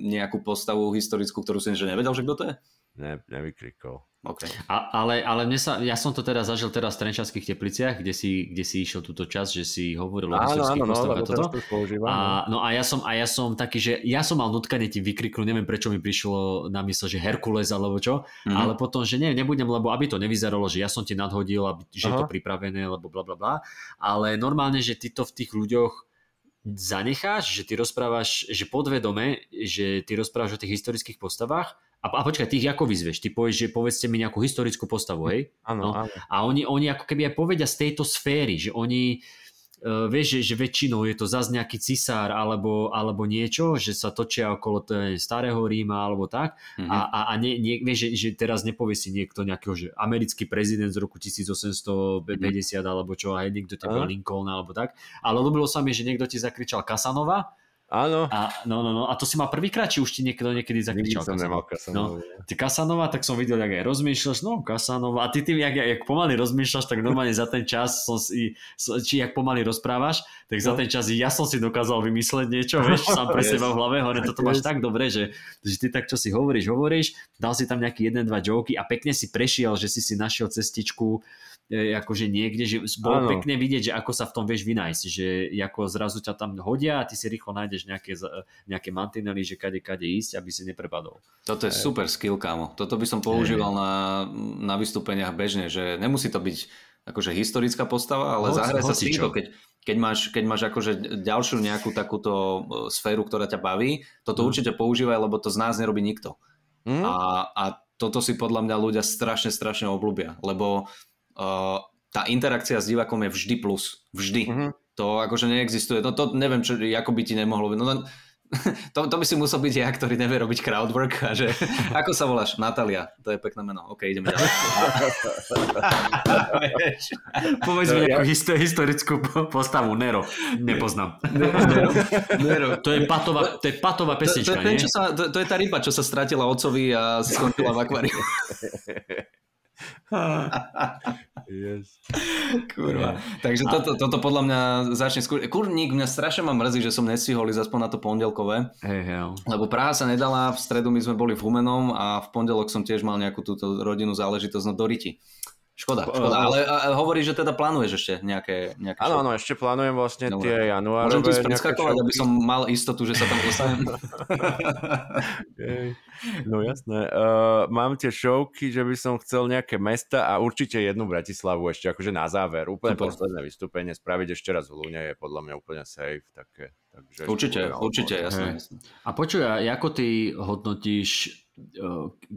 nejakú postavu historickú, ktorú si že nevedel, že kto to je? Ne, nevykrikol. Okay. A, ale, ale mne sa, ja som to teda zažil teraz v Trenčanských tepliciach, kde si, kde si išiel túto čas, že si hovoril o historických áno, postavách no, toto. A, no. no a ja som, a ja som taký, že ja som mal nutkanie ti vykriknúť, neviem prečo mi prišlo na mysle, že Herkules alebo čo, mm-hmm. ale potom, že nie, nebudem, lebo aby to nevyzeralo, že ja som ti nadhodil, aby, že Aha. je to pripravené, lebo bla bla bla. Ale normálne, že ty to v tých ľuďoch zanecháš, že ty rozprávaš, že podvedome, že ty rozprávaš o tých historických postavách a, a počkaj, ty ich ako vyzveš? Ty povieš, že povedzte mi nejakú historickú postavu, hej? Áno, no. áno. A oni, oni ako keby aj povedia z tejto sféry, že oni, uh, vieš, že, že väčšinou je to zase nejaký cisár alebo, alebo niečo, že sa točia okolo toho starého Ríma alebo tak mm-hmm. a, a, a nie, nie, vieš, že, že teraz nepovie si niekto nejakého, že americký prezident z roku 1850 mm-hmm. alebo čo, aj niekto ťa Lincoln alebo tak, ale ľúbilo sa mi, že niekto ti zakričal Kasanova Áno. A, no, no, no. A to si mal prvýkrát, či už ti niekto niekedy Nikdy zakričal? som nemal No, Casanova. ty Kasanova, tak som videl, jak aj rozmýšľaš, no Kasanova, a ty tým, jak, jak pomaly rozmýšľaš, tak normálne za ten čas som si, či jak pomaly rozprávaš, tak za No. ten čas ja som si dokázal vymysleť niečo, vieš, (laughs) sám pre Yes. seba v hlave, hore, toto máš Yes. tak dobre, že, že ty tak čo si hovoríš, hovoríš, dal si tam nejaký jeden, dva joky a pekne si prešiel, že si si našiel cestičku, akože niekde, že bolo pekne vidieť, že ako sa v tom vieš vynájsť, že ako zrazu ťa tam hodia a ty si rýchlo nájdeš nejaké, nejaké mantinely, že kade, kade ísť, aby si neprepadol. Toto je super skill, kámo. Toto by som používal na, na vystúpeniach bežne, že nemusí to byť akože historická postava, ale Hoci- zahraj sa s týmto, keď, keď máš, keď máš akože ďalšiu nejakú takúto e, sféru, ktorá ťa baví, toto Mhm. určite používaj, lebo to z nás nerobí nikto. Hm? A, a toto si podľa mňa ľudia strašne, strašne obľúbia, lebo tá interakcia s divákom je vždy plus. Vždy. Mhm. To akože neexistuje. No to neviem, čo, ako by ti nemohlo byť. No, len- (laughs) to, to by si musel byť ja, ktorý nevie robiť crowdwork a že, (laughs) ako sa voláš? Natália, to je pekné meno. OK, ideme ďalej. (laughs) Povedz mi nejakú histo- historickú po- postavu, Nero. Nepoznám. Nero. To je patová, to je patová To, to, pesnička, je ten, nie? čo sa, to, to je tá ryba, čo sa stratila otcovi a skončila v akváriu. Yes. Kurva. Takže toto, toto podľa mňa začne skôr... Kurník, mňa strašne ma mrzí, že som nestihol ísť aspoň na to pondelkové, Hej, hej. lebo Praha sa nedala, v stredu my sme boli v Humenom a v pondelok som tiež mal nejakú túto rodinnú záležitosť, no do Riti. Škoda, škoda, ale a, a hovorí, že teda plánuješ ešte nejaké, nejaké Áno, áno, ešte plánujem vlastne Dobre. tie januárové. Môžem ti nejaké preskakovať, aby som mal istotu, že sa tam dostanem. (laughs) No jasné. Uh, mám tie showky, že by som chcel nejaké mesta a určite jednu Bratislavu ešte akože na záver. Úplne Super. posledné vystúpenie. Spraviť ešte raz v Lune je podľa mňa úplne safe. Také, takže určite, určite, jasné. Jasné. A počuj, a ako ty hodnotíš, eh,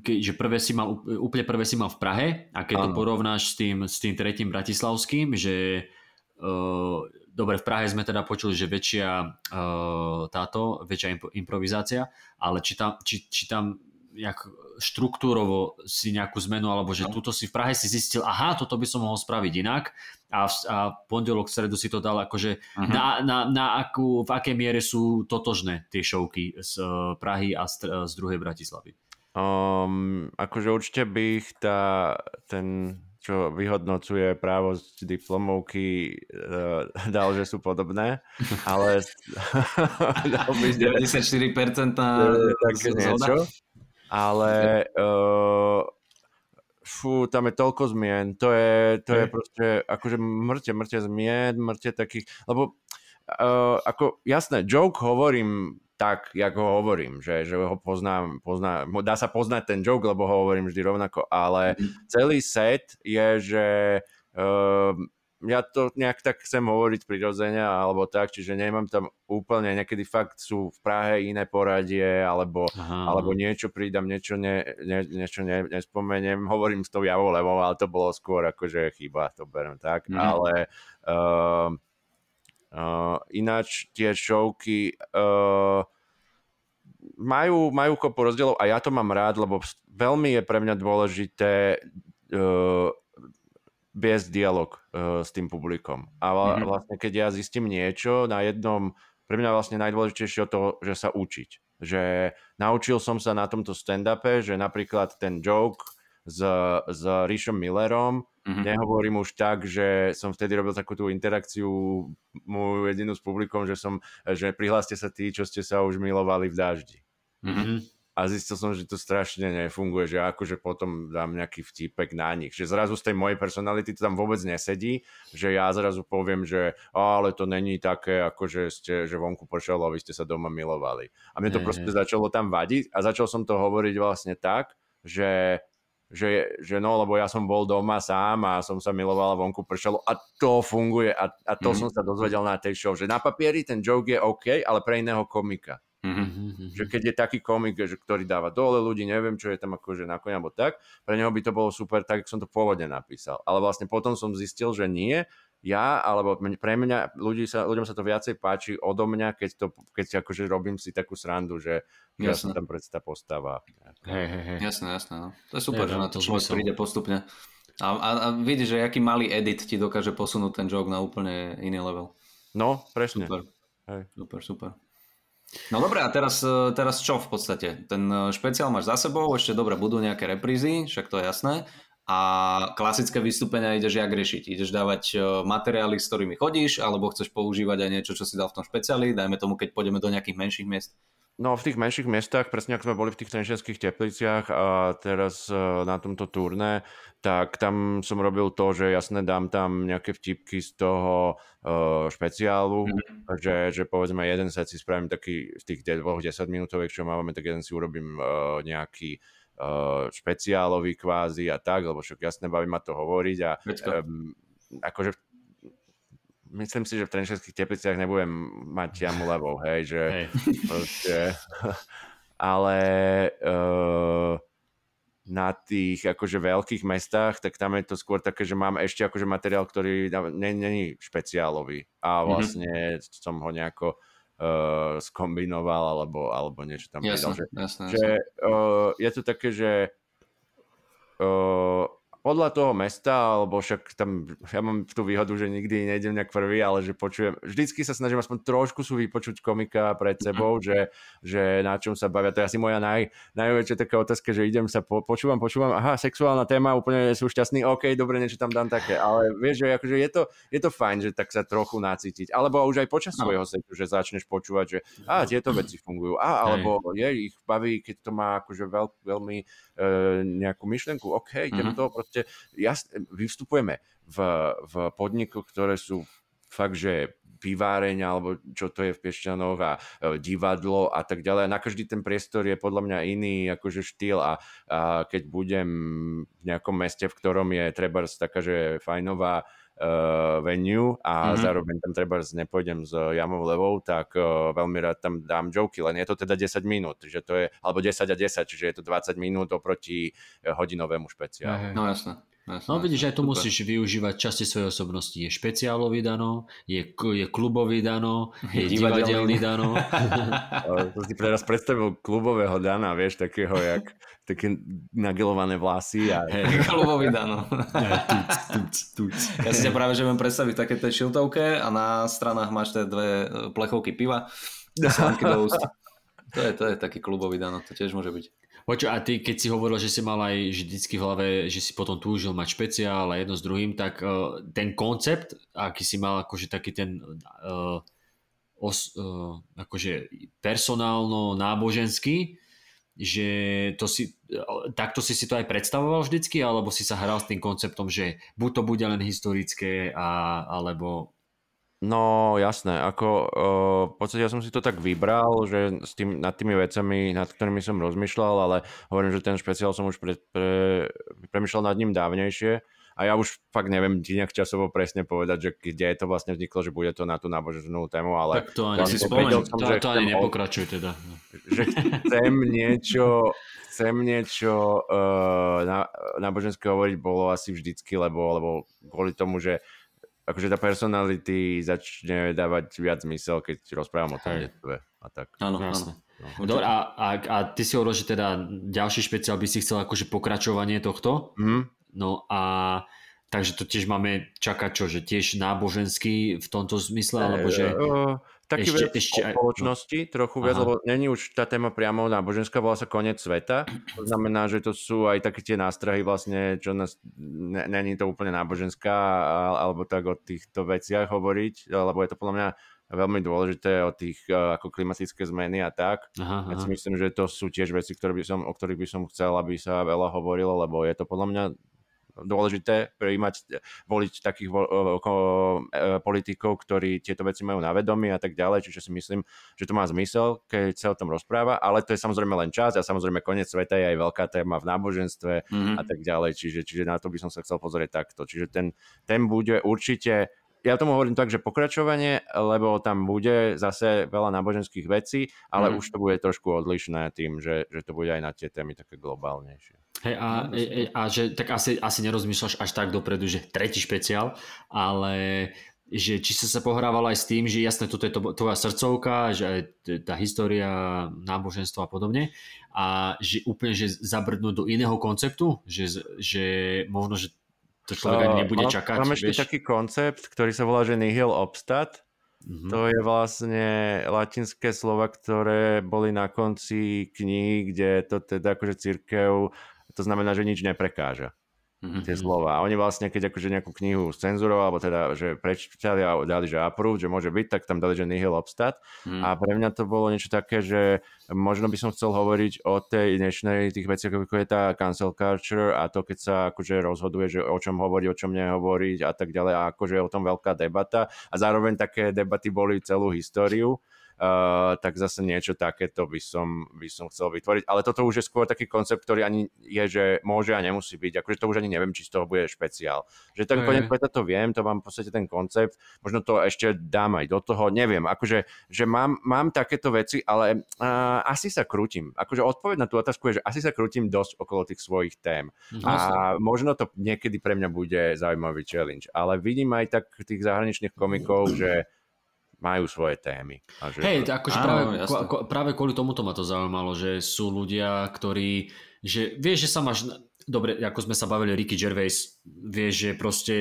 že prvé si mal, úplne prvé si mal v Prahe a keď to Áno. porovnáš s tým, s tým tretím bratislavským, že uh, dobre, v Prahe sme teda počuli, že väčšia uh, táto, väčšia imp- improvizácia, ale či tam, či, či tam nejak štruktúrovo si nejakú zmenu, alebo že túto si v Prahe si zistil, aha, toto by som mohol spraviť inak a v, a pondelok, v stredu si to dal akože Mhm. na, na, na akú, v akej miere sú totožné tie šovky z eh, Prahy a z, z druhej Bratislavy. Um, akože určite by ich tá, ten, čo vyhodnocuje právo z diplomovky, uh, dal, že sú podobné, ale (laughs) dal by, že 94% na také niečo. Ale uh, fú, tam je toľko zmien, to je, to je proste akože mŕte, mŕte zmien, mŕte takých, lebo uh, ako jasné, joke hovorím tak, jak ho hovorím, že, že ho poznám, poznám, dá sa poznať ten joke, lebo ho hovorím vždy rovnako, ale celý set je, že uh, ja to nejak tak chcem hovoriť prirodzene alebo tak, čiže nemám tam úplne, niekedy fakt sú v Prahe iné poradie alebo, Aha. alebo niečo pridám, niečo, ne, ne, niečo ne, nespomeniem, hovorím s tou javou levou, ale to bolo skôr akože chyba, to berem tak, Mhm. ale uh, uh, ináč tie showky uh, majú, majú kopu rozdielov a ja to mám rád, lebo veľmi je pre mňa dôležité uh, viesť dialog uh, s tým publikom. A Mhm. vlastne, keď ja zistím niečo na jednom, pre mňa vlastne najdôležitejšie je to, že sa učiť. Že naučil som sa na tomto stand-upe, že napríklad ten joke s, s Ríšom Millerom, Mhm. nehovorím už tak, že som vtedy robil takú tú interakciu moju jedinú s publikom, že som, že prihláste sa tí, čo ste sa už milovali v daždi. Mhm. A zistil som, že to strašne nefunguje, že akože potom dám nejaký vtipek na nich. Že zrazu z tej mojej personality to tam vôbec nesedí, že ja zrazu poviem, že "Á, ale to není také, ako že, ste, že vonku pršalo a vy ste sa doma milovali. A mne to Hej, proste hej. začalo tam vadiť a začal som to hovoriť vlastne tak, že že, že no, lebo ja som bol doma sám a som sa miloval a vonku pršalo a to funguje a, a to Mhm. som sa dozvedel na tej show, že na papieri ten joke je OK, ale pre iného komika. Mhm. Mhm. Že keď je taký komik, že, ktorý dáva dole ľudí, neviem, čo je tam akože na konia alebo tak, pre neho by to bolo super, tak som to pôvodne napísal. Ale vlastne potom som zistil, že nie, ja, alebo pre mňa, ľudí sa, ľuďom sa to viacej páči odo mňa, keď, to, keď akože robím si takú srandu, že, že ja som Jasné. tam predsa postava. Hej, hej, hej. Jasné, jasné. No. To je super, že Ja, na dáva to človek príde postupne. A, a, a vidíš, že aký malý edit ti dokáže posunúť ten joke na úplne iný level. No, presne. Super. Hej. Super, super. No dobré, a teraz, e, teraz čo v podstate? Ten e, špeciál máš za sebou, ešte dobre, budú nejaké reprízy, však to je jasné. A klasické vystúpenia ideš jak riešiť? Ideš dávať e, materiály, s ktorými chodíš, alebo chceš používať aj niečo, čo si dal v tom špeciáli, dajme tomu, keď pôjdeme do nejakých menších miest? No v tých menších mestách, presne ako sme boli v tých trenčianských tepliciach a teraz na tomto turné, tak tam som robil to, že jasne dám tam nejaké vtipky z toho uh, špeciálu, mm-hmm. že, že povedzme jeden set si spravím taký z tých dvoch 10 minútových, čo máme, tak jeden si urobím uh, nejaký uh, špeciálový kvázi a tak, lebo však jasne baví ma to hovoriť a um, akože myslím si, že v Trenčanských tepliciach nebudem mať jamu levou, hej, že hej. Proste, (laughs) ale uh, na tých akože veľkých mestách, tak tam je to skôr také, že mám ešte akože materiál, ktorý není špeciálový a mhm. vlastne mm-hmm. som ho nejako uh, skombinoval alebo, alebo niečo tam jasne, Že, jasne, že uh, je to také, že uh, podľa toho mesta, alebo však tam, ja mám tú výhodu, že nikdy nejdem nejak prvý, ale že počujem, vždycky sa snažím aspoň trošku sú vypočuť komika pred sebou, že, že na čom sa bavia. To je asi moja naj, najväčšia taká otázka, že idem sa, po, počúvam, počúvam, aha, sexuálna téma, úplne sú šťastní, OK, dobre, niečo tam dám také, ale vieš, že akože je to, je to fajn, že tak sa trochu nacítiť, alebo už aj počas no. svojho setu, že začneš počúvať, že a tieto veci fungujú, a alebo je, ich baví, keď to má akože veľ, veľmi e, nejakú myšlenku, OK, idem mm-hmm. to proste proste jasne, vystupujeme v, v podnikoch, ktoré sú fakt, že vyváreň alebo čo to je v Piešťanoch a e, divadlo a tak ďalej. Na každý ten priestor je podľa mňa iný akože štýl a, a keď budem v nejakom meste, v ktorom je treba taká, že fajnová uh, venue a mm-hmm. zároveň tam treba nepôjdem s jamou levou, tak uh, veľmi rád tam dám joky, len je to teda 10 minút, že to je, alebo 10 a 10, čiže je to 20 minút oproti hodinovému špeciálu. No jasné. Jasne, no vidíš, aj tu musíš využívať časti svojej osobnosti. Je špeciálový dano, je, je klubový dano, (laughs) je divadelný dano. (laughs) to si teraz predstavil klubového dana, vieš, takého jak také nagelované vlasy. A... Hey, (laughs) klubový dano. tuc, tuc, tuc. Ja si ťa práve, že viem predstaviť také tej šiltovke a na stranách máš tie dve e, plechovky piva. To je, to je taký klubový dano, to tiež môže byť. Počo, a ty, keď si hovoril, že si mal aj vždycky v hlave, že si potom túžil mať špeciál a jedno s druhým, tak uh, ten koncept, aký si mal akože taký ten uh, os, uh, akože personálno náboženský, že to si, takto si si to aj predstavoval vždycky, alebo si sa hral s tým konceptom, že buď to bude len historické, a, alebo No jasné, ako uh, v podstate ja som si to tak vybral, že s tým, nad tými vecami, nad ktorými som rozmýšľal, ale hovorím, že ten špeciál som už pre, pre, premyšľal nad ním dávnejšie a ja už fakt neviem ti nejak časovo presne povedať, že kde to vlastne vzniklo, že bude to na tú náboženskú tému, ale... Tak to ani si spomeň, som, to, to ani nepokračuj teda. Že chcem niečo, chcem niečo uh, na, náboženské hovoriť bolo asi vždycky, lebo, lebo kvôli tomu, že akože tá personality začne dávať viac zmysel, keď rozprávam o tom detstve a tak. Áno, áno. No. Dobre, a, a, a ty si hovoril, že teda ďalší špeciál by si chcel akože pokračovanie tohto. Mm. No a takže to tiež máme čakať čo, že tiež náboženský v tomto zmysle, alebo že... Uh, taký ešte, viac ešte spoločnosti, no. trochu viac, Aha. lebo není už tá téma priamo náboženská, volá sa koniec sveta. To znamená, že to sú aj také tie nástrahy vlastne, čo nás, není to úplne náboženská, alebo tak o týchto veciach hovoriť, lebo je to podľa mňa veľmi dôležité o tých ako klimatické zmeny a tak. Aha, aha. Ja si myslím, že to sú tiež veci, ktoré by som, o ktorých by som chcel, aby sa veľa hovorilo, lebo je to podľa mňa dôležité prijímať, voliť takých e, politikov, ktorí tieto veci majú na vedomí a tak ďalej, čiže si myslím, že to má zmysel, keď sa o tom rozpráva, ale to je samozrejme len čas a samozrejme koniec sveta je aj veľká téma v náboženstve mm-hmm. a tak ďalej, čiže, čiže na to by som sa chcel pozrieť takto. Čiže ten, ten bude určite ja tomu hovorím tak, že pokračovanie, lebo tam bude zase veľa náboženských vecí, ale mm. už to bude trošku odlišné tým, že, že to bude aj na tie témy také globálnejšie. Hej, a, no, a, e, a že tak asi, asi nerozmýšľaš až tak dopredu, že tretí špeciál, ale že či sa sa pohrával aj s tým, že jasné, toto je to, tvoja srdcovka, že aj tá história, náboženstvo a podobne a že úplne, že zabrdnúť do iného konceptu, že, že možno, že to človek ani nebude čakať. Mám ešte vieš? taký koncept, ktorý sa volá, že nihil obstat, Mm-hmm. To je vlastne latinské slova, ktoré boli na konci kníh, kde to teda akože církev, to znamená, že nič neprekáža mm-hmm. tie slova. A oni vlastne, keď akože nejakú knihu cenzurovali, alebo teda, že prečítali a dali, že approve, že môže byť, tak tam dali, že nihil obstat. Mm. A pre mňa to bolo niečo také, že možno by som chcel hovoriť o tej dnešnej tých veciach, ako je tá cancel culture a to, keď sa akože rozhoduje, že o čom hovoriť, o čom nehovoriť a tak ďalej a akože je o tom veľká debata. A zároveň také debaty boli celú históriu uh, tak zase niečo takéto by som, by som chcel vytvoriť. Ale toto už je skôr taký koncept, ktorý ani je, že môže a nemusí byť. Akože to už ani neviem, či z toho bude špeciál. Že to konec to viem, to mám v podstate ten koncept. Možno to ešte dám aj do toho, neviem. Akože, že mám, mám takéto veci, ale uh, asi sa krútim. Akože odpoveď na tú otázku je, že asi sa krútim dosť okolo tých svojich tém. No, a možno to niekedy pre mňa bude zaujímavý challenge. Ale vidím aj tak tých zahraničných komikov, že majú svoje témy. A že Hej, akože práve, práve kvôli tomuto ma to zaujímalo, že sú ľudia, ktorí, že vieš, že sa máš, dobre, ako sme sa bavili, Ricky Gervais, vieš, že proste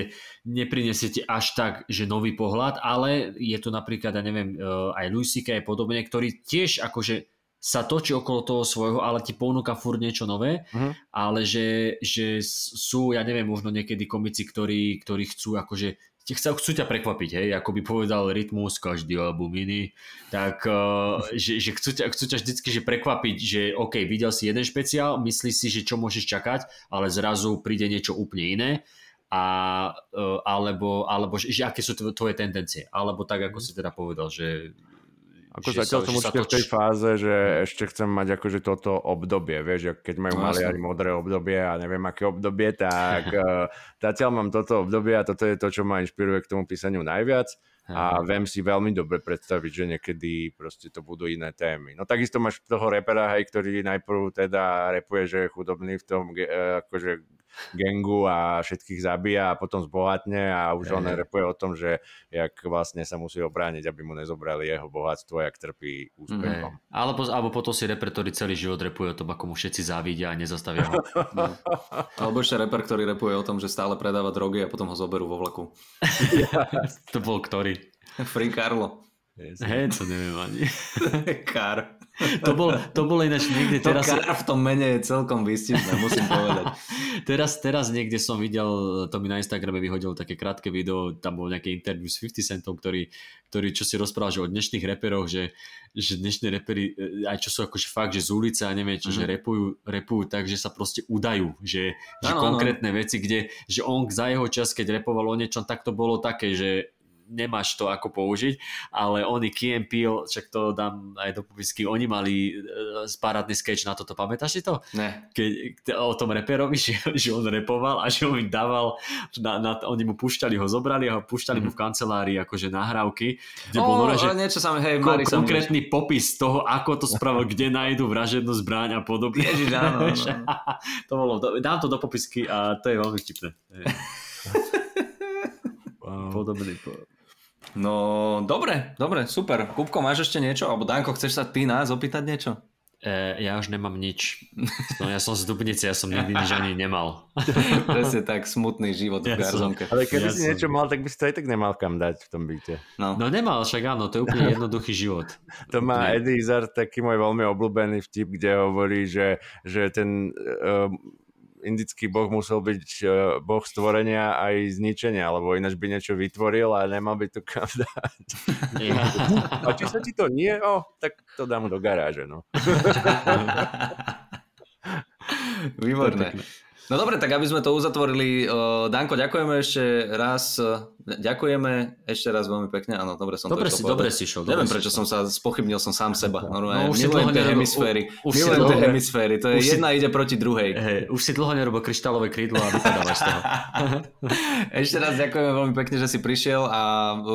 neprinesie ti až tak, že nový pohľad, ale je tu napríklad, ja neviem, e, aj Louis C.K. a podobne, ktorý tiež akože sa točí okolo toho svojho, ale ti ponúka furt niečo nové, uh-huh. ale že, že sú, ja neviem, možno niekedy komici, ktorí, ktorí chcú akože chcú, chcú ťa prekvapiť, hej, ako by povedal Rytmus, každý album iný, tak uh, že, že chcú, ťa, chcú ťa vždycky že prekvapiť, že OK, videl si jeden špeciál, myslíš si, že čo môžeš čakať, ale zrazu príde niečo úplne iné. A, uh, alebo, alebo že, že aké sú tvoje tendencie, alebo tak, ako si teda povedal, že ako že zatiaľ som určite v tej fáze, že ešte chcem mať akože toto obdobie, vieš, keď majú no, maliari modré obdobie a neviem aké obdobie, tak uh, (laughs) zatiaľ mám toto obdobie a toto je to, čo ma inšpiruje k tomu písaniu najviac. A viem si veľmi dobre predstaviť, že niekedy proste to budú iné témy. No takisto máš toho repera, hej, ktorý najprv teda repuje, že je chudobný v tom uh, akože gengu a všetkých zabíja a potom zbohatne a už on repuje o tom, že jak vlastne sa musí obrániť, aby mu nezobrali jeho bohatstvo, jak trpí úspechom. Mm. Alebo, alebo potom si reper, ktorý celý život repuje o tom, ako mu všetci závidia a nezastavia ho. no. (laughs) Alebo ešte reper, ktorý repuje o tom, že stále predáva drogy a potom ho zoberú vo vlaku. (laughs) to bol ktorý? Free Carlo. Hej, to neviem ani. (laughs) Kar. To, bol, to bolo ináč niekde to teraz... Kar v tom mene je celkom vystipné, musím povedať. (laughs) teraz, teraz niekde som videl, to mi na Instagrame vyhodil také krátke video, tam bol nejaké interview s 50 Centom, ktorý, ktorý čo si rozprával, že o dnešných reperoch, že, že dnešní reperi, e, aj čo sú akože fakt, že z ulice a neviem čo, mm-hmm. že mhm. repujú, repujú tak, že sa proste udajú, že, že no, konkrétne no. veci, kde, že on za jeho čas, keď repoval o niečom, tak to bolo také, že nemáš to ako použiť, ale oni Key Peel, však to dám aj do popisky, oni mali uh, parádny sketch na toto, pamätáš si to? Ne. Keď, o tom reperovi, (laughs) že, že on repoval a že on im dával, na, na, oni mu púšťali, ho zobrali a ho púšťali mm. mu v kancelárii akože nahrávky, kde oh, bol že niečo sa, hej, kon, konkrétny popis toho, ako to spravil, (laughs) kde nájdu vražednú zbraň a podobne. Ježiš, áno, áno. (laughs) to bolo, dám to do popisky a to je veľmi vtipné. wow. Podobný, No, dobre, dobre, super. Kupko, máš ešte niečo? Alebo Danko, chceš sa ty nás opýtať niečo? E, ja už nemám nič. No ja som z Dubnice, ja som nikdy nič ani nemal. (laughs) Presne tak, smutný život ja v garzonke. Ale keby ja si som... niečo mal, tak by si to aj tak nemal kam dať v tom byte. No, no nemal, však áno, to je úplne (laughs) jednoduchý život. To má Eddie Izzard taký môj veľmi obľúbený vtip, kde hovorí, že, že ten uh, indický boh musel byť boh stvorenia aj zničenia, lebo ináč by niečo vytvoril a nemal by to kam dať. a či sa ti to nie, o, tak to dám do garáže, no. Výborné. No dobre, tak aby sme to uzatvorili, uh, Danko, ďakujeme ešte raz, uh, ďakujeme ešte raz veľmi pekne, áno, dobre som dobre to si, Dobre si šiel. Neviem, prečo som sa spochybnil som sám seba. Normálne, no, už milujem tie hemisféry, už tie hemisféry, to je jedna si, ide proti druhej. (laughs) Hej, už si dlho nerobil kryštálové krídlo a vypadávaš z toho. (laughs) ešte raz ďakujeme veľmi pekne, že si prišiel a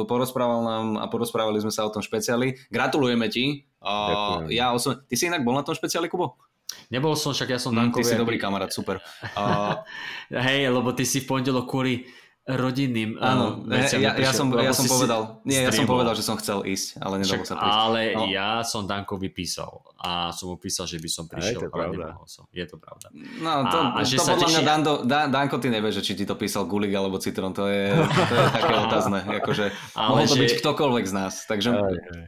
porozprával nám a porozprávali sme sa o tom špeciáli. Gratulujeme ti. Uh, ja osobne, ty si inak bol na tom špeciáli, Kubo? Nebol som, však ja som Dankovi. Mm, ty si dobrý kamarát, super. (laughs) Uh... Hej, lebo ty si v pondelok kvôli rodinným Áno, uh, veciam ja, ja, som, ja som povedal, nie, ja som povedal, že som chcel ísť, ale nedalo sa prísť. ale No. ja som Dankovi písal a som mu písal, že by som to je prišiel, ale pravda. nemohol som. Je to pravda. No, to, A- a že to sa podľa mňa Dando, Dan, Danko, ty nevieš, že či ti to písal Gulik alebo Citron, to je, to je také (laughs) otázne, akože Ale mohol to že- byť ktokoľvek z nás, takže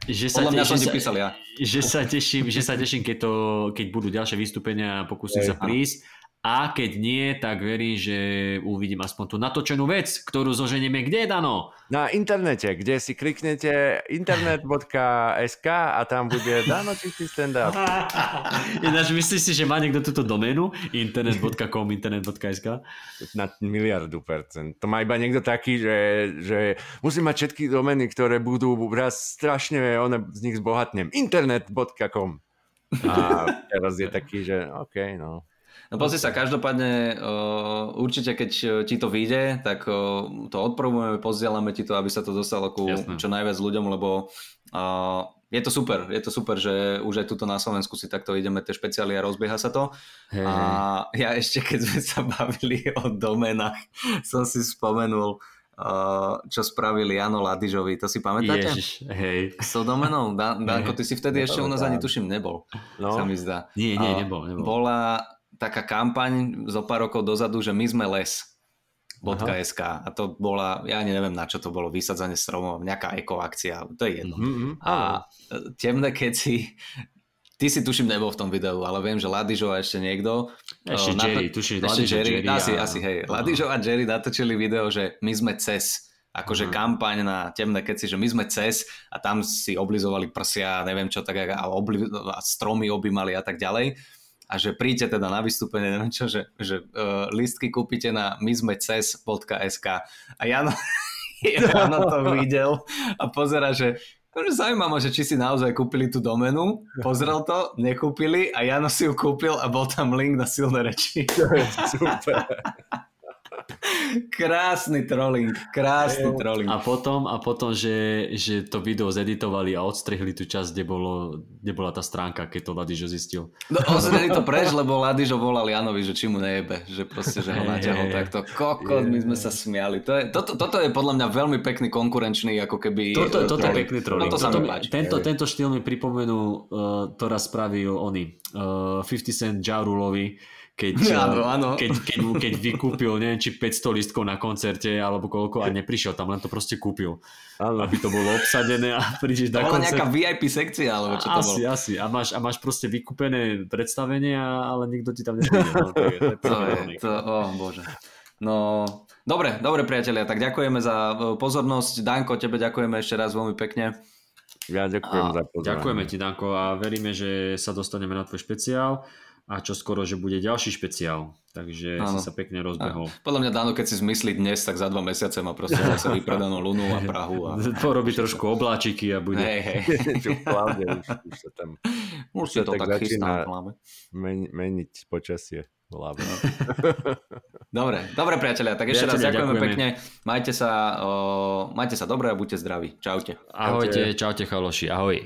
Že sa, podľa mňa som že ti sa- písal ja. že sa teším, že sa teším keď, to, keď budú ďalšie vystúpenia a pokúsim sa prísť. A keď nie, tak verím, že uvidím aspoň tú natočenú vec, ktorú zoženieme kde, Dano? Na internete, kde si kliknete internet.sk a tam bude Dano čistý stand-up. (laughs) Ináč myslíš si, že má niekto túto doménu? internet.com, internet.sk? Na miliardu percent. To má iba niekto taký, že, že musím mať všetky domény, ktoré budú raz strašne, one z nich zbohatnem. Internet.com A teraz je taký, že OK, no. No pozri sa, každopádne uh, určite keď uh, ti to vyjde, tak uh, to odprobujeme, pozdielame ti to, aby sa to dostalo ku Jasné. čo najviac ľuďom, lebo uh, je to super, je to super, že už aj tuto na Slovensku si takto ideme tie špeciály a rozbieha sa to. Hej, A ja ešte, keď sme sa bavili o domenách, (laughs) som si spomenul, čo spravili Jano Ladižovi, to si pamätáte? Ježiš, hej. S tou domenou? Dan, Danko, ty si vtedy ešte u nás ani tuším nebol, no. sa mi zdá. Nie, nie, nebol, nebol. Bola taká kampaň zo pár rokov dozadu, že my sme les. .sk a to bola, ja neviem na čo to bolo, vysadzanie stromov, nejaká ekoakcia, to je jedno. Mm-hmm. A temné keci, ty si tuším nebol v tom videu, ale viem, že Ladižo a ešte niekto. Ešte e, Jerry, nato- tuším, ešte Ladižo, Jerry, Jerry asi, a- asi, hej. Ladižo a Jerry natočili video, že my sme cez akože Aha. kampaň na temné keci, že my sme cez a tam si oblizovali prsia, neviem čo, tak a, obli, a stromy objímali a tak ďalej. A že príďte teda na vystúpenie, neviem čo, že, že uh, listky kúpite na myzmecez.sk a Jano, (laughs) Jano to videl a pozera, že Takže zaujíma ma, že či si naozaj kúpili tú domenu, pozrel to, nekúpili a Jano si ju kúpil a bol tam link na silné reči. Super. (laughs) Krásny trolling, krásny trolling. A potom, a potom že, že to video zeditovali a odstrihli tú časť, kde, bolo, kde bola tá stránka, keď to Ladižo zistil. No ozreli to preč, lebo Ladižo volal Janovi, že či mu nejebe, že proste, že ho hej. takto. Kokot, my sme sa smiali. To je, toto, toto je podľa mňa veľmi pekný konkurenčný, ako keby... Toto, eh, toto je trolling. pekný trolling. No to sa Toto mi mi- páči. Tento, tento štýl mi pripomenul, uh, to raz spravil oni, uh, 50 Cent Ja Rulovi, keď, (laughs) Áno, áno. keď, keď, keď vykúpil, neviem, či 500 listkov na koncerte, alebo koľko, a neprišiel tam, len to proste kúpil. Áno. Aby to bolo obsadené a (laughs) prídeš To na bola koncert. nejaká VIP sekcia, alebo čo to asi, bolo? asi. A máš, a máš proste vykúpené predstavenie, a- ale nikto ti tam nepríde. No, to je, to je (laughs) To je, to, oh bože. No, dobre, dobre priatelia, tak ďakujeme za eh, pozornosť. Danko, tebe ďakujeme ešte raz veľmi pekne. Ja ďakujem A za pozornosť. Ďakujeme ti, Danko, a veríme, že sa dostaneme na tvoj špeciál a čo skoro, že bude ďalší špeciál. Takže Áno. si sa pekne rozbehol. Podľa mňa Dano, keď si zmyslí dnes, tak za dva mesiace má proste (laughs) zase vypredanú Lunu a Prahu. A... (laughs) Porobí trošku obláčiky a bude... Hej, hej. (laughs) Čo v pláne, už, už sa tam Už si sa to tak tak chystá začína- v hlave. men- meniť počasie hlave. Dobre, dobre priatelia, tak ešte raz ďakujeme, ďakujeme. pekne. Majte sa, o, majte sa dobre a buďte zdraví. Čaute. Ahojte, čaute chaloši, ahoj.